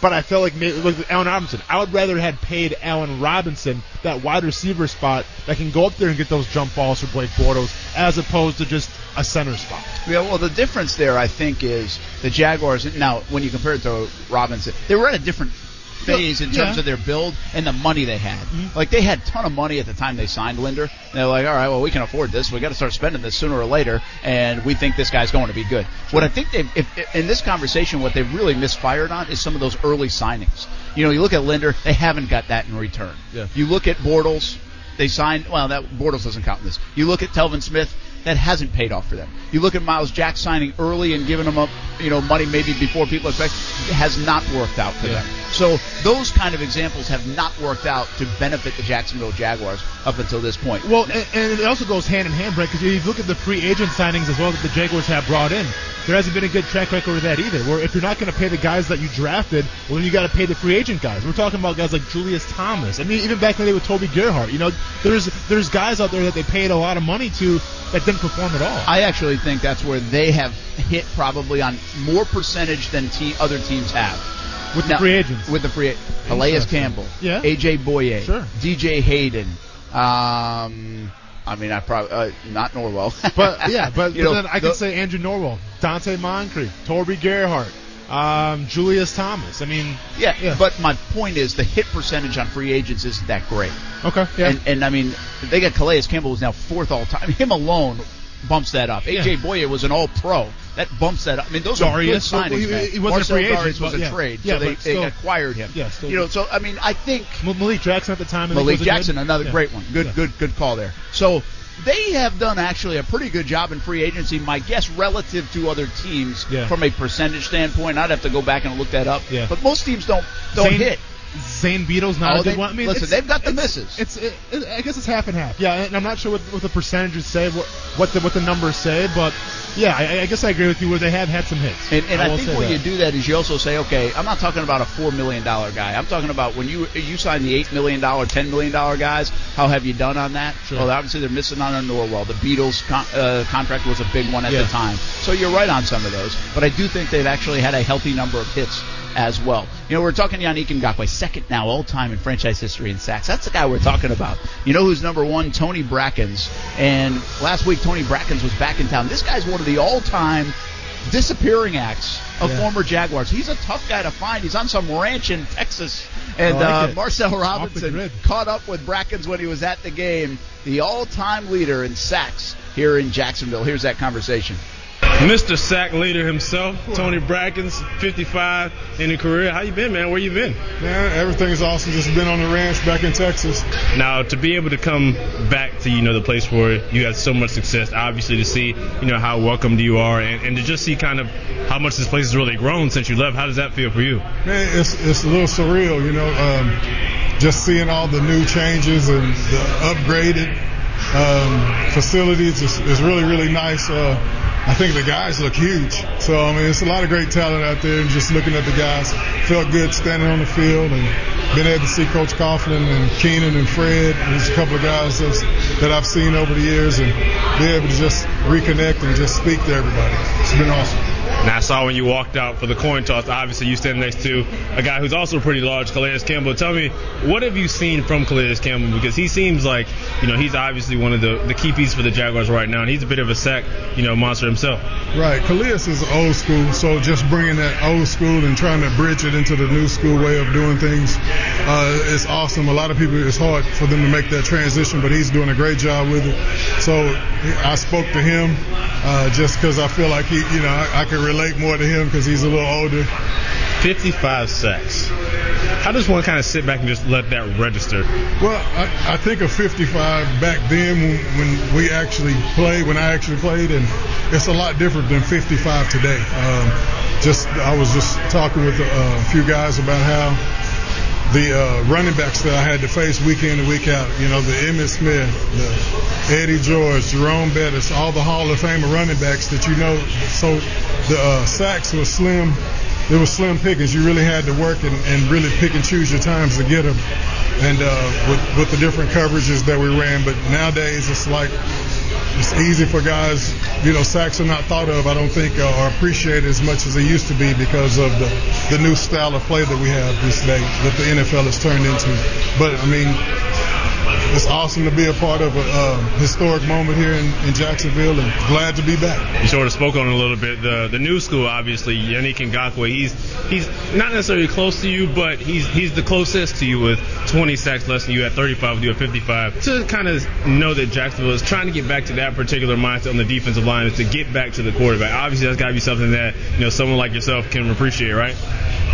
but I felt like maybe look Allen Robinson. I would rather had paid Allen Robinson that wide receiver spot that can go up there and get those jump balls for Blake Bortles, as opposed to just a center spot. Yeah, well, the difference there, I think, is the Jaguars. Now, when you compare it to Robinson, they were at a different phase in terms Yeah. Mm-hmm. of their build and the money they had. Like they had a ton of money at the time they signed Linder. They're like, all right, well, we can afford this. We got to start spending this sooner or later, and we think this guy's going to be good. What I think they, if, in this conversation, what they've really misfired on is some of those early signings. You know, you look at Linder, they haven't got that in return. Yeah. You look at Bortles, they signed. Well, that Bortles doesn't count in this. You look at Telvin Smith. That hasn't paid off for them. You look at Myles Jack signing early and giving them up, you know, money maybe before people expect. It has not worked out for Yeah. them. So those kind of examples have not worked out to benefit the Jacksonville Jaguars up until this point. Well, and, and it also goes hand in hand, Brent, because you look at the free agent signings as well that the Jaguars have brought in. There hasn't been a good track record of that either. Where if you're not going to pay the guys that you drafted, well, then you got to pay the free agent guys. We're talking about guys like Julius Thomas. I mean, even back in the day with Toby Gerhart, you know, there's there's guys out there that they paid a lot of money to that didn't perform at all. I actually think that's where they have hit probably on more percentage than te- other teams have. with the Now, free agents. With the free Calais Interesting. Campbell, Yeah. AJ Bouye, Sure. DJ Hayden. Um, I mean, I probably uh, not Norwell, But yeah, but, You but know, then I the- can say Andrew Norwell, Donte Moncrief, Toby Gerhart, um, Julius Thomas. I mean, yeah, Yeah. But my point is the hit percentage on free agents isn't that great. okay, yeah, And, and I mean, they got Calais Campbell who's now fourth all time. Him alone bumps that up. AJ Yeah. Bouye was an All Pro. That bumps that up. I mean, those are good Darius, well, signings. he- he wasn't free agent, Darius was a yeah. trade, Yeah, so they, but they still- acquired him. Yeah, still you know, so I mean, I think Mal- Malik Jackson at the time. Malik a good- Jackson, another great one. Good, good, good call there. So they have done actually a pretty good job in free agency. My guess, relative to other teams, Yeah. from a percentage standpoint, I'd have to go back and look that up. Yeah. But most teams don't don't Zane- hit. Zane Beadles not Oh, a good they, one. I mean, listen, they've got the it's- misses. It's, it, it, I guess it's half and half. Yeah, and I'm not sure what, what the percentages say, what what the what the numbers say, but yeah, I, I guess I agree with you. Where they have had some hits, And, and I, will think when that. you do that is you also say, okay, I'm not talking about a four million dollar guy. I'm talking about when you you sign the eight million dollar, ten million dollar guys. How have you done on that? Sure. Well, obviously they're missing on a Norwell. The Beatles con- uh, contract was a big one at Yeah. the time, so you're right on some of those. But I do think they've actually had a healthy number of hits as well. You know, we're talking Yannick Ngakoue, second now all time in franchise history in sacks. That's the guy we're talking about. You know who's number one? Tony Brackens. And last week Tony Brackens was back in town. This guy's one of the all time disappearing acts of Yeah. former Jaguars. He's a tough guy to find. He's on some ranch in Texas. And like uh. Marcel Robinson caught up with Brackens when he was at the game, the all-time leader in sacks here in Jacksonville. Here's that conversation. Mr. Sack leader himself, Tony Brackens, 55 in the career. How you been, man? Where you been? Man, everything's awesome. Just been on the ranch back in Texas. Now, to be able to come back to you know the place where you had so much success, obviously to see you know how welcomed you are, and, and to just see kind of how much this place has really grown since you left. How does that feel for you? Man, it's it's a little surreal, you know, um, just seeing all the new changes and the upgraded um, facilities is, is really really nice. Uh, I think the guys look huge. So I mean, it's a lot of great talent out there, and just looking at the guys, felt good standing on the field and being able to see Coach Coughlin and Keenan and Fred. There's a couple of guys that I've seen over the years, and be able to just reconnect and just speak to everybody. It's been awesome. Now I saw when you walked out for the coin toss. Obviously, you stand next to a guy who's also pretty large, Calais Campbell. Tell me, what have you seen from Calais Campbell? Because he seems like, you know, he's obviously one of the, the key pieces for the Jaguars right now, and he's a bit of a sack, you know, monster himself. Right, Calais is old school, so just bringing that old school and trying to bridge it into the new school way of doing things uh, is awesome. A lot of people, it's hard for them to make that transition, but he's doing a great job with it. So I spoke to him uh, just because I feel like he, you know, I, I can relate more to him because he's a little older. 55 sacks. How does one kind of sit back and just let that register? Well, I, I think of 55 back then when, when we actually played, when I actually played, and it's a lot different than 55 today. Um, just I was just talking with a, a few guys about how the uh, running backs that I had to face week in and week out, you know, the Emmitt Smith, the Eddie George, Jerome Bettis, all the Hall of Fame running backs that you know. So the uh, sacks were slim. It was slim pickings. You really had to work and, and really pick and choose your times to get them. And uh, with, with the different coverages that we ran, but nowadays it's like it's easy for guys. You know, sacks are not thought of, I don't think, uh, or appreciated as much as they used to be because of the, the new style of play that we have this day that the NFL has turned into. But I mean, it's awesome to be a part of a um, historic moment here in, in Jacksonville, and glad to be back. You sort of spoke on it a little bit. The the new school, obviously, Yannick Ngakoue. He's he's not necessarily close to you, but he's he's the closest to you with 20 sacks less than you at 35, with you at 55. To kind of know that Jacksonville is trying to get back to that particular mindset on the defensive line is to get back to the quarterback. Obviously, that's got to be something that you know someone like yourself can appreciate, right?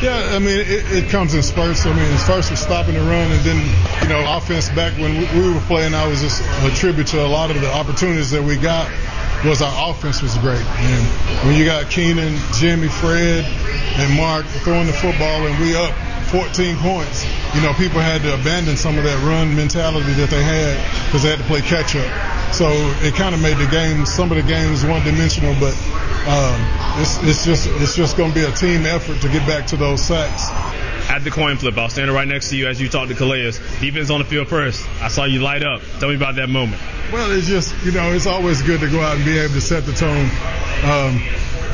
Yeah, I mean, it, it comes in spurts. I mean, first was stopping the run, and then, you know, offense back when we, we were playing, I was just a tribute to a lot of the opportunities that we got was our offense was great. And when you got Keenan, Jimmy, Fred, and Mark throwing the football and we up 14 points, you know, people had to abandon some of that run mentality that they had because they had to play catch up. So it kind of made the game, some of the games one dimensional, but um, it's, it's just it's just going to be a team effort to get back to those sacks. At the coin flip, I'll stand right next to you as you talk to Calais. Defense on the field first. I saw you light up. Tell me about that moment. Well, it's just you know it's always good to go out and be able to set the tone. Um,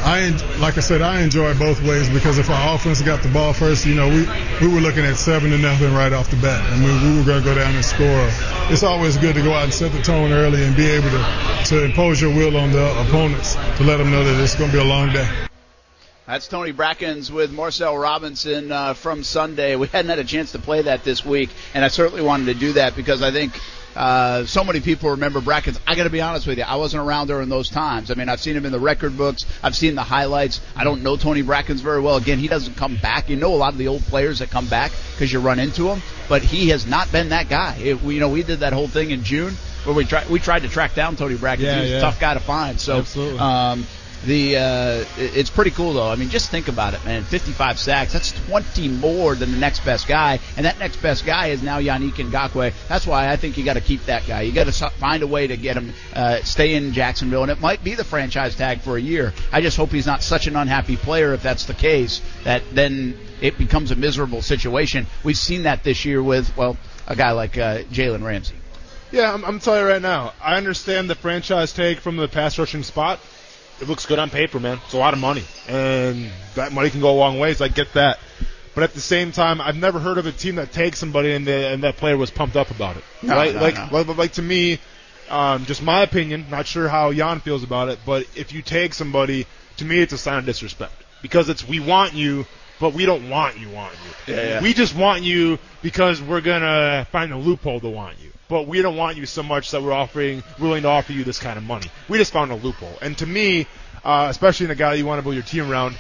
I like I said, I enjoy both ways because if our offense got the ball first, you know, we we were looking at seven to nothing right off the bat, and we, we were going to go down and score. It's always good to go out and set the tone early and be able to to impose your will on the opponents to let them know that it's going to be a long day. That's Tony Brackens with Marcel Robinson uh, from Sunday. We hadn't had a chance to play that this week, and I certainly wanted to do that because I think Uh, so many people remember Brackens. I got to be honest with you, I wasn't around during those times. I mean, I've seen him in the record books. I've seen the highlights. I don't know Tony Brackens very well. Again, he doesn't come back. You know a lot of the old players that come back because you run into them, but he has not been that guy. It, we, you know, we did that whole thing in June where we tried we tried to track down Tony Brackens. Yeah, he was yeah. a tough guy to find. So Absolutely. um, the uh, it's pretty cool though. I mean, just think about it, man. 55 sacks. That's 20 more than the next best guy, and that next best guy is now Yannick Ngakoue. That's why I think you got to keep that guy. You got to find a way to get him uh, stay in Jacksonville, and it might be the franchise tag for a year. I just hope he's not such an unhappy player if that's the case. That then it becomes a miserable situation. We've seen that this year with well a guy like uh, Jalen Ramsey. Yeah, I'm, I'm telling you right now. I understand the franchise tag from the pass rushing spot. It looks good on paper, man. It's a lot of money, and that money can go a long ways. I get that, but at the same time, I've never heard of a team that takes somebody and, the, and that player was pumped up about it. No, like, no, like, no. like, like to me, um, just my opinion. Not sure how Jan feels about it, but if you take somebody, to me, it's a sign of disrespect because it's we want you, but we don't want you, want you. Yeah, yeah. We just want you because we're gonna find a loophole to want you. But we don't want you so much that we're offering, willing to offer you this kind of money. We just found a loophole. And to me, uh, especially in a guy you want to build your team around,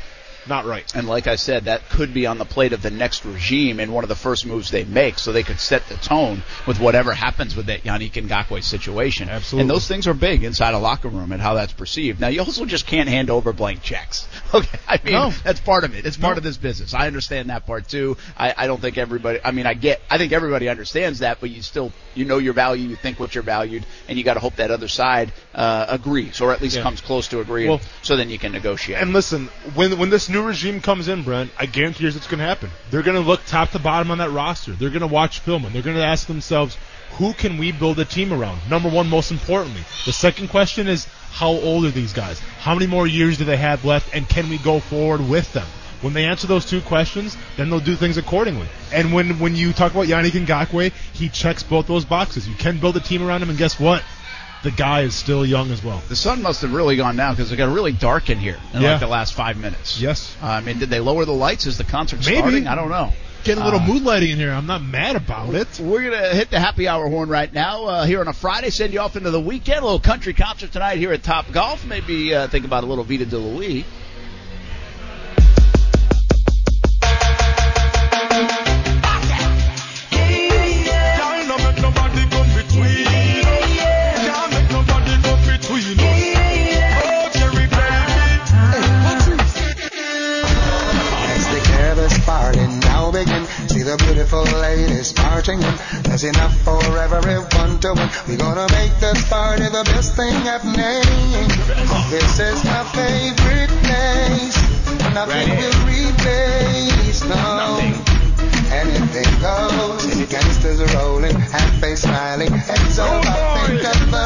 not right. And like I said, that could be on the plate of the next regime and one of the first moves they make, so they could set the tone with whatever happens with that Yannick Ngakoue situation. Absolutely. And those things are big inside a locker room and how that's perceived. Now, you also just can't hand over blank checks. Okay, I mean No. that's part of it. It's part of this business. I understand that part too. I, I don't think everybody. I mean, I get. I think everybody understands that, but you still you know your value, you think what you're valued, and you got to hope that other side uh, agrees or at least Yeah. comes close to agreeing, Well- so then you can negotiate. And listen, when when this new regime comes in, Brent, I guarantee you it's going to happen. They're going to look top to bottom on that roster. They're going to watch film and they're going to ask themselves, who can we build a team around? Number one, most importantly. The second question is, how old are these guys? How many more years do they have left, and can we go forward with them? When they answer those two questions, then they'll do things accordingly. And when when you talk about Yannick Ngakoue, he checks both those boxes. You can build a team around him, and guess what? The guy is still young as well. The sun must have really gone down because it got really dark in here in Yeah. like the last five minutes. Yes. Uh, I mean, did they lower the lights? Is the concert Maybe. starting? I don't know. Getting a little Uh, mood lighting in here. I'm not mad about it. We're gonna hit the happy hour horn right now uh, here on a Friday. Send you off into the weekend. A little country concert tonight here at Top Golf. Maybe uh, think about a little Vita de Louis. The beautiful ladies marching in. There's enough for everyone to win. We're gonna make this party the best thing happening. This is my favorite place. Nothing will replace, no. Anything goes. Gangsters are rolling, half face smiling. Heads I think of the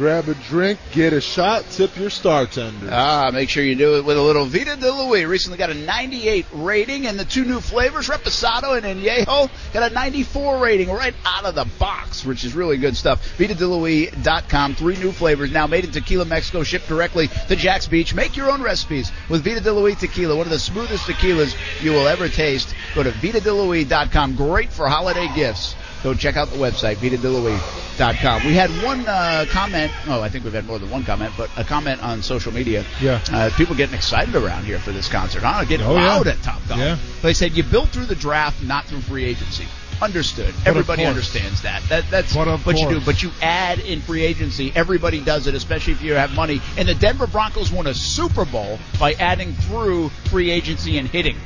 Grab a drink, get a shot, tip your star tender. Ah, make sure you do it with a little Vita de Louis. Recently got a 98 rating, and the two new flavors, Reposado and Añejo, got a 94 rating right out of the box, which is really good stuff. VitaDeLouis.com. Three new flavors now made in Tequila, Mexico, shipped directly to Jax Beach. Make your own recipes with Vita de Louis tequila, one of the smoothest tequilas you will ever taste. Go to VitaDeLouis.com. Great for holiday gifts. Go check out the website, VitaDeLouis.com. We had one uh, comment. Oh, I think we've had more than one comment, but a comment on social media. Yeah. Uh, people getting excited around here for this concert, huh? Getting Oh, yeah. loud at Top Golf. Yeah. They said you built through the draft, not through free agency. Understood. Everybody understands that. That that's But what you do. But you add in free agency. Everybody does it, especially if you have money. And the Denver Broncos won a Super Bowl by adding through free agency and hitting.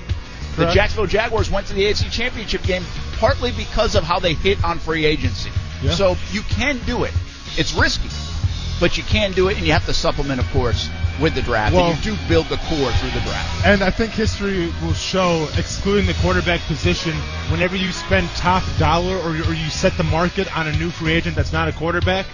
The Jacksonville Jaguars went to the AFC Championship game partly because of how they hit on free agency. Yeah. So you can do it. It's risky, but you can do it, and you have to supplement, of course, with the draft. Well- and you do build the core through the draft. And I think history will show, excluding the quarterback position, whenever you spend top dollar or, or you set the market on a new free agent that's not a quarterback,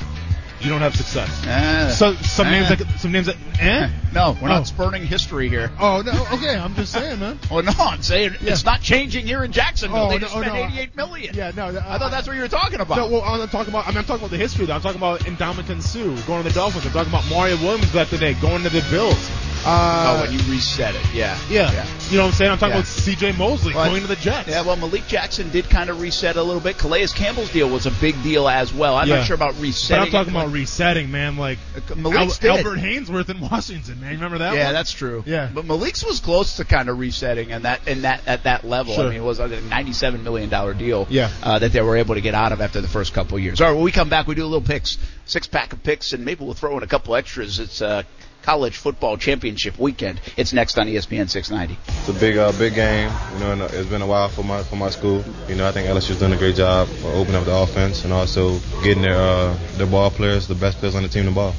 you don't have success. Uh, So some uh, names like some names that eh? No, we're Oh. not spurning history here. Oh no. Okay, I'm just saying, man. Well, no, I'm saying it's not changing here in Jacksonville. Oh, they no, just oh, spent no. 88 million. Yeah, no. I thought that's what you were talking about. No, well, I'm talking about. I mean, I'm talking about the history. Though. I'm talking about Ndamukong Suh going to the Dolphins. I'm talking about Mario Williams back today going to the Bills. Uh, oh, when you reset it, yeah. yeah. You know what I'm saying? I'm talking Yeah. about C.J. Mosley Well, going to the Jets. Yeah, well, Malik Jackson did kind of reset a little bit. Calais Campbell's deal was a big deal as well. I'm Yeah. not sure about But resetting. I'm talking it, about resetting, man. Like Malik's Al-. Albert Haynesworth in Washington, man. You remember that? yeah, one? that's true. Yeah. but Malik's was close to kind of resetting and that and that at that level. Sure. I mean, it was a 97 million dollar deal. Yeah. uh, that they were able to get out of after the first couple of years. All right, when we come back, we do a little picks, six pack of picks, and maybe we'll throw in a couple extras. It's uh, college football championship weekend. It's next on ESPN 690. It's a big, uh, big game. You know, uh, it's been a while for my for my school. You know, I think LSU's done a great job opening up the offense and also getting their uh, their ball players, the best players on the team, the ball.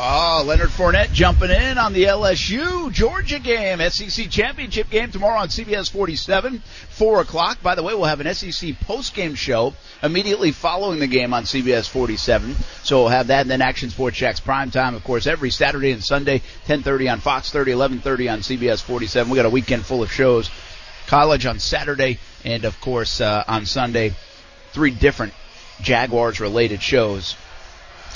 Oh, Leonard Fournette jumping in on the LSU Georgia game, SEC championship game tomorrow on CBS 47, four o'clock. By the way, we'll have an SEC post game show immediately following the game on CBS 47. So we'll have that, and then Action Sports Jax prime time, of course, every Saturday and Sunday, 10:30 on Fox 30, 11:30 on CBS 47. We got a weekend full of shows. College on Saturday, and of course uh, on Sunday, three different Jaguars related shows.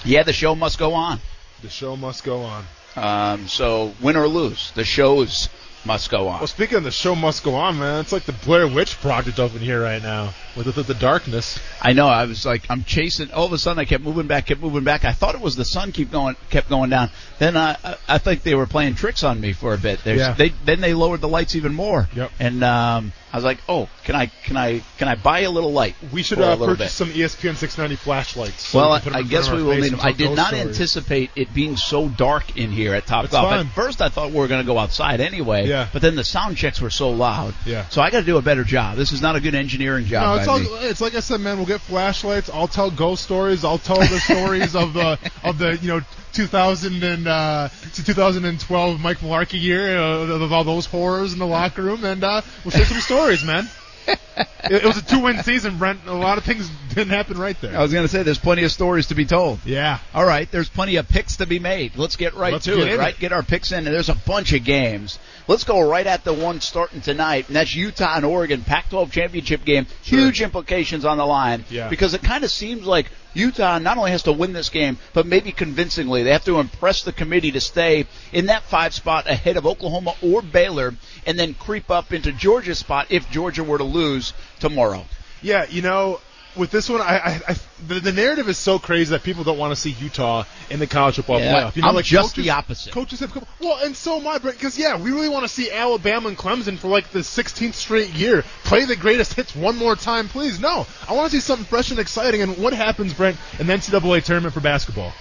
Yeah, the show must go on. The show must go on. Um, so win or lose, the shows must go on. Well, speaking of the show must go on, man, it's like the Blair Witch Project up in here right now with the, the darkness. I know. I was like, I'm chasing. All of a sudden, I kept moving back, kept moving back. I thought it was the sun keep going, kept going down. Then I, I, think they were playing tricks on me for a bit. There's, Yeah. They then they lowered the lights even more. Yep. And um, I was like, oh, can I, can I, can I buy a little light? We should uh, purchase bit? some ESPN 690 flashlights. so well, we can put 'em I guess we will need them. I did not stories. anticipate it being so dark in here at Top Golf. fine. At first, I thought we were going to go outside anyway. Yeah. But then the sound checks were so loud. Yeah. So I got to do a better job. This is not a good engineering job. No, it's all. It's like I said, man. We'll get flashlights. I'll tell ghost stories. I'll tell the stories of the of the you know 2000 and uh, to 2012 Mike Mularkey year uh, of, all those horrors in the locker room, and uh, we'll share some stories, man. it, it was a two-win season, Brent. A lot of things didn't happen right there. I was going to say there's plenty of stories to be told. yeah. All right, there's plenty of picks to be made. Let's get right Let's to get it, right? it. Get our picks in, and there's a bunch of games. Let's go right at the one starting tonight, and that's Utah and Oregon Pac-12 championship game. Huge implications on the line Yeah. because it kind of seems like Utah not only has to win this game, but maybe convincingly they have to impress the committee to stay in that five spot ahead of Oklahoma or Baylor, and then creep up into Georgia's spot if Georgia were to lose tomorrow. Yeah, you know, with this one, I, I, I the, the narrative is so crazy that people don't want to see Utah in the college football Yeah, playoff. You know, I'm like just coaches, the opposite. Coaches have come, well, and so am I, because yeah, we really want to see Alabama and Clemson for like the 16th straight year play the greatest hits one more time, please. No, I want to see something fresh and exciting. And what happens, Brent, in the NCAA tournament for basketball?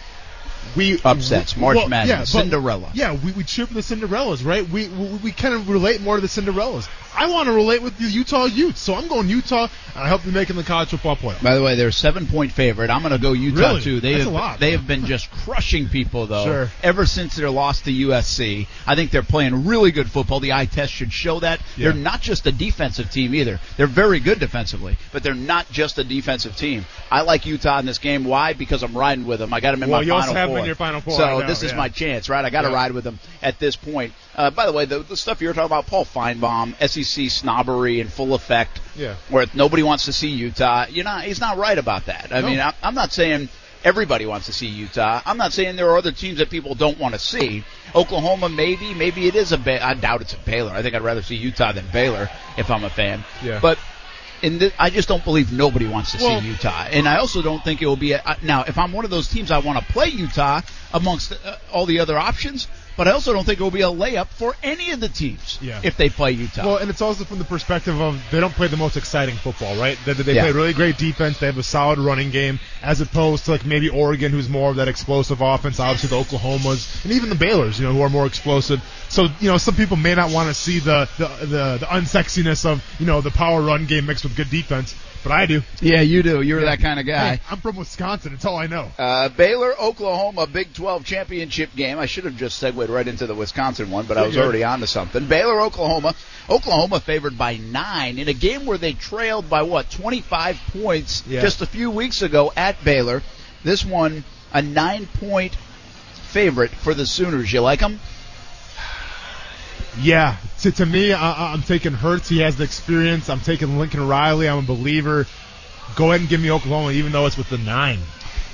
We Upsets, March well, Madness, yeah, but- Cinderella. Yeah, we, we cheer for the Cinderellas, right? We we, we kind of relate more to the Cinderellas. I want to relate with the Utah Utes, so I'm going Utah, and I hope they're making the college football playoff. By the way, they're a seven point favorite. I'm going to go Utah Really? too. They That's have a lot. they have been just crushing people though. Sure. Ever since their loss to USC, I think they're playing really good football. The eye test should show that. Yeah. They're not just a defensive team either. They're very good defensively, but they're not just a defensive team. I like Utah in this game. Why? Because I'm riding with them. I got them in Well, my you also final four. in your Final Four, So know, this is yeah. my chance, right? I got to Yeah. ride with them at this point. Uh, by the way, the, the stuff you were talking about, Paul Finebaum, SEC snobbery in full effect Yeah. where nobody wants to see Utah. You know, he's not right about that. I No. mean, I, I'm not saying everybody wants to see Utah. I'm not saying there are other teams that people don't want to see. Oklahoma, maybe, maybe it is a. Ba- I doubt it's a Baylor. I think I'd rather see Utah than Baylor if I'm a fan. Yeah. But. In the, I just don't believe nobody wants to Well- see Utah, and I also don't think it will be. A, uh, now, if I'm one of those teams, I want to play Utah amongst uh, all the other options, but I also don't think it will be a layup for any of the teams Yeah. if they play Utah. Well, and it's also from the perspective of they don't play the most exciting football, right? They, they Yeah. play really great defense. They have a solid running game, as opposed to like maybe Oregon, who's more of that explosive offense. Obviously, the Oklahomas and even the Baylor's, you know, who are more explosive. So you know, some people may not want to see the the, the the unsexiness of you know the power run game mixed with good defense, but I do. yeah, you do. You're that kind of guy. Hey, I'm from Wisconsin. It's all I know. Uh, Baylor, Oklahoma, Big 12 championship game. I should have just segued right into the Wisconsin one, but I was already on to something. Baylor, Oklahoma. Oklahoma favored by nine in a game where they trailed by what, 25 points Yeah. just a few weeks ago at Baylor. This one, a nine point favorite for the Sooners. You like them? Yeah, to, to me, I, I'm taking Hurts. He has the experience. I'm taking Lincoln Riley. I'm a believer. Go ahead and give me Oklahoma, even though it's with the nine.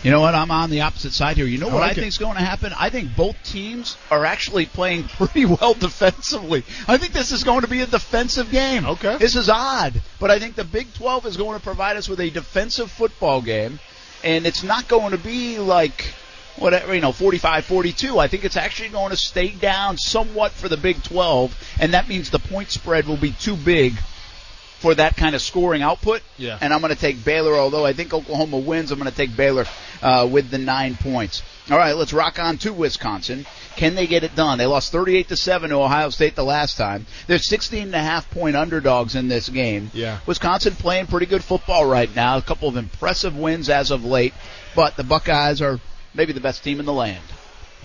You know what? I'm on the opposite side here. You know I what I like it. think is going to happen? I think both teams are actually playing pretty well defensively. I think this is going to be a defensive game. Okay. This is odd, but I think the Big 12 is going to provide us with a defensive football game, and it's not going to be like whatever, you know, 45-42. I think it's actually going to stay down somewhat for the Big 12, and that means the point spread will be too big for that kind of scoring output. Yeah. And I'm going to take Baylor, although I think Oklahoma wins. I'm going to take Baylor uh, with the nine points. All right, let's rock on to Wisconsin. Can they get it done? They lost 38 to seven to Ohio State the last time. They're 16 and a half point underdogs in this game. Yeah. Wisconsin playing pretty good football right now. A couple of impressive wins as of late, but the Buckeyes are maybe the best team in the land.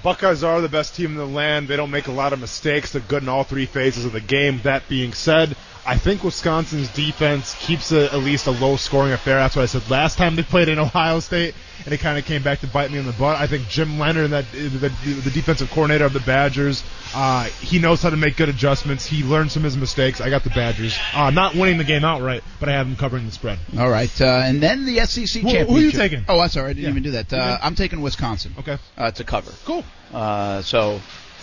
Buckeyes are the best team in the land. They don't make a lot of mistakes. They're good in all three phases of the game. That being said, I think Wisconsin's defense keeps it at least a low scoring affair. That's what I said last time they played in Ohio State, and it kind of came back to bite me in the butt. I think Jim Leonhard, that the, the defensive coordinator of the Badgers, uh, he knows how to make good adjustments. He learns from his mistakes. I got the Badgers, uh, not winning the game outright, but I have them covering the spread. All right, uh, and then the SEC championship. who are you taking? Oh, I'm sorry, I didn't Yeah. even do that. Uh, I'm taking Wisconsin. Okay. Uh, to cover. Cool. Uh, so,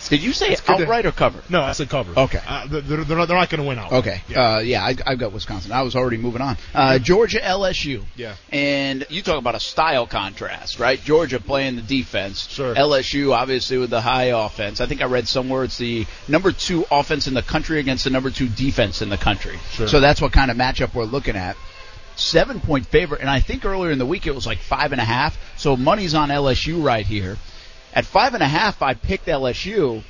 did you say good to- outright or cover? No, I said cover. Okay. Uh, they're, they're not, they're not going to win out. Okay. Yeah. Uh, yeah, I, I've got Wisconsin. I was already moving on. Uh, Georgia LSU. Yeah. And you talk about a style contrast, right? Georgia playing the defense. Sure. LSU obviously with the high offense. I think I read somewhere it's the number two offense in the country against the number two defense in the country. Sure. So that's what kind of matchup we're looking at. Seven point favorite, and I think earlier in the week it was like five and a half. So money's on LSU right here. At five and a half, I picked LSU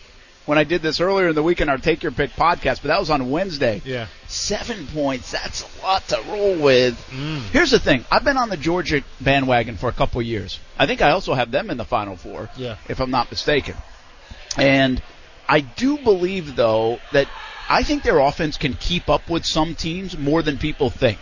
when I did this earlier in the week in our Take Your Pick podcast, but that was on Wednesday. Yeah. Seven points, that's a lot to roll with. Mm. Here's the thing I've been on the Georgia bandwagon for a couple years. I think I also have them in the Final Four, Yeah. if I'm not mistaken. And I do believe, though, that I think their offense can keep up with some teams more than people think.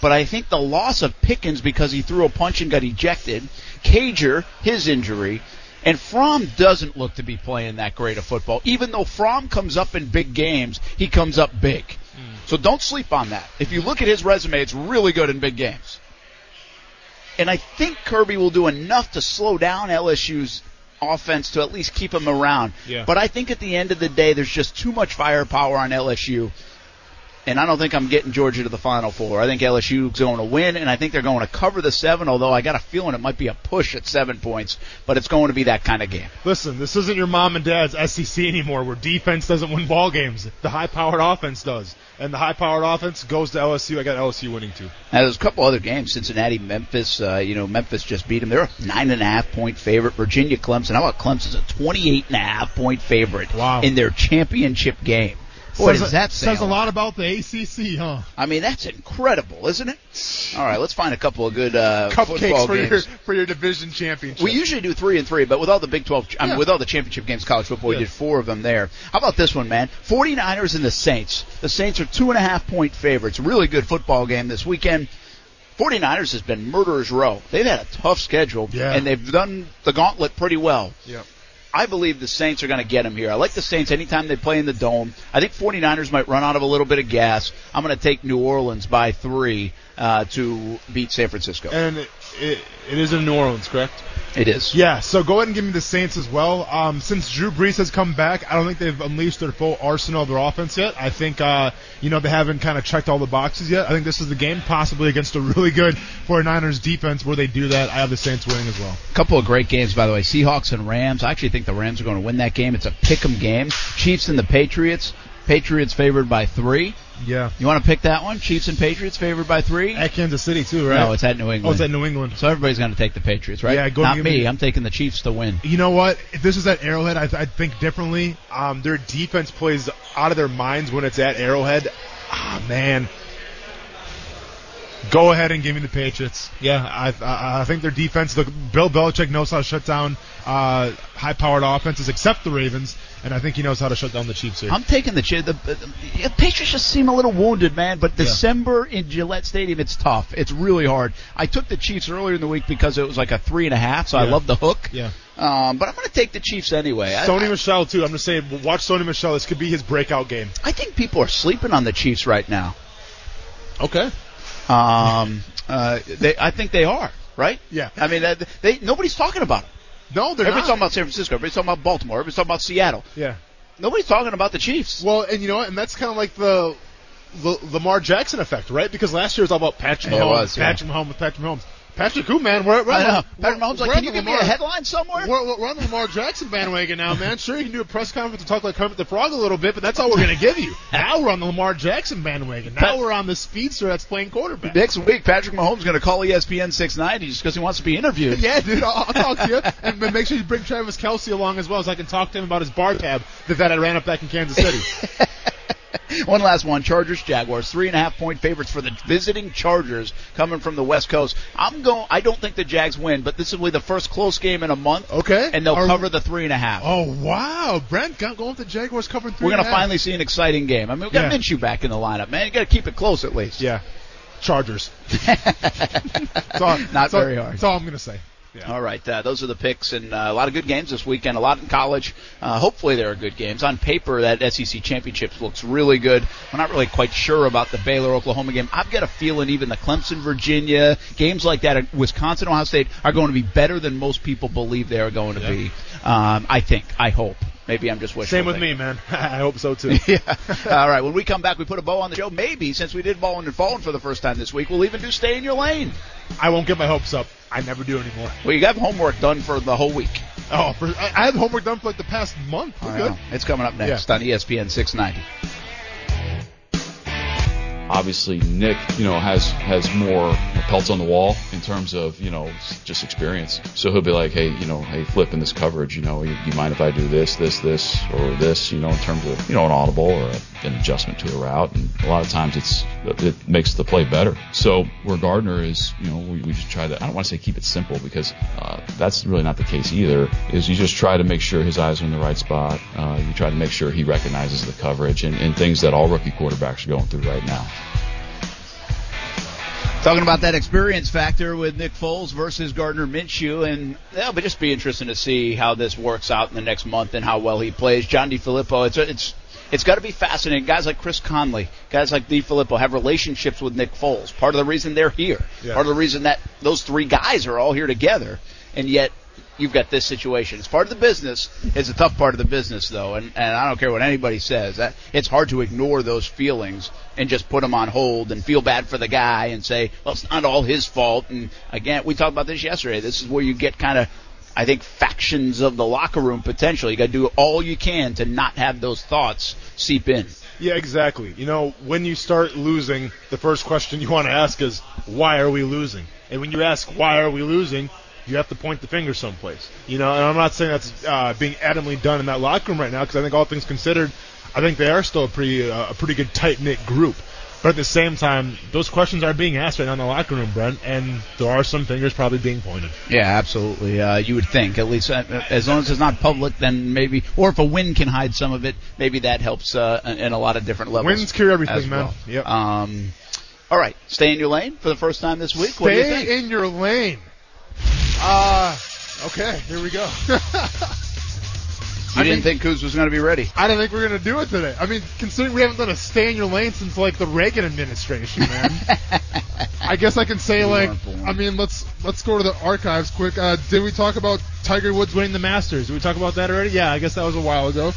But I think the loss of Pickens because he threw a punch and got ejected, Cager, his injury, and Fromm doesn't look to be playing that great of football. Even though Fromm comes up in big games, he comes up big. Hmm. So don't sleep on that. If you look at his resume, it's really good in big games. And I think Kirby will do enough to slow down LSU's offense to at least keep them around. Yeah. But I think at the end of the day, there's just too much firepower on LSU. And I don't think I'm getting Georgia to the Final Four. I think LSU's going to win, and I think they're going to cover the seven, although I got a feeling it might be a push at seven points, but it's going to be that kind of game. Listen, this isn't your mom and dad's SEC anymore, where defense doesn't win ball games. The high-powered offense does, and the high-powered offense goes to LSU. I got LSU winning too. Now, there's a couple other games. Cincinnati, Memphis. Uh, you know, Memphis just beat them. They're a nine and a half point favorite. Virginia, Clemson. How about Clemson's a 28 and a half point favorite Wow. in their championship game? Boy, says, does that say says a lot? lot about the ACC, huh? I mean, that's incredible, isn't it? All right, let's find a couple of good uh, football Cupcakes for games. your for your division championship. We usually do three and three, but with all the Big 12, I mean, Yeah. with all the championship games, college football, we did four of them there. How about this one, man? 49ers and the Saints. The Saints are two and a half point favorites. Really good football game this weekend. 49ers has been murderer's row. They've had a tough schedule, Yeah. and they've done the gauntlet pretty well. Yep. I believe the Saints are going to get them here. I like the Saints anytime they play in the dome. I think 49ers might run out of a little bit of gas. I'm going to take New Orleans by three uh, to beat San Francisco. and it, it, is in New Orleans, correct? It is. Yeah, so go ahead and give me the Saints as well. Um, since Drew Brees has come back, I don't think they've unleashed their full arsenal of their offense yet. I think, uh, you know, they haven't kind of checked all the boxes yet. I think this is the game, possibly against a really good 49ers defense where they do that. I have the Saints winning as well. A couple of great games, by the way. Seahawks and Rams. I actually think the Rams are going to win that game. It's a pick 'em game. Chiefs and the Patriots. Patriots favored by three. Yeah. You want to pick that one? Chiefs and Patriots favored by three? At Kansas City, too, right? No, it's at New England. Oh, it's at New England. so everybody's going to take the Patriots, right? Yeah, go Not me. me- I'm taking the Chiefs to win. You know what? If this is at Arrowhead, I, th- I think differently. Um, their defense plays out of their minds when it's at Arrowhead. Ah, man. Go ahead and give me the Patriots. Yeah, I, I, I think their defense. Look, Bill Belichick knows how to shut down uh, high-powered offenses, except the Ravens, and I think he knows how to shut down the Chiefs here. I'm taking the Chiefs. The, the, the Patriots just seem a little wounded, man. But December in Gillette Stadium, it's tough. It's really hard. I took the Chiefs earlier in the week because it was like a three and a half, so I love the hook. Yeah. Um, but I'm going to take the Chiefs anyway. I- Sony Michel too. I'm just saying, watch Sony Michel. This could be his breakout game. I think people are sleeping on the Chiefs right now. Okay. Um, uh, they, I think they are. right? Yeah. I mean, that, they nobody's talking about them. No, they're Everybody's not. talking about San Francisco. Everybody's talking about Baltimore. Everybody's talking about Seattle. Yeah. Nobody's talking about the Chiefs. Well, and you know what? And that's kind of like the, the Lamar Jackson effect, right? Because last year it was all about Patrick Yeah, it was, yeah. Patrick Mahomes, Patrick Mahomes. Patrick who, man? We're, we're, I know. Patrick Mahomes, like, can you give me a headline somewhere? We're, we're on the Lamar Jackson bandwagon now, man. Sure, you can do a press conference and talk like Kermit the Frog a little bit, but that's all we're going to give you. Now we're on the Lamar Jackson bandwagon. Now Pat- we're on the speedster that's playing quarterback. Next week, Patrick Mahomes is going to call ESPN 690 just because he wants to be interviewed. Yeah, dude, I'll, I'll talk to you. And make sure you bring Travis Kelce along as well, so I can talk to him about his bar tab that, that I ran up back in Kansas City. one last one. Chargers Jaguars three and a half point favorites for the visiting Chargers coming from the West Coast. I'm going. I don't think the Jags win, but this will be the first close game in a month. Okay. and they'll Are- cover the three and a half. oh, wow. Brent going with the Jaguars covering three We're going to finally see an exciting game. I mean, we've got Yeah. Minshew back in the lineup, man. You got to keep it close at least. Yeah. Chargers. That's all- Not that's all- very hard. That's all I'm going to say. Yeah. All right, uh, those are the picks, and uh, a lot of good games this weekend. A lot in college. Uh, hopefully, there are good games. On paper, that SEC championship looks really good. We're not really quite sure about the Baylor Oklahoma game. I've got a feeling even the Clemson Virginia games like that, at Wisconsin Ohio State, are going to be better than most people believe they are going to be. Um, I think. I hope. Maybe I'm just wishing. Same with me, man. I hope so too. Yeah. All right. When we come back, we put a bow on the show. Maybe since we did Ballin' and Fallen for the first time this week, we'll even do Stay in Your Lane. I won't get my hopes up. I never do anymore. Well, you got homework done for the whole week. Oh, for, I, I had homework done for like the past month. We're good. know. It's coming up next on E ESPN 690. obviously Nick, you know, has has more pelts on the wall in terms of you know just experience. So he'll be like, hey, you know, hey, flip in this coverage, you know, you, you mind if I do this, this, this, or this, you know, in terms of you know an audible or a, an adjustment to a route, and a lot of times it's it makes the play better. So where Gardner is, you know, we, we just try to I don't want to say keep it simple because uh, that's really not the case either. Is you just try to make sure his eyes are in the right spot. Uh, you try to make sure he recognizes the coverage and, and things that all rookie quarterbacks are going through right now. Talking about that experience factor with Nick Foles versus Gardner Minshew, and it'll just be interesting to see how this works out in the next month and how well he plays. John DeFilippo, it's it's it's got to be fascinating. Guys like Chris Conley, guys like DeFilippo have relationships with Nick Foles. Part of the reason they're here, Yeah. part of the reason that those three guys are all here together, and yet you've got this situation. It's part of the business. It's a tough part of the business, though, and, and I don't care what anybody says. That, it's hard to ignore those feelings and just put them on hold and feel bad for the guy and say, well, it's not all his fault. And again, we talked about this yesterday. This is where you get kind of, I think, factions of the locker room potentially. You got to do all you can to not have those thoughts seep in. Yeah, exactly. You know, when you start losing, the first question you want to ask is, why are we losing? And when you ask, why are we losing, you have to point the finger someplace. You know, and I'm not saying that's uh, being adamantly done in that locker room right now, because I think all things considered, I think they are still a pretty uh, a pretty good tight knit group. But at the same time, those questions are being asked right now in the locker room, Brent, and there are some fingers probably being pointed. Yeah, absolutely. Uh, you would think, at least uh, as long as it's not public, then maybe, or if a win can hide some of it, maybe that helps uh, in- a lot of different levels. Wins cure everything, as man. well. Yep. Um, all right, stay in your lane for the first time this week. What do you think? Stay in your lane. Uh, okay, here we go. You I didn't think Kuz was going to be ready. I didn't think we were going to do it today. I mean, considering we haven't done a stay in your lane since like the Reagan administration, man. I guess I can say like. I mean, let's let's go to the archives quick. Uh, did we talk about Tiger Woods winning the Masters? Did we talk about that already? Yeah, I guess that was a while ago.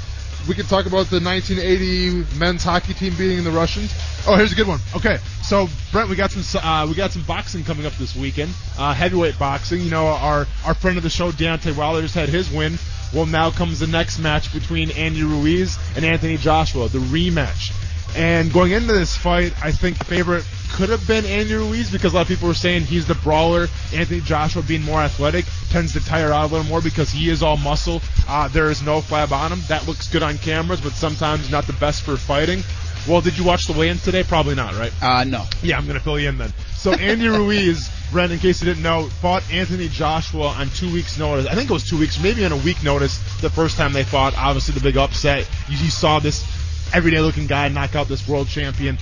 We could talk about the 1980 men's hockey team beating the Russians. Oh, here's a good one. Okay, so Brent, we got some uh, we got some boxing coming up this weekend. Uh, heavyweight boxing. You know, our our friend of the show, Deontay Wilder, just had his win. Well, now comes the next match between Andy Ruiz and Anthony Joshua, the rematch. And going into this fight, I think favorite could have been Andy Ruiz because a lot of people were saying he's the brawler. Anthony Joshua, being more athletic, tends to tire out a little more because he is all muscle. Uh, there is no flab on him. That looks good on cameras, but sometimes not the best for fighting. Well, did you watch the weigh-in today? Probably not, right? Uh, no. Yeah, I'm going to fill you in then. So Andy Ruiz, Brent, in case you didn't know, fought Anthony Joshua on two weeks' notice. I think it was two weeks, maybe on a week notice. The first time they fought, obviously the big upset. You, you saw this everyday-looking guy knock out this world champion.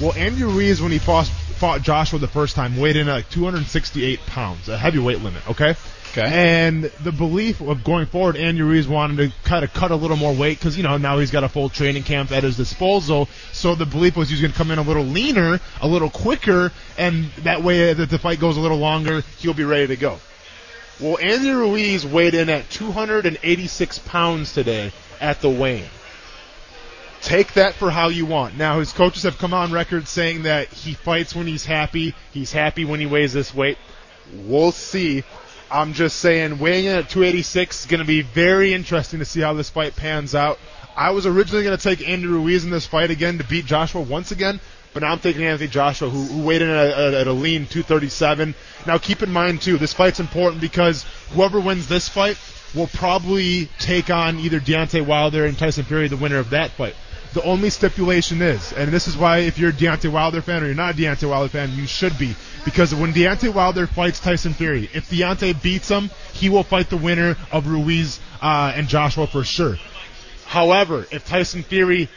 Well, Andy Ruiz, when he fought, fought Joshua the first time, weighed in at like 268 pounds, a heavyweight limit. Okay. Okay. And the belief of going forward, Andy Ruiz wanted to kind of cut a little more weight because you know now he's got a full training camp at his disposal. So the belief was he's going to come in a little leaner, a little quicker, and that way uh, that the fight goes a little longer, he'll be ready to go. Well, Andy Ruiz weighed in at 286 pounds today at the weigh Take that for how you want. Now, his coaches have come on record saying that he fights when he's happy. He's happy when he weighs this weight. We'll see. I'm just saying, weighing in at 286 is going to be very interesting to see how this fight pans out. I was originally going to take Andy Ruiz in this fight again to beat Joshua once again, but now I'm taking Anthony Joshua, who, who weighed in at, at, at a lean 237. Now, keep in mind too, this fight's important because whoever wins this fight will probably take on either Deontay Wilder and Tyson Fury, the winner of that fight. The only stipulation is, and this is why if you're a Deontay Wilder fan or you're not a Deontay Wilder fan, you should be. Because when Deontay Wilder fights Tyson Fury, if Deontay beats him, he will fight the winner of Ruiz uh, and Joshua for sure. However, if Tyson Fury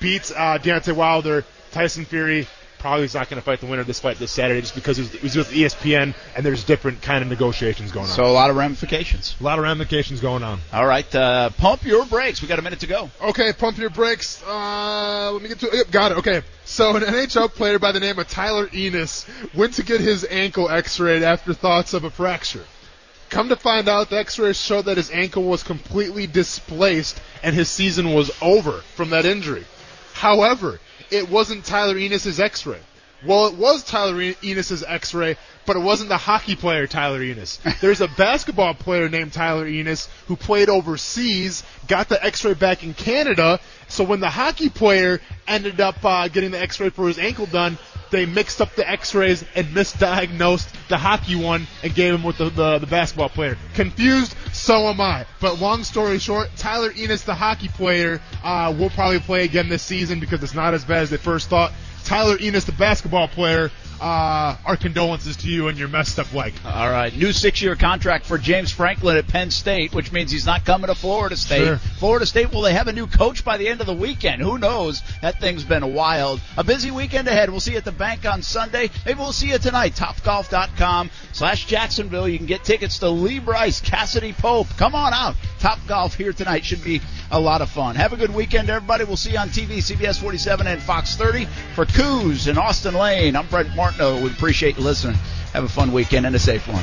beats uh, Deontay Wilder, Tyson Fury probably is not going to fight the winner of this fight this Saturday just because it was with ESPN and there's different kind of negotiations going on. So a lot of ramifications. A lot of ramifications going on. All right, uh, pump your brakes. We got a minute to go. Okay, pump your brakes. Uh, let me get to it. Yep, got it. Okay. So an NHL player by the name of Tyler Ennis went to get his ankle x-rayed after thoughts of a fracture. Come to find out, the x-rays showed that his ankle was completely displaced and his season was over from that injury. However, it wasn't Tyler Ennis's X-ray. Well, it was Tyler Ennis's X-ray, but it wasn't the hockey player Tyler Ennis. There's a basketball player named Tyler Ennis who played overseas, got the X-ray back in Canada. So when the hockey player ended up uh, getting the X-ray for his ankle done, they mixed up the X-rays and misdiagnosed the hockey one and gave him with the, the, the basketball player. Confused? So am I. But long story short, Tyler Ennis, the hockey player, uh, will probably play again this season because it's not as bad as they first thought. Tyler Ennis, the basketball player, uh, our condolences to you and your messed up leg. All right, new six-year contract for James Franklin at Penn State, which means he's not coming to Florida State. Sure. Florida State, will they have a new coach by the end of the weekend? Who knows? That thing's been wild. A busy weekend ahead. We'll see you at the bank on Sunday. Maybe we'll see you tonight. Topgolf.com slash Jacksonville. You can get tickets to Lee Brice, Cassadee Pope. Come on out. Top Golf here tonight should be a lot of fun. Have a good weekend, everybody. We'll see you on TV, CBS 47 and Fox 30. For Coos and Austin Lane, I'm Brent Martineau. We appreciate you listening. Have a fun weekend and a safe one.